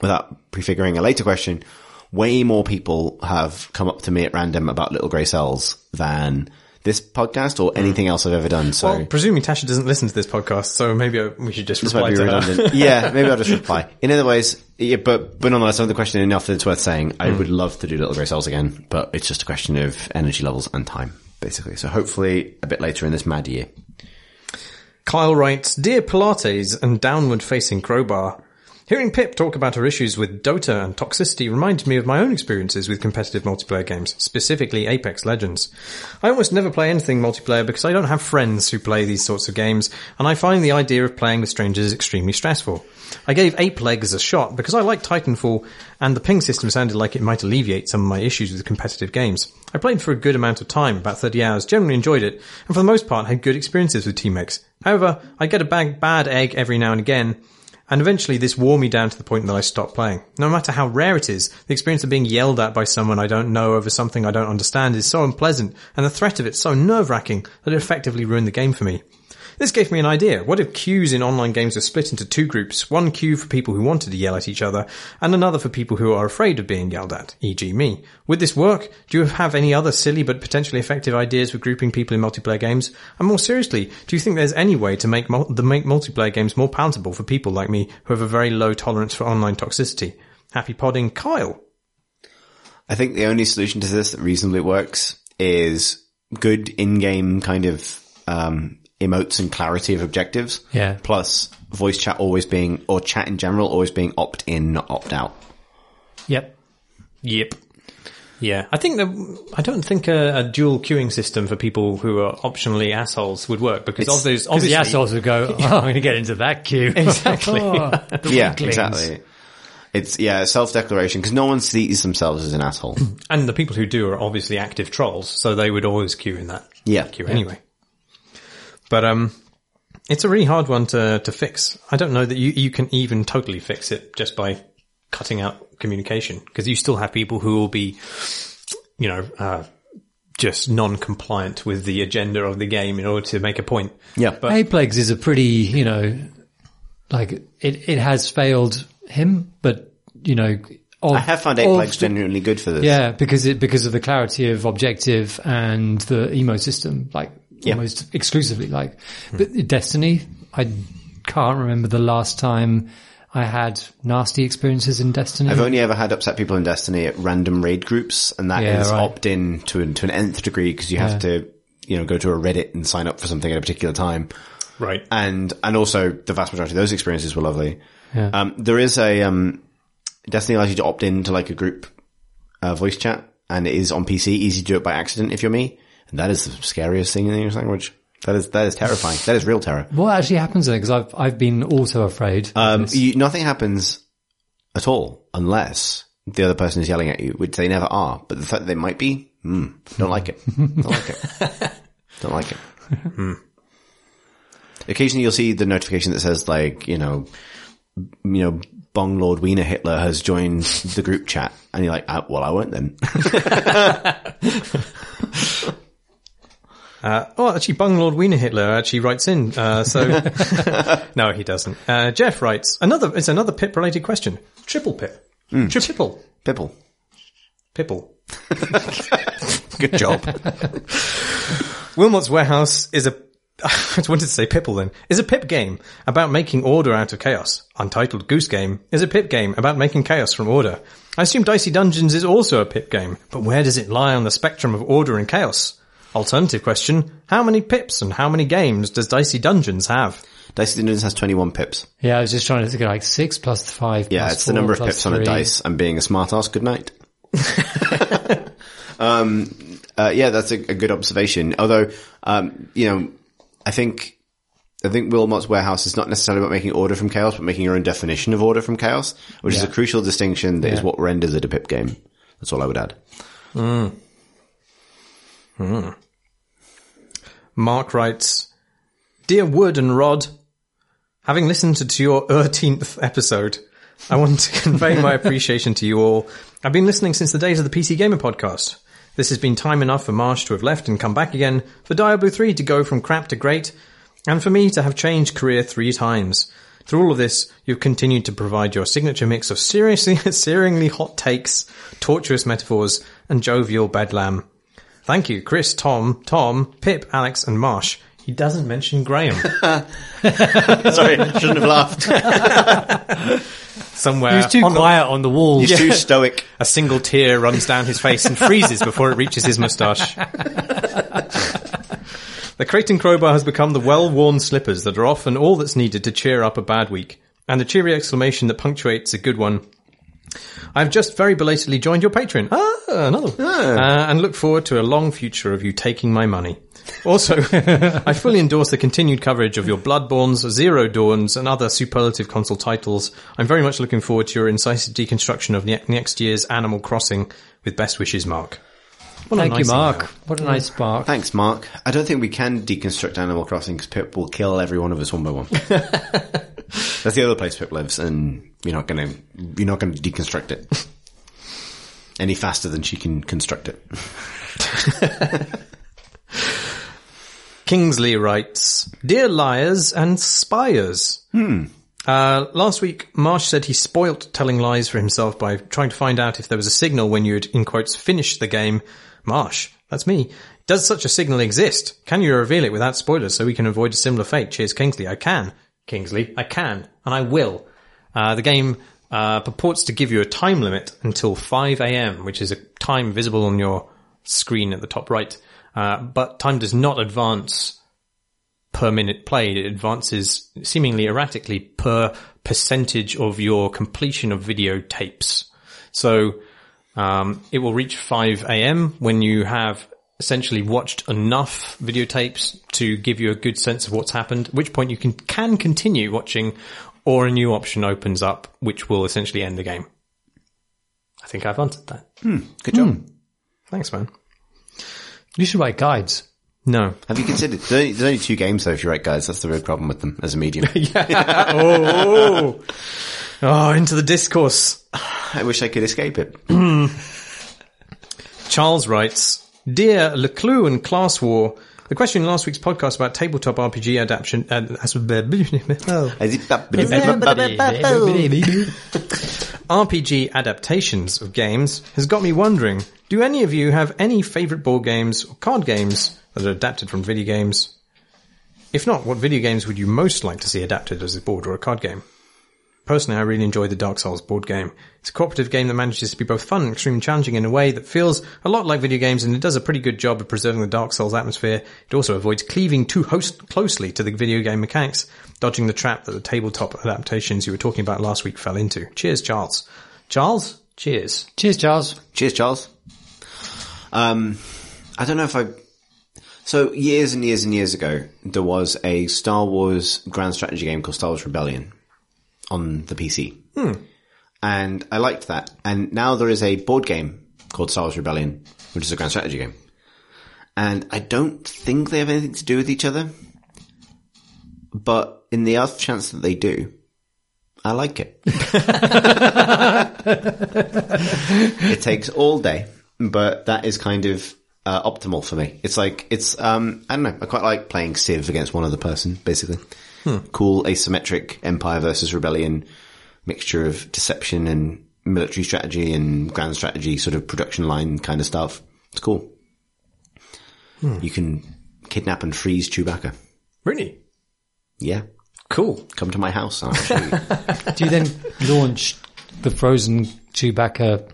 [SPEAKER 1] without prefiguring a later question, way more people have come up to me at random about Little Grey Cells than this podcast or anything hmm. else I've ever done. So
[SPEAKER 3] Well, presuming Tasha doesn't listen to this podcast, so maybe we should just
[SPEAKER 1] this
[SPEAKER 3] reply
[SPEAKER 1] might be redundant. yeah, maybe I'll just reply. In other ways, yeah, but but nonetheless, another question enough that it's worth saying. I hmm. would love to do Little Grey Cells again, but it's just a question of energy levels and time, basically. So hopefully, a bit later in this mad year.
[SPEAKER 3] Kyle writes, Dear Pilates and downward facing crowbar, hearing Pip talk about her issues with Dota and toxicity reminded me of my own experiences with competitive multiplayer games, specifically Apex Legends. I almost never play anything multiplayer because I don't have friends who play these sorts of games, and I find the idea of playing with strangers extremely stressful. I gave Ape Legs a shot because I like Titanfall, and the ping system sounded like it might alleviate some of my issues with competitive games. I played for a good amount of time, about 30 hours, generally enjoyed it, and for the most part had good experiences with teammates. However, I get a bad egg every now and again, and eventually this wore me down to the point that I stopped playing. No matter how rare it is, the experience of being yelled at by someone I don't know over something I don't understand is so unpleasant, and the threat of it so nerve-wracking that it effectively ruined the game for me. This gave me an idea. What if queues in online games were split into two groups? One queue for people who wanted to yell at each other, and another for people who are afraid of being yelled at, e.g. me. Would this work? Do you have any other silly but potentially effective ideas for grouping people in multiplayer games? And more seriously, do you think there's any way to make, mul- make multiplayer games more palatable for people like me who have a very low tolerance for online toxicity? Happy podding, Kyle.
[SPEAKER 1] I think the only solution to this that reasonably works is good in-game kind of um, emotes and clarity of objectives.
[SPEAKER 2] Yeah.
[SPEAKER 1] Plus voice chat always being, or chat in general, always being opt-in, not opt-out.
[SPEAKER 2] Yep.
[SPEAKER 3] Yep. Yeah, I think that I don't think a, a dual queuing system for people who are optionally assholes would work because of those
[SPEAKER 2] Because
[SPEAKER 3] obviously
[SPEAKER 2] the assholes would go, oh, I'm going to get into that queue.
[SPEAKER 3] Exactly.
[SPEAKER 2] Oh, the
[SPEAKER 1] Yeah,
[SPEAKER 2] weaklings.
[SPEAKER 1] exactly. It's, yeah, self-declaration, because no one sees themselves as an asshole.
[SPEAKER 3] And the people who do are obviously active trolls, so they would always queue in that
[SPEAKER 1] Yeah.
[SPEAKER 3] queue anyway. But um, it's a really hard one to to fix. I don't know that you you can even totally fix it just by cutting out communication because you still have people who will be, you know, uh, just non-compliant with the agenda of the game in order to make a point.
[SPEAKER 1] Yeah.
[SPEAKER 3] But-
[SPEAKER 2] Ape Legs is a pretty, you know, like it, it has failed him, but you know, of,
[SPEAKER 1] I have found eight
[SPEAKER 2] of
[SPEAKER 1] plagues genuinely good for this.
[SPEAKER 2] Yeah, because it because of the clarity of objective and the emo system, like
[SPEAKER 1] Yeah.
[SPEAKER 2] almost exclusively. Like, but Destiny, I can't remember the last time I had nasty experiences in Destiny.
[SPEAKER 1] I've only ever had upset people in Destiny at random raid groups, and that is
[SPEAKER 2] Yeah, right.
[SPEAKER 1] opt-in to an, to an nth degree because you have to, you know, go to a Reddit and sign up for something at a particular time.
[SPEAKER 3] right.
[SPEAKER 1] And, and also the vast majority of those experiences were lovely.
[SPEAKER 2] Yeah.
[SPEAKER 1] Um, there is a, um, Destiny allows you to opt in to like a group, uh, voice chat, and it is on PC, easy to do it by accident if you're me. And that is the scariest thing in the English language. That is, that is terrifying. that is real terror.
[SPEAKER 2] what actually happens then? Because I've I've been also afraid.
[SPEAKER 1] Um, you, nothing happens at all unless the other person is yelling at you, which they never are. But the fact that they might be, mm, don't like it. Don't like it. Don't like it. Occasionally you'll see the notification that says like, you know, you know, Bong Lord Wiener Hitler has joined the group chat. And you're like, ah, well, I won't then.
[SPEAKER 3] Uh, oh, actually, Bunglord Wiener Hitler actually writes in. Uh, so no, he doesn't. Uh, Jeff writes another. It's another Pip related question. Triple Pip. Triple.
[SPEAKER 1] Pipple.
[SPEAKER 3] Pipple.
[SPEAKER 1] Good job.
[SPEAKER 3] Wilmot's Warehouse is a. I wanted to say Pipple then. Is a pip game about making order out of chaos. Untitled Goose Game is a pip game about making chaos from order. I assume Dicey Dungeons is also a pip game, but where does it lie on the spectrum of order and chaos? Alternative question, how many pips and how many games does Dicey Dungeons have?
[SPEAKER 1] Dicey Dungeons has 21 pips.
[SPEAKER 2] Yeah, I was just trying to think of like six plus five.
[SPEAKER 1] Yeah,
[SPEAKER 2] plus
[SPEAKER 1] it's the number of
[SPEAKER 2] plus
[SPEAKER 1] pips on a dice. I'm being a smart ass. Good night. um, uh, yeah, that's a, a good observation. Although, um, you know, I think, I think Wilmot's Warehouse is not necessarily about making order from chaos, but making your own definition of order from chaos, which is a crucial distinction that is
[SPEAKER 2] Yeah.
[SPEAKER 1] what renders it a pip game. That's all I would add. Hmm.
[SPEAKER 3] Mark writes, Dear Wood and Rod, having listened to, to your 13th episode, I want to convey my appreciation to you all. I've been listening since the days of the PC Gamer podcast. This has been time enough for Marsh to have left and come back again, for Diablo 3 to go from crap to great, and for me to have changed career three times. Through all of this, you've continued to provide your signature mix of seriously, searingly hot takes, tortuous metaphors, and jovial bedlam. Thank you, Chris, Tom, Tom, Pip, Alex, and Marsh. He doesn't mention Graham.
[SPEAKER 1] Sorry, shouldn't have laughed.
[SPEAKER 3] Somewhere
[SPEAKER 2] He was too
[SPEAKER 3] on the-
[SPEAKER 2] quiet on the wall.
[SPEAKER 1] He's too stoic.
[SPEAKER 3] a single tear runs down his face and freezes before it reaches his moustache. the Crate and Crowbar has become the well-worn slippers that are often all that's needed to cheer up a bad week, and the cheery exclamation that punctuates a good one. I've just very belatedly joined your Patreon. Ah, another one. Uh, and look forward to a long future of you taking my money. Also, I fully endorse the continued coverage of your Bloodbornes, Zero Dawns, and other superlative console titles. I'm very much looking forward to your incisive deconstruction of ne- next year's Animal Crossing. With best wishes, Mark. What a
[SPEAKER 2] Thank you,
[SPEAKER 3] nice
[SPEAKER 2] Mark.
[SPEAKER 3] email.
[SPEAKER 2] What a nice spark.
[SPEAKER 1] Thanks, Mark. I don't think we can deconstruct Animal Crossing because Pip will kill every one of us one by one. That's the other place Pip lives, and you're not going to you're not going to deconstruct it any faster than she can construct it.
[SPEAKER 3] Kingsley writes, Dear liars and spires. Hmm. Uh, last week, Marsh said he spoilt telling lies for himself by trying to find out if there was a signal when you'd, in quotes, finished the game. Marsh, that's me. Does such a signal exist? Can you reveal it without spoilers so we can avoid a similar fate? Cheers, Kingsley. I can. Kingsley, I can. And I will. Uh, the game uh, purports to give you a time limit until 5 a.m., which is a time visible on your screen at the top right. Uh, but time does not advance per minute played. It advances seemingly erratically per percentage of your completion of video tapes. So um, it will reach 5 a.m. when you have essentially watched enough videotapes to give you a good sense of what's happened, at which point you can, can continue watching or a new option opens up, which will essentially end the game. I think I've answered that. Hmm.
[SPEAKER 1] Good job. Hmm.
[SPEAKER 3] Thanks, man.
[SPEAKER 2] You should write guides.
[SPEAKER 3] No.
[SPEAKER 1] Have you considered? There's only, there's only two games though. If you write right, guys, that's the real problem with them as a medium.
[SPEAKER 3] oh, oh, into the discourse.
[SPEAKER 1] I wish I could escape it.
[SPEAKER 3] Charles writes, Dear Leclue and Class War, the question in last week's podcast about tabletop RPG adaptation, uh, RPG adaptations of games has got me wondering, do any of you have any favourite board games or card games that are adapted from video games? If not, what video games would you most like to see adapted as a board or a card game? Personally, I really enjoy the Dark Souls board game. It's a cooperative game that manages to be both fun and extremely challenging in a way that feels a lot like video games and it does a pretty good job of preserving the Dark Souls atmosphere. It also avoids cleaving too host- closely to the video game mechanics, dodging the trap that the tabletop adaptations you were talking about last week fell into. Cheers, Charles. Charles, cheers.
[SPEAKER 2] Cheers, Charles.
[SPEAKER 1] Cheers, Charles. Um, I don't know if I. So years and years and years ago, there was a Star Wars grand strategy game called Star Wars Rebellion on the PC, and I liked that. And now there is a board game called Star Wars Rebellion, which is a grand strategy game, and I don't think they have anything to do with each other. But in the off chance that they do, I like it. it takes all day, but that is kind of uh, optimal for me. It's like it's um I don't know. I quite like playing Civ against one other person, basically. Cool asymmetric Empire versus Rebellion mixture of deception and military strategy and grand strategy, sort of production line kind of stuff. It's cool. Hmm. You can kidnap and freeze Chewbacca.
[SPEAKER 3] Really?
[SPEAKER 1] Yeah,
[SPEAKER 3] Cool.
[SPEAKER 1] come to my house. I'll show you.
[SPEAKER 2] Do you then launch the frozen Chewbacca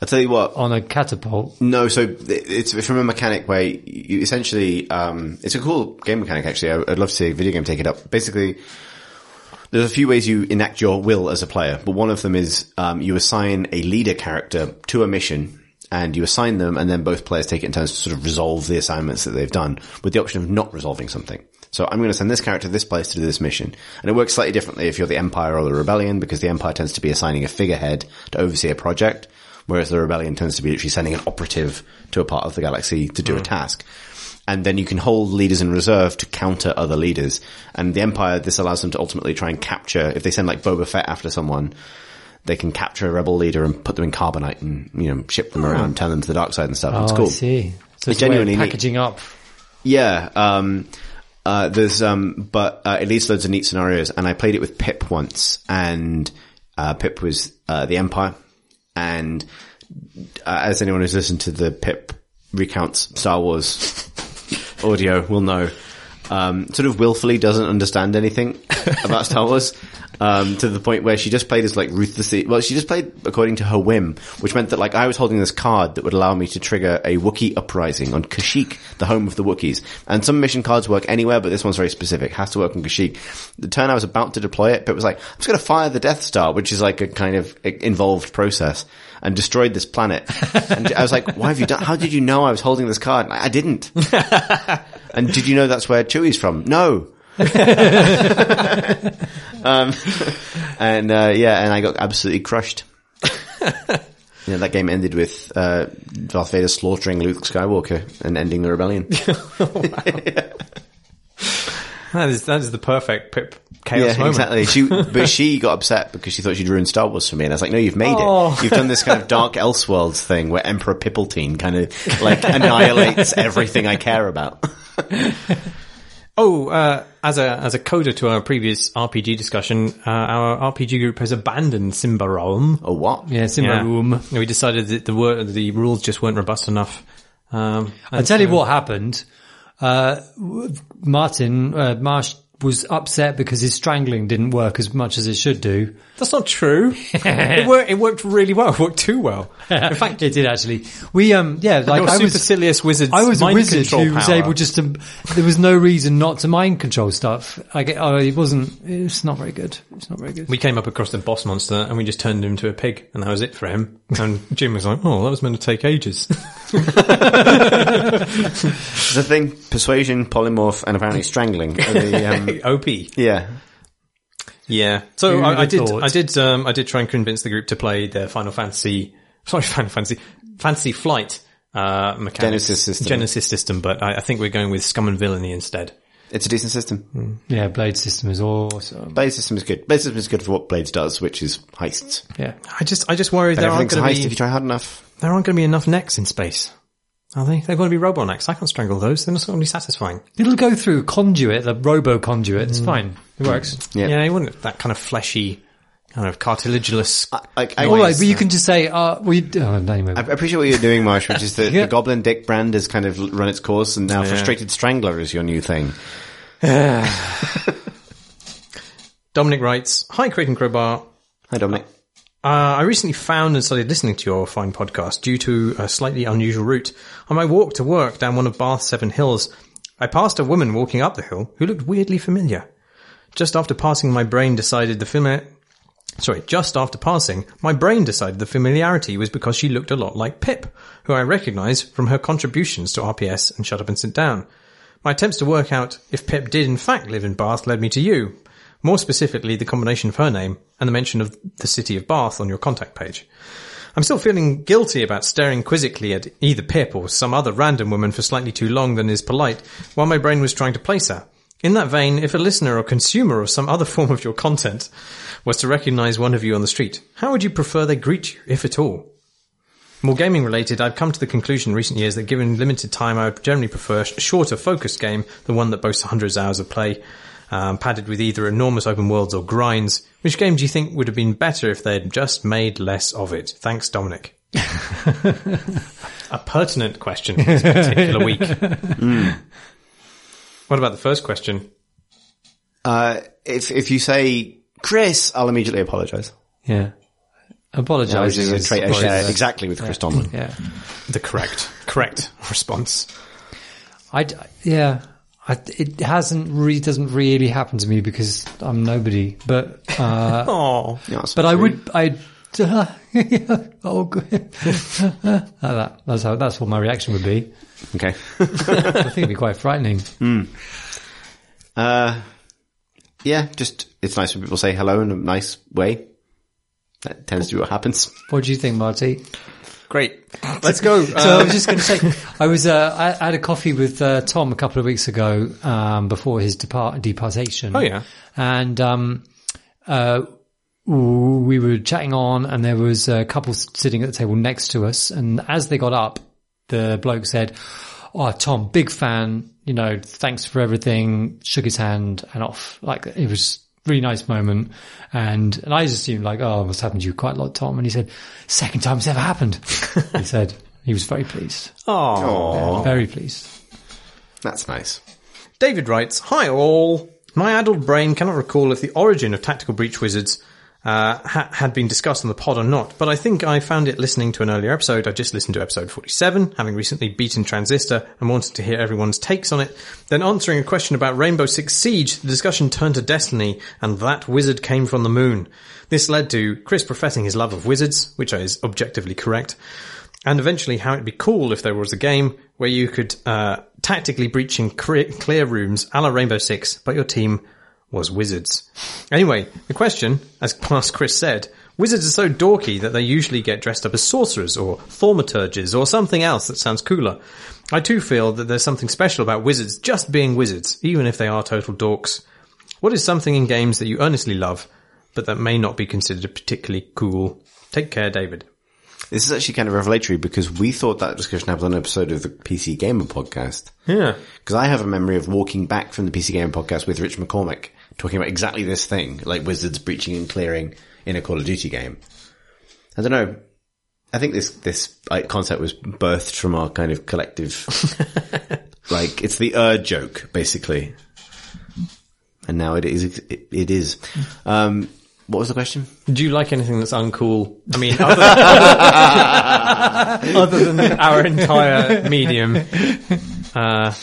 [SPEAKER 1] I'll tell you what.
[SPEAKER 2] on a catapult?
[SPEAKER 1] No, so it's from a mechanic where you essentially, um, it's a cool game mechanic actually. I- I'd love to see a video game take it up. Basically, there's a few ways you enact your will as a player, but one of them is, um, you assign a leader character to a mission and you assign them and then both players take it in turns to sort of resolve the assignments that they've done with the option of not resolving something. So I'm going to send this character to this place to do this mission. And it works slightly differently if you're the Empire or the Rebellion because the Empire tends to be assigning a figurehead to oversee a project, whereas the Rebellion tends to be actually sending an operative to a part of the galaxy to do a task. And then you can hold leaders in reserve to counter other leaders. And the Empire, this allows them to ultimately try and capture, if they send like Boba Fett after someone, they can capture a rebel leader and put them in carbonite and, you know, ship them around, turn them to the dark side and stuff. it's
[SPEAKER 2] oh,
[SPEAKER 1] cool.
[SPEAKER 2] I see. So
[SPEAKER 1] It's
[SPEAKER 2] it's,
[SPEAKER 1] genuinely neat.
[SPEAKER 2] packaging up.
[SPEAKER 1] Yeah, um, uh, there's, um, but, uh, it leads to loads of neat scenarios and I played it with Pip once and, uh, Pip was, uh, the Empire and, uh, as anyone who's listened to the Pip recounts Star Wars audio will know, um, sort of willfully doesn't understand anything about Star Wars. Um, to the point where she just played as like ruthlessly, well, she just played according to her whim, which meant that like I was holding this card that would allow me to trigger a Wookiee uprising on Kashyyyk, the home of the Wookiees. And some mission cards work anywhere, but this one's very specific, has to work on Kashyyyk. The turn I was about to deploy it, but it was like, I'm just gonna fire the Death Star, which is like a kind of involved process, and destroyed this planet. and I was like, why have you done, how did you know I was holding this card? I didn't. And did you know that's where Chewie's from? No. um, and uh, yeah, and I got absolutely crushed. Yeah, that game ended with uh, Darth Vader slaughtering Luke Skywalker and ending the rebellion.
[SPEAKER 3] That is that is the perfect Pip chaos
[SPEAKER 1] yeah,
[SPEAKER 3] moment.
[SPEAKER 1] exactly. She, but she got upset because she thought she'd ruined Star Wars for me, and I was like, "No, you've made
[SPEAKER 3] Oh.
[SPEAKER 1] it. You've done this kind of dark Elseworlds thing where Emperor Pipaltine kind of like annihilates everything I care about."
[SPEAKER 3] Oh, uh, as a as a coda to our previous RPG discussion, uh, our RPG group has abandoned Symbaroum.
[SPEAKER 1] oh, what?
[SPEAKER 2] Yeah, it's in my.
[SPEAKER 3] We decided that the wor- the rules just weren't robust enough. Um,
[SPEAKER 2] I'll tell you what happened. Uh, Martin, uh, Marsh was upset because his strangling didn't work as much as it should do.
[SPEAKER 3] that's not true. it worked. It worked really well. It worked too well. In fact,
[SPEAKER 2] it did actually. We, um, yeah, like
[SPEAKER 3] your
[SPEAKER 2] I was,
[SPEAKER 3] supercilious wizard's
[SPEAKER 2] I was a wizard
[SPEAKER 3] control
[SPEAKER 2] who was able just to, there was no reason not to mind control stuff. I get, oh, it wasn't, it's not very good. It's not very good.
[SPEAKER 3] we came up across the boss monster and we just turned him into a pig, and that was it for him. And Jim was like, "Oh, that was meant to take ages."
[SPEAKER 1] The thing: persuasion, polymorph, and apparently strangling. Are the, um,
[SPEAKER 3] Op.
[SPEAKER 1] yeah,
[SPEAKER 3] Yeah. So I, I did.
[SPEAKER 2] thought?
[SPEAKER 3] I did. Um, I did try and convince the group to play the Final Fantasy. Sorry, Final Fantasy. Fantasy Flight. Uh, mechanics.
[SPEAKER 1] Genesys system.
[SPEAKER 3] Genesys system, but I, I think we're going with Scum and Villainy instead.
[SPEAKER 1] it's a decent system.
[SPEAKER 2] Yeah, Blade system is awesome.
[SPEAKER 1] Blade system is good. Blade system is good for what Blades does, which is heists.
[SPEAKER 2] Yeah.
[SPEAKER 3] I just, I just worry
[SPEAKER 1] And
[SPEAKER 3] there aren't going to
[SPEAKER 1] heist
[SPEAKER 3] be
[SPEAKER 1] if you try hard enough.
[SPEAKER 3] there aren't going to be enough necks in space. Are they? They're going to be robo necks. I can't strangle those. They're not going to be satisfying.
[SPEAKER 2] It'll go through conduit, the robo conduit. It's fine. It works.
[SPEAKER 1] Yeah.
[SPEAKER 3] Yeah, you wouldn't that kind of fleshy, kind of cartilaginous.
[SPEAKER 1] Like, I,
[SPEAKER 2] All right, but you can just say, uh, we, oh, no, anyway.
[SPEAKER 1] I appreciate what you're doing, Marsh, which is that
[SPEAKER 2] Yeah.
[SPEAKER 1] the Goblin Dick brand has kind of run its course, and now Frustrated Strangler is your new thing.
[SPEAKER 3] Dominic writes, "Hi, Crate and Crowbar.
[SPEAKER 1] Hi, Dominic.
[SPEAKER 3] Uh, I recently found and started listening to your fine podcast due to a slightly unusual route. On my walk to work down one of Bath's seven hills, I passed a woman walking up the hill who looked weirdly familiar. Just after passing, my brain decided the familiar. Sorry, just after passing, my brain decided the familiarity was because she looked a lot like Pip, who I recognise from her contributions to RPS and Shut Up and Sit Down. My attempts to work out if Pip did in fact live in Bath led me to you. More specifically, the combination of her name and the mention of the city of Bath on your contact page. I'm still feeling guilty about staring quizzically at either Pip or some other random woman for slightly too long than is polite while my brain was trying to place her. In that vein, if a listener or consumer of some other form of your content was to recognize one of you on the street, how would you prefer they greet you, if at all? More gaming related, I've come to the conclusion in recent years that given limited time, I would generally prefer a shorter, focused game, the one that boasts hundreds of hours of play, um, padded with either enormous open worlds or grinds. Which game do you think would have been better if they'd just made less of it? Thanks, Dominic. a pertinent question this particular week. What about the first question?
[SPEAKER 1] Uh, if if you say Chris, I'll immediately apologise.
[SPEAKER 2] Yeah.
[SPEAKER 1] Which
[SPEAKER 2] Apologise.
[SPEAKER 1] is a
[SPEAKER 2] is
[SPEAKER 1] trait I share exactly with Chris Tomlin.
[SPEAKER 2] Yeah.
[SPEAKER 3] The correct, correct response.
[SPEAKER 2] I, d- yeah. I, it hasn't really, doesn't really happen to me because I'm nobody, but, uh,
[SPEAKER 3] Oh,
[SPEAKER 1] Yeah, that's
[SPEAKER 2] but I would, I, oh, good. Like that, that's how, that's what my reaction would be.
[SPEAKER 1] Okay.
[SPEAKER 2] I think it'd be quite frightening.
[SPEAKER 1] Uh, yeah, just it's nice when people say hello in a nice way. That tends to be what happens.
[SPEAKER 2] What do you think, Marty?
[SPEAKER 3] Great. Let's go.
[SPEAKER 2] So I was just going to say, I was, uh, I, I had a coffee with uh, Tom a couple of weeks ago um, before his depart departation.
[SPEAKER 3] Oh, yeah.
[SPEAKER 2] and um, uh, we were chatting on, and there was a couple sitting at the table next to us. And as they got up, the bloke said, "Oh, Tom, big fan. You know, thanks for everything." Shook his hand and off. Like it was really nice moment. And and I just assumed like, "Oh, it happened to you quite a lot, Tom." And he said, second time it's ever happened." he said he was very pleased,
[SPEAKER 3] oh.
[SPEAKER 2] very pleased.
[SPEAKER 1] That's nice.
[SPEAKER 3] David writes, Hi all. My adult brain cannot recall if the origin of Tactical Breach Wizards uh, ha- had been discussed on the pod or not, but I think I found it listening to an earlier episode. I just listened to episode 47, having recently beaten Transistor and wanted to hear everyone's takes on it. Then answering a question about Rainbow Six Siege, the discussion turned to Destiny, and that wizard came from the moon. This led to Chris professing his love of wizards, which is objectively correct, and eventually how it'd be cool if there was a game where you could uh, tactically breach in clear, clear rooms a la Rainbow Six, but your team was wizards. Anyway, the question, as past Chris said, wizards are so dorky that they usually get dressed up as sorcerers or thaumaturges or something else that sounds cooler. I too feel that there's something special about wizards just being wizards, even if they are total dorks. What is something in games that you earnestly love, but that may not be considered particularly cool? Take care, David.
[SPEAKER 1] This is actually kind of revelatory because we thought that discussion happened on an episode of the PC Gamer podcast.
[SPEAKER 3] Yeah.
[SPEAKER 1] Because I have a memory of walking back from the PC Gamer podcast with Rich McCormick talking about exactly this thing, like wizards breaching and clearing in a Call of Duty game. I don't know. I think this this like, concept was birthed from our kind of collective, like it's the er joke basically, and now it is it, it is. Um, what was the question?
[SPEAKER 3] Do you like anything that's uncool? I mean, other, other than our entire medium. Uh,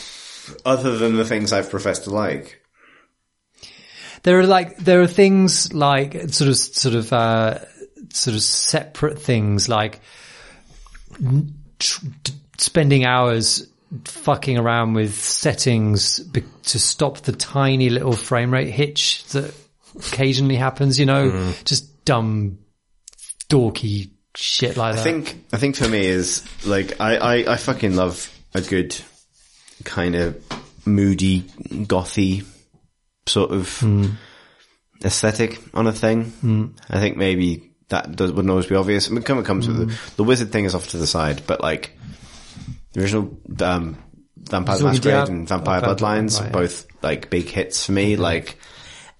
[SPEAKER 1] Other than the things I've professed to like.
[SPEAKER 2] There are like there are things like sort of sort of uh, sort of separate things like tr- t- spending hours fucking around with settings be- to stop the tiny little frame rate hitch that occasionally happens. You know, mm. just dumb, dorky shit like that.
[SPEAKER 1] I think I think for me is like I, I, I fucking love a good kind of moody, gothy sort of mm. aesthetic on a thing. Mm. I think maybe that does, wouldn't always be obvious. I mean, come it comes with the, the wizard thing is off to the side, but like the original um, Vampire Masquerade and Vampire
[SPEAKER 2] Vampire-
[SPEAKER 1] Bloodlines,
[SPEAKER 2] right,
[SPEAKER 1] both like big hits for me. Mm-hmm. Like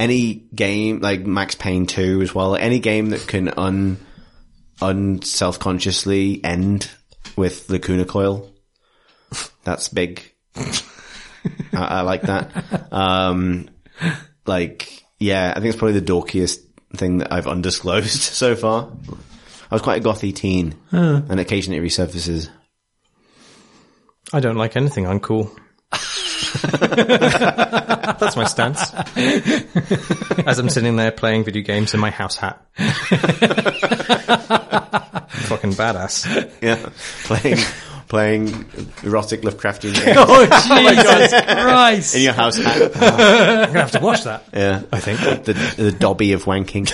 [SPEAKER 1] any game, like Max Payne 2 as well, any game that can un, un self-consciously end with Lacuna Coil. That's big. I, I like that. Um, like, yeah, I think it's probably the dorkiest thing that I've undisclosed so far. I was quite a gothy teen, and occasionally it resurfaces.
[SPEAKER 3] I don't like anything uncool. That's my stance. As I'm sitting there playing video games in my house hat. Fucking badass.
[SPEAKER 1] Yeah, playing playing erotic Lovecraftian games
[SPEAKER 2] oh, oh Jesus Christ!
[SPEAKER 1] in your house hat.
[SPEAKER 3] I'm gonna have to watch that.
[SPEAKER 1] Yeah,
[SPEAKER 3] I think.
[SPEAKER 1] the the Dobby of wanking.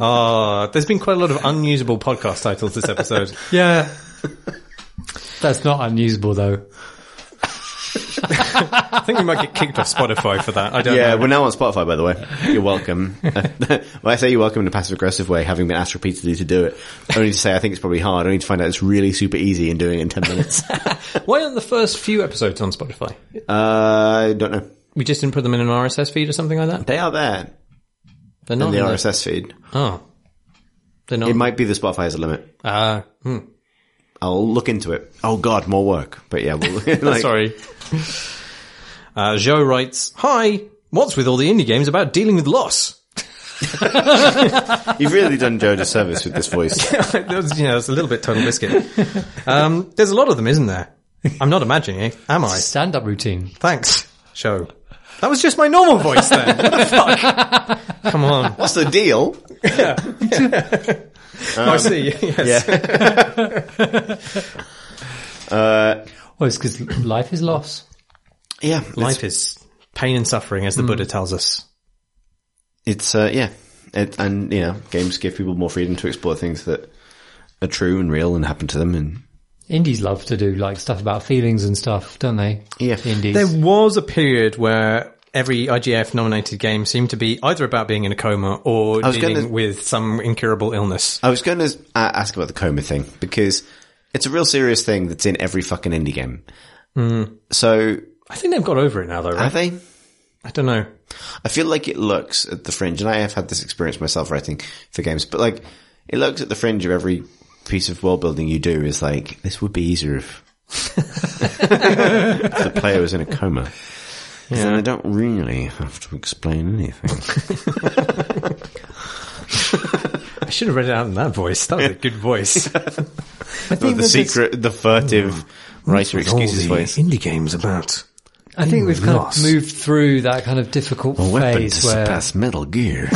[SPEAKER 3] Oh, there's been quite a lot of unusable podcast titles this episode.
[SPEAKER 2] Yeah, that's not unusable though.
[SPEAKER 3] I think we might get kicked off Spotify for that. I don't
[SPEAKER 1] Yeah,
[SPEAKER 3] know.
[SPEAKER 1] we're now on Spotify, by the way. You're welcome. well, I say you're welcome in a passive aggressive way, having been asked repeatedly to do it. Only to say I think it's probably hard. Only to find out it's really super easy and doing it in 10 minutes. uh,
[SPEAKER 3] Why aren't the first few episodes on Spotify?
[SPEAKER 1] I don't know.
[SPEAKER 3] We just didn't put them in an RSS feed or something like that?
[SPEAKER 1] They are there
[SPEAKER 3] They're not in the
[SPEAKER 1] RSS feed.
[SPEAKER 3] Oh. They're not.
[SPEAKER 1] It might be the Spotify has a limit.
[SPEAKER 3] Ah, hmm.
[SPEAKER 1] I'll look into it. Oh god, more work. But yeah, we'll, like,
[SPEAKER 3] Sorry. Uh, Joe writes, Hi, what's with all the indie games about dealing with loss?
[SPEAKER 1] You've really done Joe a disservice with this voice.
[SPEAKER 3] that was, you know, it's a little bit TotalBiscuit. Um, there's a lot of them, isn't there? I'm not imagining it, am I?
[SPEAKER 2] Stand up routine.
[SPEAKER 3] Thanks, Joe. That was just my normal voice then. What the fuck? Come on.
[SPEAKER 1] What's the deal?
[SPEAKER 3] I see. Yes.
[SPEAKER 1] Uh,
[SPEAKER 2] Well, it's because life is loss.
[SPEAKER 1] yeah,
[SPEAKER 3] Life is pain and suffering, as the Buddha tells us.
[SPEAKER 1] It's uh, yeah, it, and you know, games give people more freedom to explore things that are true and real and happen to them. And
[SPEAKER 2] Indies love to do like stuff about feelings and stuff, don't they?
[SPEAKER 1] Yeah.
[SPEAKER 2] Indies.
[SPEAKER 3] There was a period where every IGF nominated game seemed to be either about being in a coma or dealing
[SPEAKER 1] gonna-
[SPEAKER 3] with some incurable illness.
[SPEAKER 1] I was going to ask about the coma thing because it's a real serious thing that's in every fucking indie game. Hmm. So
[SPEAKER 3] I think they've got over it now, though, right?
[SPEAKER 1] are they?
[SPEAKER 3] I don't know.
[SPEAKER 1] I feel like it looks at the fringe, and I have had this experience myself writing for games, but like it looks at the fringe of every piece of world building you do is like this would be easier if the player was in a coma. And I don't really have to explain anything.
[SPEAKER 3] I should have read it out in that voice. That was a good voice.
[SPEAKER 2] I
[SPEAKER 1] Or
[SPEAKER 2] think
[SPEAKER 1] the secret, the furtive hmm. writer excuses voice.
[SPEAKER 3] indie games about.
[SPEAKER 2] I think we've kind
[SPEAKER 3] loss.
[SPEAKER 2] of moved through that kind of difficult phase where
[SPEAKER 1] Metal Gear.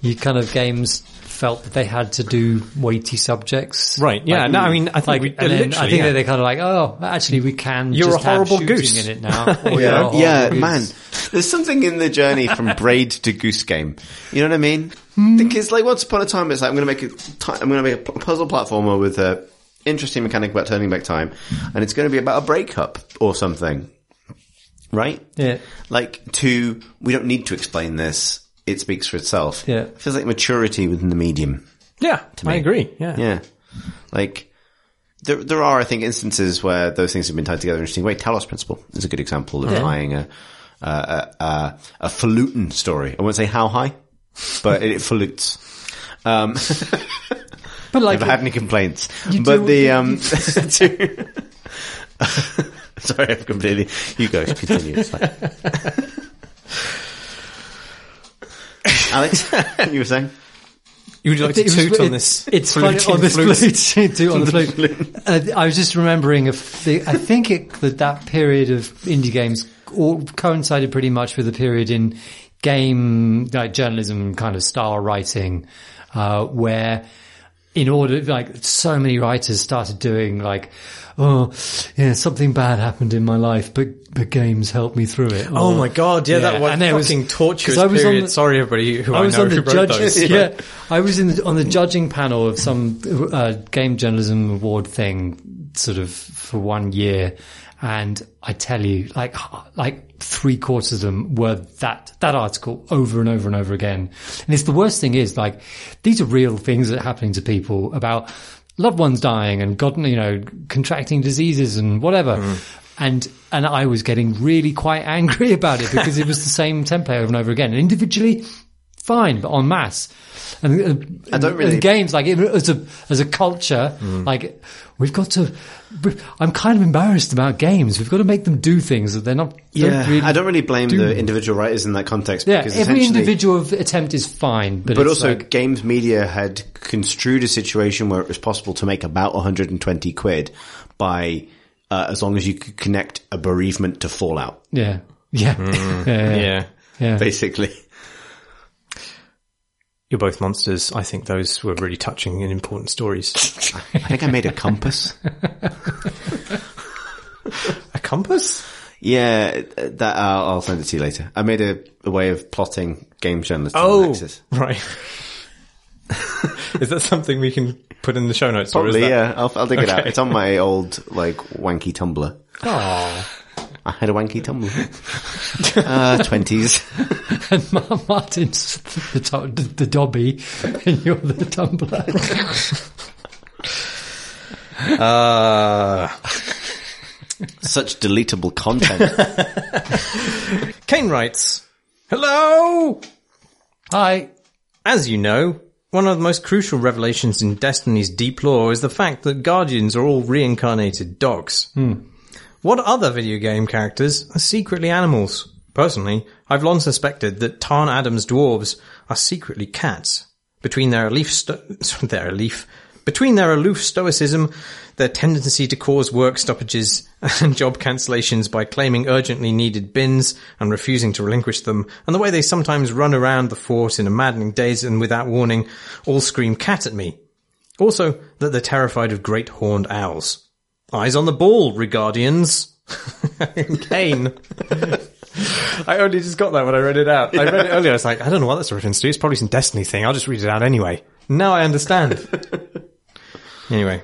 [SPEAKER 2] you kind of games felt that they had to do weighty subjects.
[SPEAKER 3] Right, yeah,
[SPEAKER 2] Like,
[SPEAKER 3] no, I mean, I think
[SPEAKER 2] like,
[SPEAKER 3] we-
[SPEAKER 2] and then I think
[SPEAKER 3] yeah.
[SPEAKER 2] that they're kind of like, oh, actually, we can.
[SPEAKER 3] You're
[SPEAKER 2] just
[SPEAKER 3] a horrible
[SPEAKER 2] have shooting
[SPEAKER 3] goose.
[SPEAKER 2] in it now. Or you're a
[SPEAKER 1] yeah,
[SPEAKER 2] goose.
[SPEAKER 1] man. There's something in the journey from braid to goose game. You know what I mean? Hmm. Because like once upon a time, it's like I'm going to make a ti- I'm going to make a puzzle platformer with a interesting mechanic about turning back time, and it's going to be about a breakup or something, right?
[SPEAKER 2] Yeah.
[SPEAKER 1] Like to we don't need to explain this; it speaks for itself.
[SPEAKER 2] Yeah.
[SPEAKER 1] it feels like maturity within the medium.
[SPEAKER 3] Yeah, I agree. Yeah.
[SPEAKER 1] Yeah. Like, there, there are, I think, instances where those things have been tied together in an interesting way. Talos Principle is a good example of tying a, a, a, a, a falutin story. I won't say how high, but it, it falutes. Um,
[SPEAKER 2] But like,
[SPEAKER 1] never had any complaints. But the, um, sorry, I've completely, you go, continue. It's fine. Alex, you were saying?
[SPEAKER 3] You would like to
[SPEAKER 2] It was-
[SPEAKER 3] toot on
[SPEAKER 2] it-
[SPEAKER 3] this?
[SPEAKER 2] It's funny on this
[SPEAKER 3] flute?
[SPEAKER 2] flute. toot on the flute. Uh, I was just remembering. If the, I think it, that that period of indie games all coincided pretty much with the period in game like journalism kind of style writing, uh, where in order like so many writers started doing like. Oh, yeah, something bad happened in my life, but but games helped me through it.
[SPEAKER 3] Oh my god, yeah, that was
[SPEAKER 2] and there was-
[SPEAKER 3] fucking torturous
[SPEAKER 2] I was on the-
[SPEAKER 3] Sorry, everybody who I,
[SPEAKER 2] I was
[SPEAKER 3] know
[SPEAKER 2] on the
[SPEAKER 3] wrote
[SPEAKER 2] judges.
[SPEAKER 3] those.
[SPEAKER 2] Yeah, I was in the, on the judging panel of some uh, game journalism award thing, sort of for one year, and I tell you, like like three quarters of them were that that article over and over and over again. And it's the worst thing is like these are real things that are happening to people about loved ones dying and God, you know, contracting diseases and whatever. Mm-hmm. And, and I was getting really quite angry about it because it was the same template over and over again. And individually, fine, but en masse. And, uh,
[SPEAKER 1] I don't
[SPEAKER 2] and
[SPEAKER 1] really-
[SPEAKER 2] games like as a as a culture, like we've got to. I'm kind of embarrassed about games. We've got to make them do things that they're not. don't
[SPEAKER 1] Yeah,
[SPEAKER 2] really
[SPEAKER 1] I don't really blame
[SPEAKER 2] do.
[SPEAKER 1] the individual writers in that context.
[SPEAKER 2] Yeah,
[SPEAKER 1] because
[SPEAKER 2] every individual attempt is fine, but
[SPEAKER 1] But also,
[SPEAKER 2] like,
[SPEAKER 1] games media had construed a situation where it was possible to make about 120 quid by uh, as long as you could connect a bereavement to Fallout,
[SPEAKER 2] yeah, yeah, yeah, yeah,
[SPEAKER 3] Yeah.
[SPEAKER 2] yeah.
[SPEAKER 1] basically.
[SPEAKER 3] You're both monsters. I think those were really touching and important stories.
[SPEAKER 1] I think I made a compass.
[SPEAKER 3] a compass?
[SPEAKER 1] Yeah, that uh, I'll send it to you later. I made a, a way of plotting game journalism.
[SPEAKER 3] Oh, right. is that something we can put in the show notes? or is
[SPEAKER 1] Probably,
[SPEAKER 3] that-
[SPEAKER 1] yeah. I'll, I'll dig it out. It's on my old like wanky Tumblr.
[SPEAKER 2] Oh,
[SPEAKER 1] I had a wanky tumble. uh, twenties.
[SPEAKER 2] And Ma- Martin's the, to- the Dobby, and you're the Tumbler.
[SPEAKER 3] Uh,
[SPEAKER 1] Such deletable content.
[SPEAKER 3] Kane writes, Hello!
[SPEAKER 2] Hi.
[SPEAKER 3] As you know, one of the most crucial revelations in Destiny's deep lore is the fact that Guardians are all reincarnated dogs. What other video game characters are secretly animals? Personally, I've long suspected that Tarn Adams dwarves are secretly cats. Between their aloof, sto- their aloof, between their aloof stoicism, their tendency to cause work stoppages and job cancellations by claiming urgently needed bins and refusing to relinquish them, and the way they sometimes run around the fort in a maddening daze and without warning, all scream cat at me. Also, that they're terrified of great horned owls. Eyes on the ball, Regardians. Kane. I only just got that when I read it out. I read it earlier. I was like, I don't know what that's a reference to. It's probably some Destiny thing. I'll just read it out anyway. Now I understand. anyway.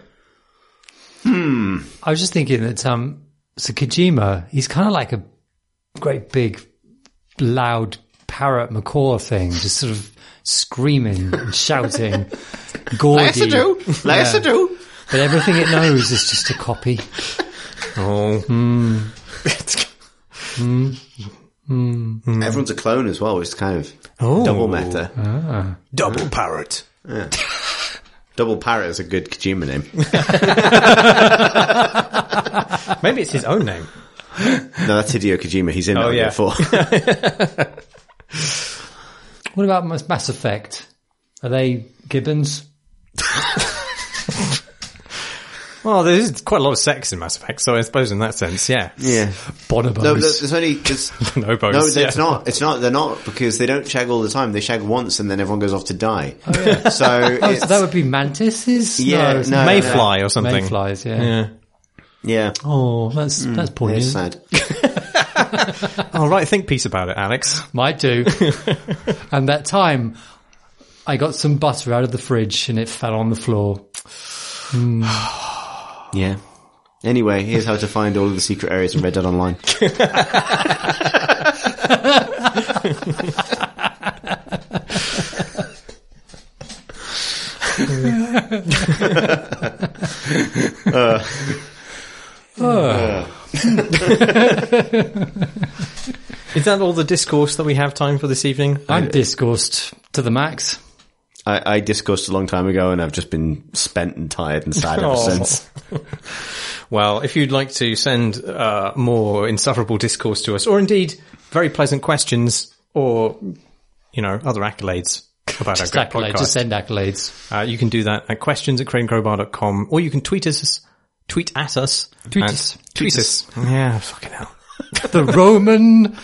[SPEAKER 3] Hmm.
[SPEAKER 2] I was just thinking that um, so Kojima, he's kind of like a great big, loud parrot macaw thing, just sort of screaming and shouting, gaudy.
[SPEAKER 1] Yes, I do. Yes, I do.
[SPEAKER 2] But everything it knows is just a copy.
[SPEAKER 3] Oh. Hmm. Hmm. Hmm.
[SPEAKER 1] Everyone's a clone as well, which is kind of
[SPEAKER 3] Oh.
[SPEAKER 1] double meta. Ah.
[SPEAKER 3] Double parrot.
[SPEAKER 1] Double parrot is a good Kojima name.
[SPEAKER 3] Maybe it's his own name.
[SPEAKER 1] No, that's Hideo Kojima. He's in
[SPEAKER 3] Oh,
[SPEAKER 1] that
[SPEAKER 3] yeah.
[SPEAKER 1] before.
[SPEAKER 2] What about Mass Mass Effect? Are they gibbons?
[SPEAKER 3] Well, there's quite a lot of sex in Mass Effect, so I suppose in that sense, yeah.
[SPEAKER 1] yeah.
[SPEAKER 2] Bonobos.
[SPEAKER 1] No, there's there's only there's,
[SPEAKER 3] No bones.
[SPEAKER 1] no,
[SPEAKER 3] yeah.
[SPEAKER 1] it's not. It's not. They're not because they don't shag all the time. They shag once and then everyone goes off to die. So,
[SPEAKER 2] Oh, so that would be mantises?
[SPEAKER 1] Yeah,
[SPEAKER 2] it's
[SPEAKER 1] no,
[SPEAKER 3] Mayfly or something.
[SPEAKER 2] Mayflies, yeah.
[SPEAKER 3] Yeah.
[SPEAKER 1] yeah,
[SPEAKER 2] Oh, that's that's poignant.
[SPEAKER 1] it's sad.
[SPEAKER 3] I'll write a think piece about it, Alex.
[SPEAKER 2] Might do. and that time, I got some butter out of the fridge and it fell on the floor.
[SPEAKER 1] Yeah. Anyway, here's how to find all of the secret areas in Red Dead Online.
[SPEAKER 3] Is that all the discourse that we have time for this evening?
[SPEAKER 2] I'm discoursed to the max.
[SPEAKER 1] I, I discussed a long time ago, and I've just been spent and tired and sad ever
[SPEAKER 3] Oh.
[SPEAKER 1] since.
[SPEAKER 3] Well, if you'd like to send uh, more insufferable discourse to us, or indeed very pleasant questions, or you know other accolades about
[SPEAKER 2] Just
[SPEAKER 3] our great
[SPEAKER 2] accolades,
[SPEAKER 3] podcast,
[SPEAKER 2] just send accolades.
[SPEAKER 3] uh, you can do that at questions at crateandcrowbar.com, or you can tweet us, tweet at us,
[SPEAKER 2] Tweet
[SPEAKER 3] at-
[SPEAKER 2] us.
[SPEAKER 3] tweet us. Yeah, fucking hell.
[SPEAKER 2] The Roman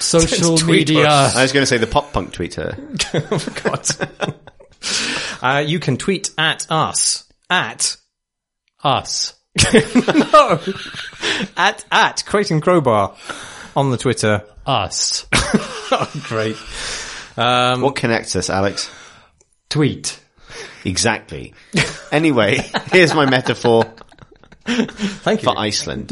[SPEAKER 2] social media.
[SPEAKER 3] us.
[SPEAKER 1] I was going to say the pop punk Twitter.
[SPEAKER 3] God. uh, you can tweet at us at
[SPEAKER 2] Us.
[SPEAKER 3] no at at Crate and Crowbar on the Twitter.
[SPEAKER 2] Us.
[SPEAKER 3] Oh, great. Um,
[SPEAKER 1] What connects us, Alex?
[SPEAKER 2] Tweet.
[SPEAKER 1] Exactly. Anyway, here's my metaphor
[SPEAKER 3] thank you.
[SPEAKER 1] for Iceland.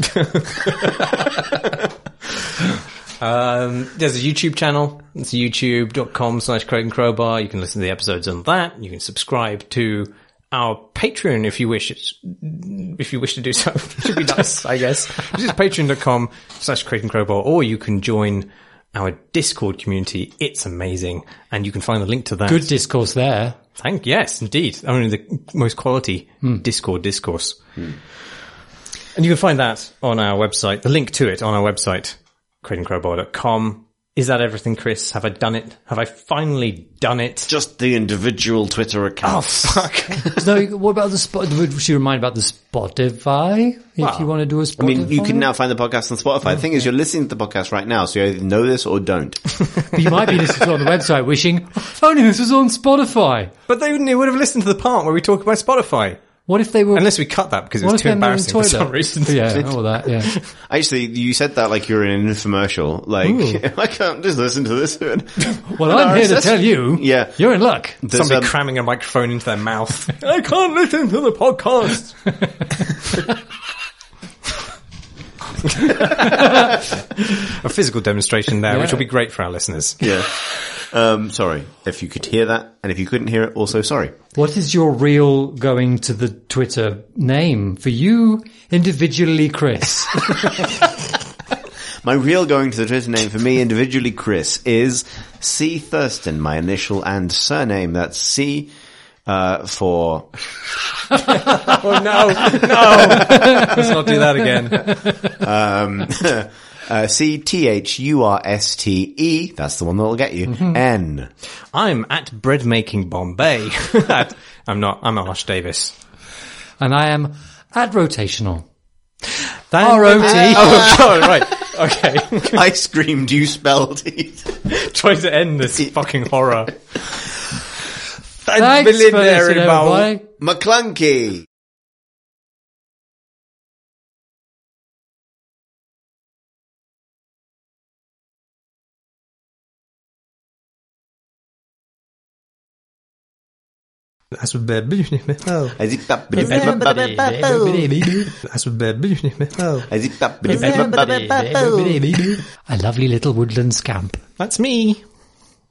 [SPEAKER 3] Um, there's a YouTube channel. It's youtube.com slash Crate and Crowbar. You can listen to the episodes on that. You can subscribe to our Patreon if you wish. It's, if you wish to do so. It should be nice, I guess. Which is patreon.com slash Crate and Crowbar. Or you can join our Discord community. It's amazing. And you can find the link to that.
[SPEAKER 2] Good discourse there.
[SPEAKER 3] Thank, yes, indeed. Only the most quality Discord discourse. And you can find that on our website, the link to it on our website, crateandcrowbar.com. Is that everything, Chris? Have I done it? Have I finally done it?
[SPEAKER 1] Just the individual Twitter
[SPEAKER 3] account.
[SPEAKER 1] Oh,
[SPEAKER 3] fuck.
[SPEAKER 2] No, what about the spot? Would you remind about the Spotify? If
[SPEAKER 3] Well,
[SPEAKER 2] you want to do a
[SPEAKER 1] I
[SPEAKER 2] Spotify?
[SPEAKER 1] mean, you can now find the podcast on Spotify. The thing is, you're listening to the podcast right now, so you either know this or don't.
[SPEAKER 2] But you might be listening to it on the website wishing, if only this was on Spotify.
[SPEAKER 3] but they wouldn't, they would have listened to the part where we talk about Spotify.
[SPEAKER 2] What if they were...
[SPEAKER 3] Unless we cut that because it
[SPEAKER 2] what
[SPEAKER 3] was
[SPEAKER 2] if
[SPEAKER 3] too
[SPEAKER 2] they're in the
[SPEAKER 3] embarrassing for
[SPEAKER 2] toilet?
[SPEAKER 3] some reason.
[SPEAKER 2] Yeah, all that, yeah.
[SPEAKER 1] Actually, you said that like you're in an infomercial. Like, I can't just listen to this.
[SPEAKER 2] Well, I'm here to tell you,
[SPEAKER 1] Yeah.
[SPEAKER 2] you're in luck.
[SPEAKER 1] There's,
[SPEAKER 3] Somebody
[SPEAKER 1] um,
[SPEAKER 3] cramming a microphone into their mouth. I can't listen to the podcast. A physical demonstration there, which will be great for our listeners.
[SPEAKER 1] Yeah. Um, sorry if you could hear that, and if you couldn't hear it, also sorry.
[SPEAKER 2] What is your real going to the Twitter name for you individually, Chris?
[SPEAKER 1] My real going to the Twitter name for me individually, Chris, is C Thurston. My initial and surname. That's C uh, for
[SPEAKER 3] Oh no, no! Let's not do that again.
[SPEAKER 1] um, uh, C T H U R S T E. That's the one that'll get you. N.
[SPEAKER 3] I'm at bread making Bombay. At- I'm not. I'm Ash Davis.
[SPEAKER 2] and I am at rotational.
[SPEAKER 3] Thank-
[SPEAKER 2] R-O-T.
[SPEAKER 3] Oh god, right. Okay.
[SPEAKER 1] I screamed. You spelled it.
[SPEAKER 3] Trying to end this fucking horror.
[SPEAKER 2] Thanks for listening, everybody.
[SPEAKER 1] Maclunkey.
[SPEAKER 3] That's what bad bitch name is. Oh.
[SPEAKER 1] As it-
[SPEAKER 3] That's what bad bitch name is. Oh.
[SPEAKER 1] as it-
[SPEAKER 2] A lovely little woodland scamp.
[SPEAKER 3] That's me.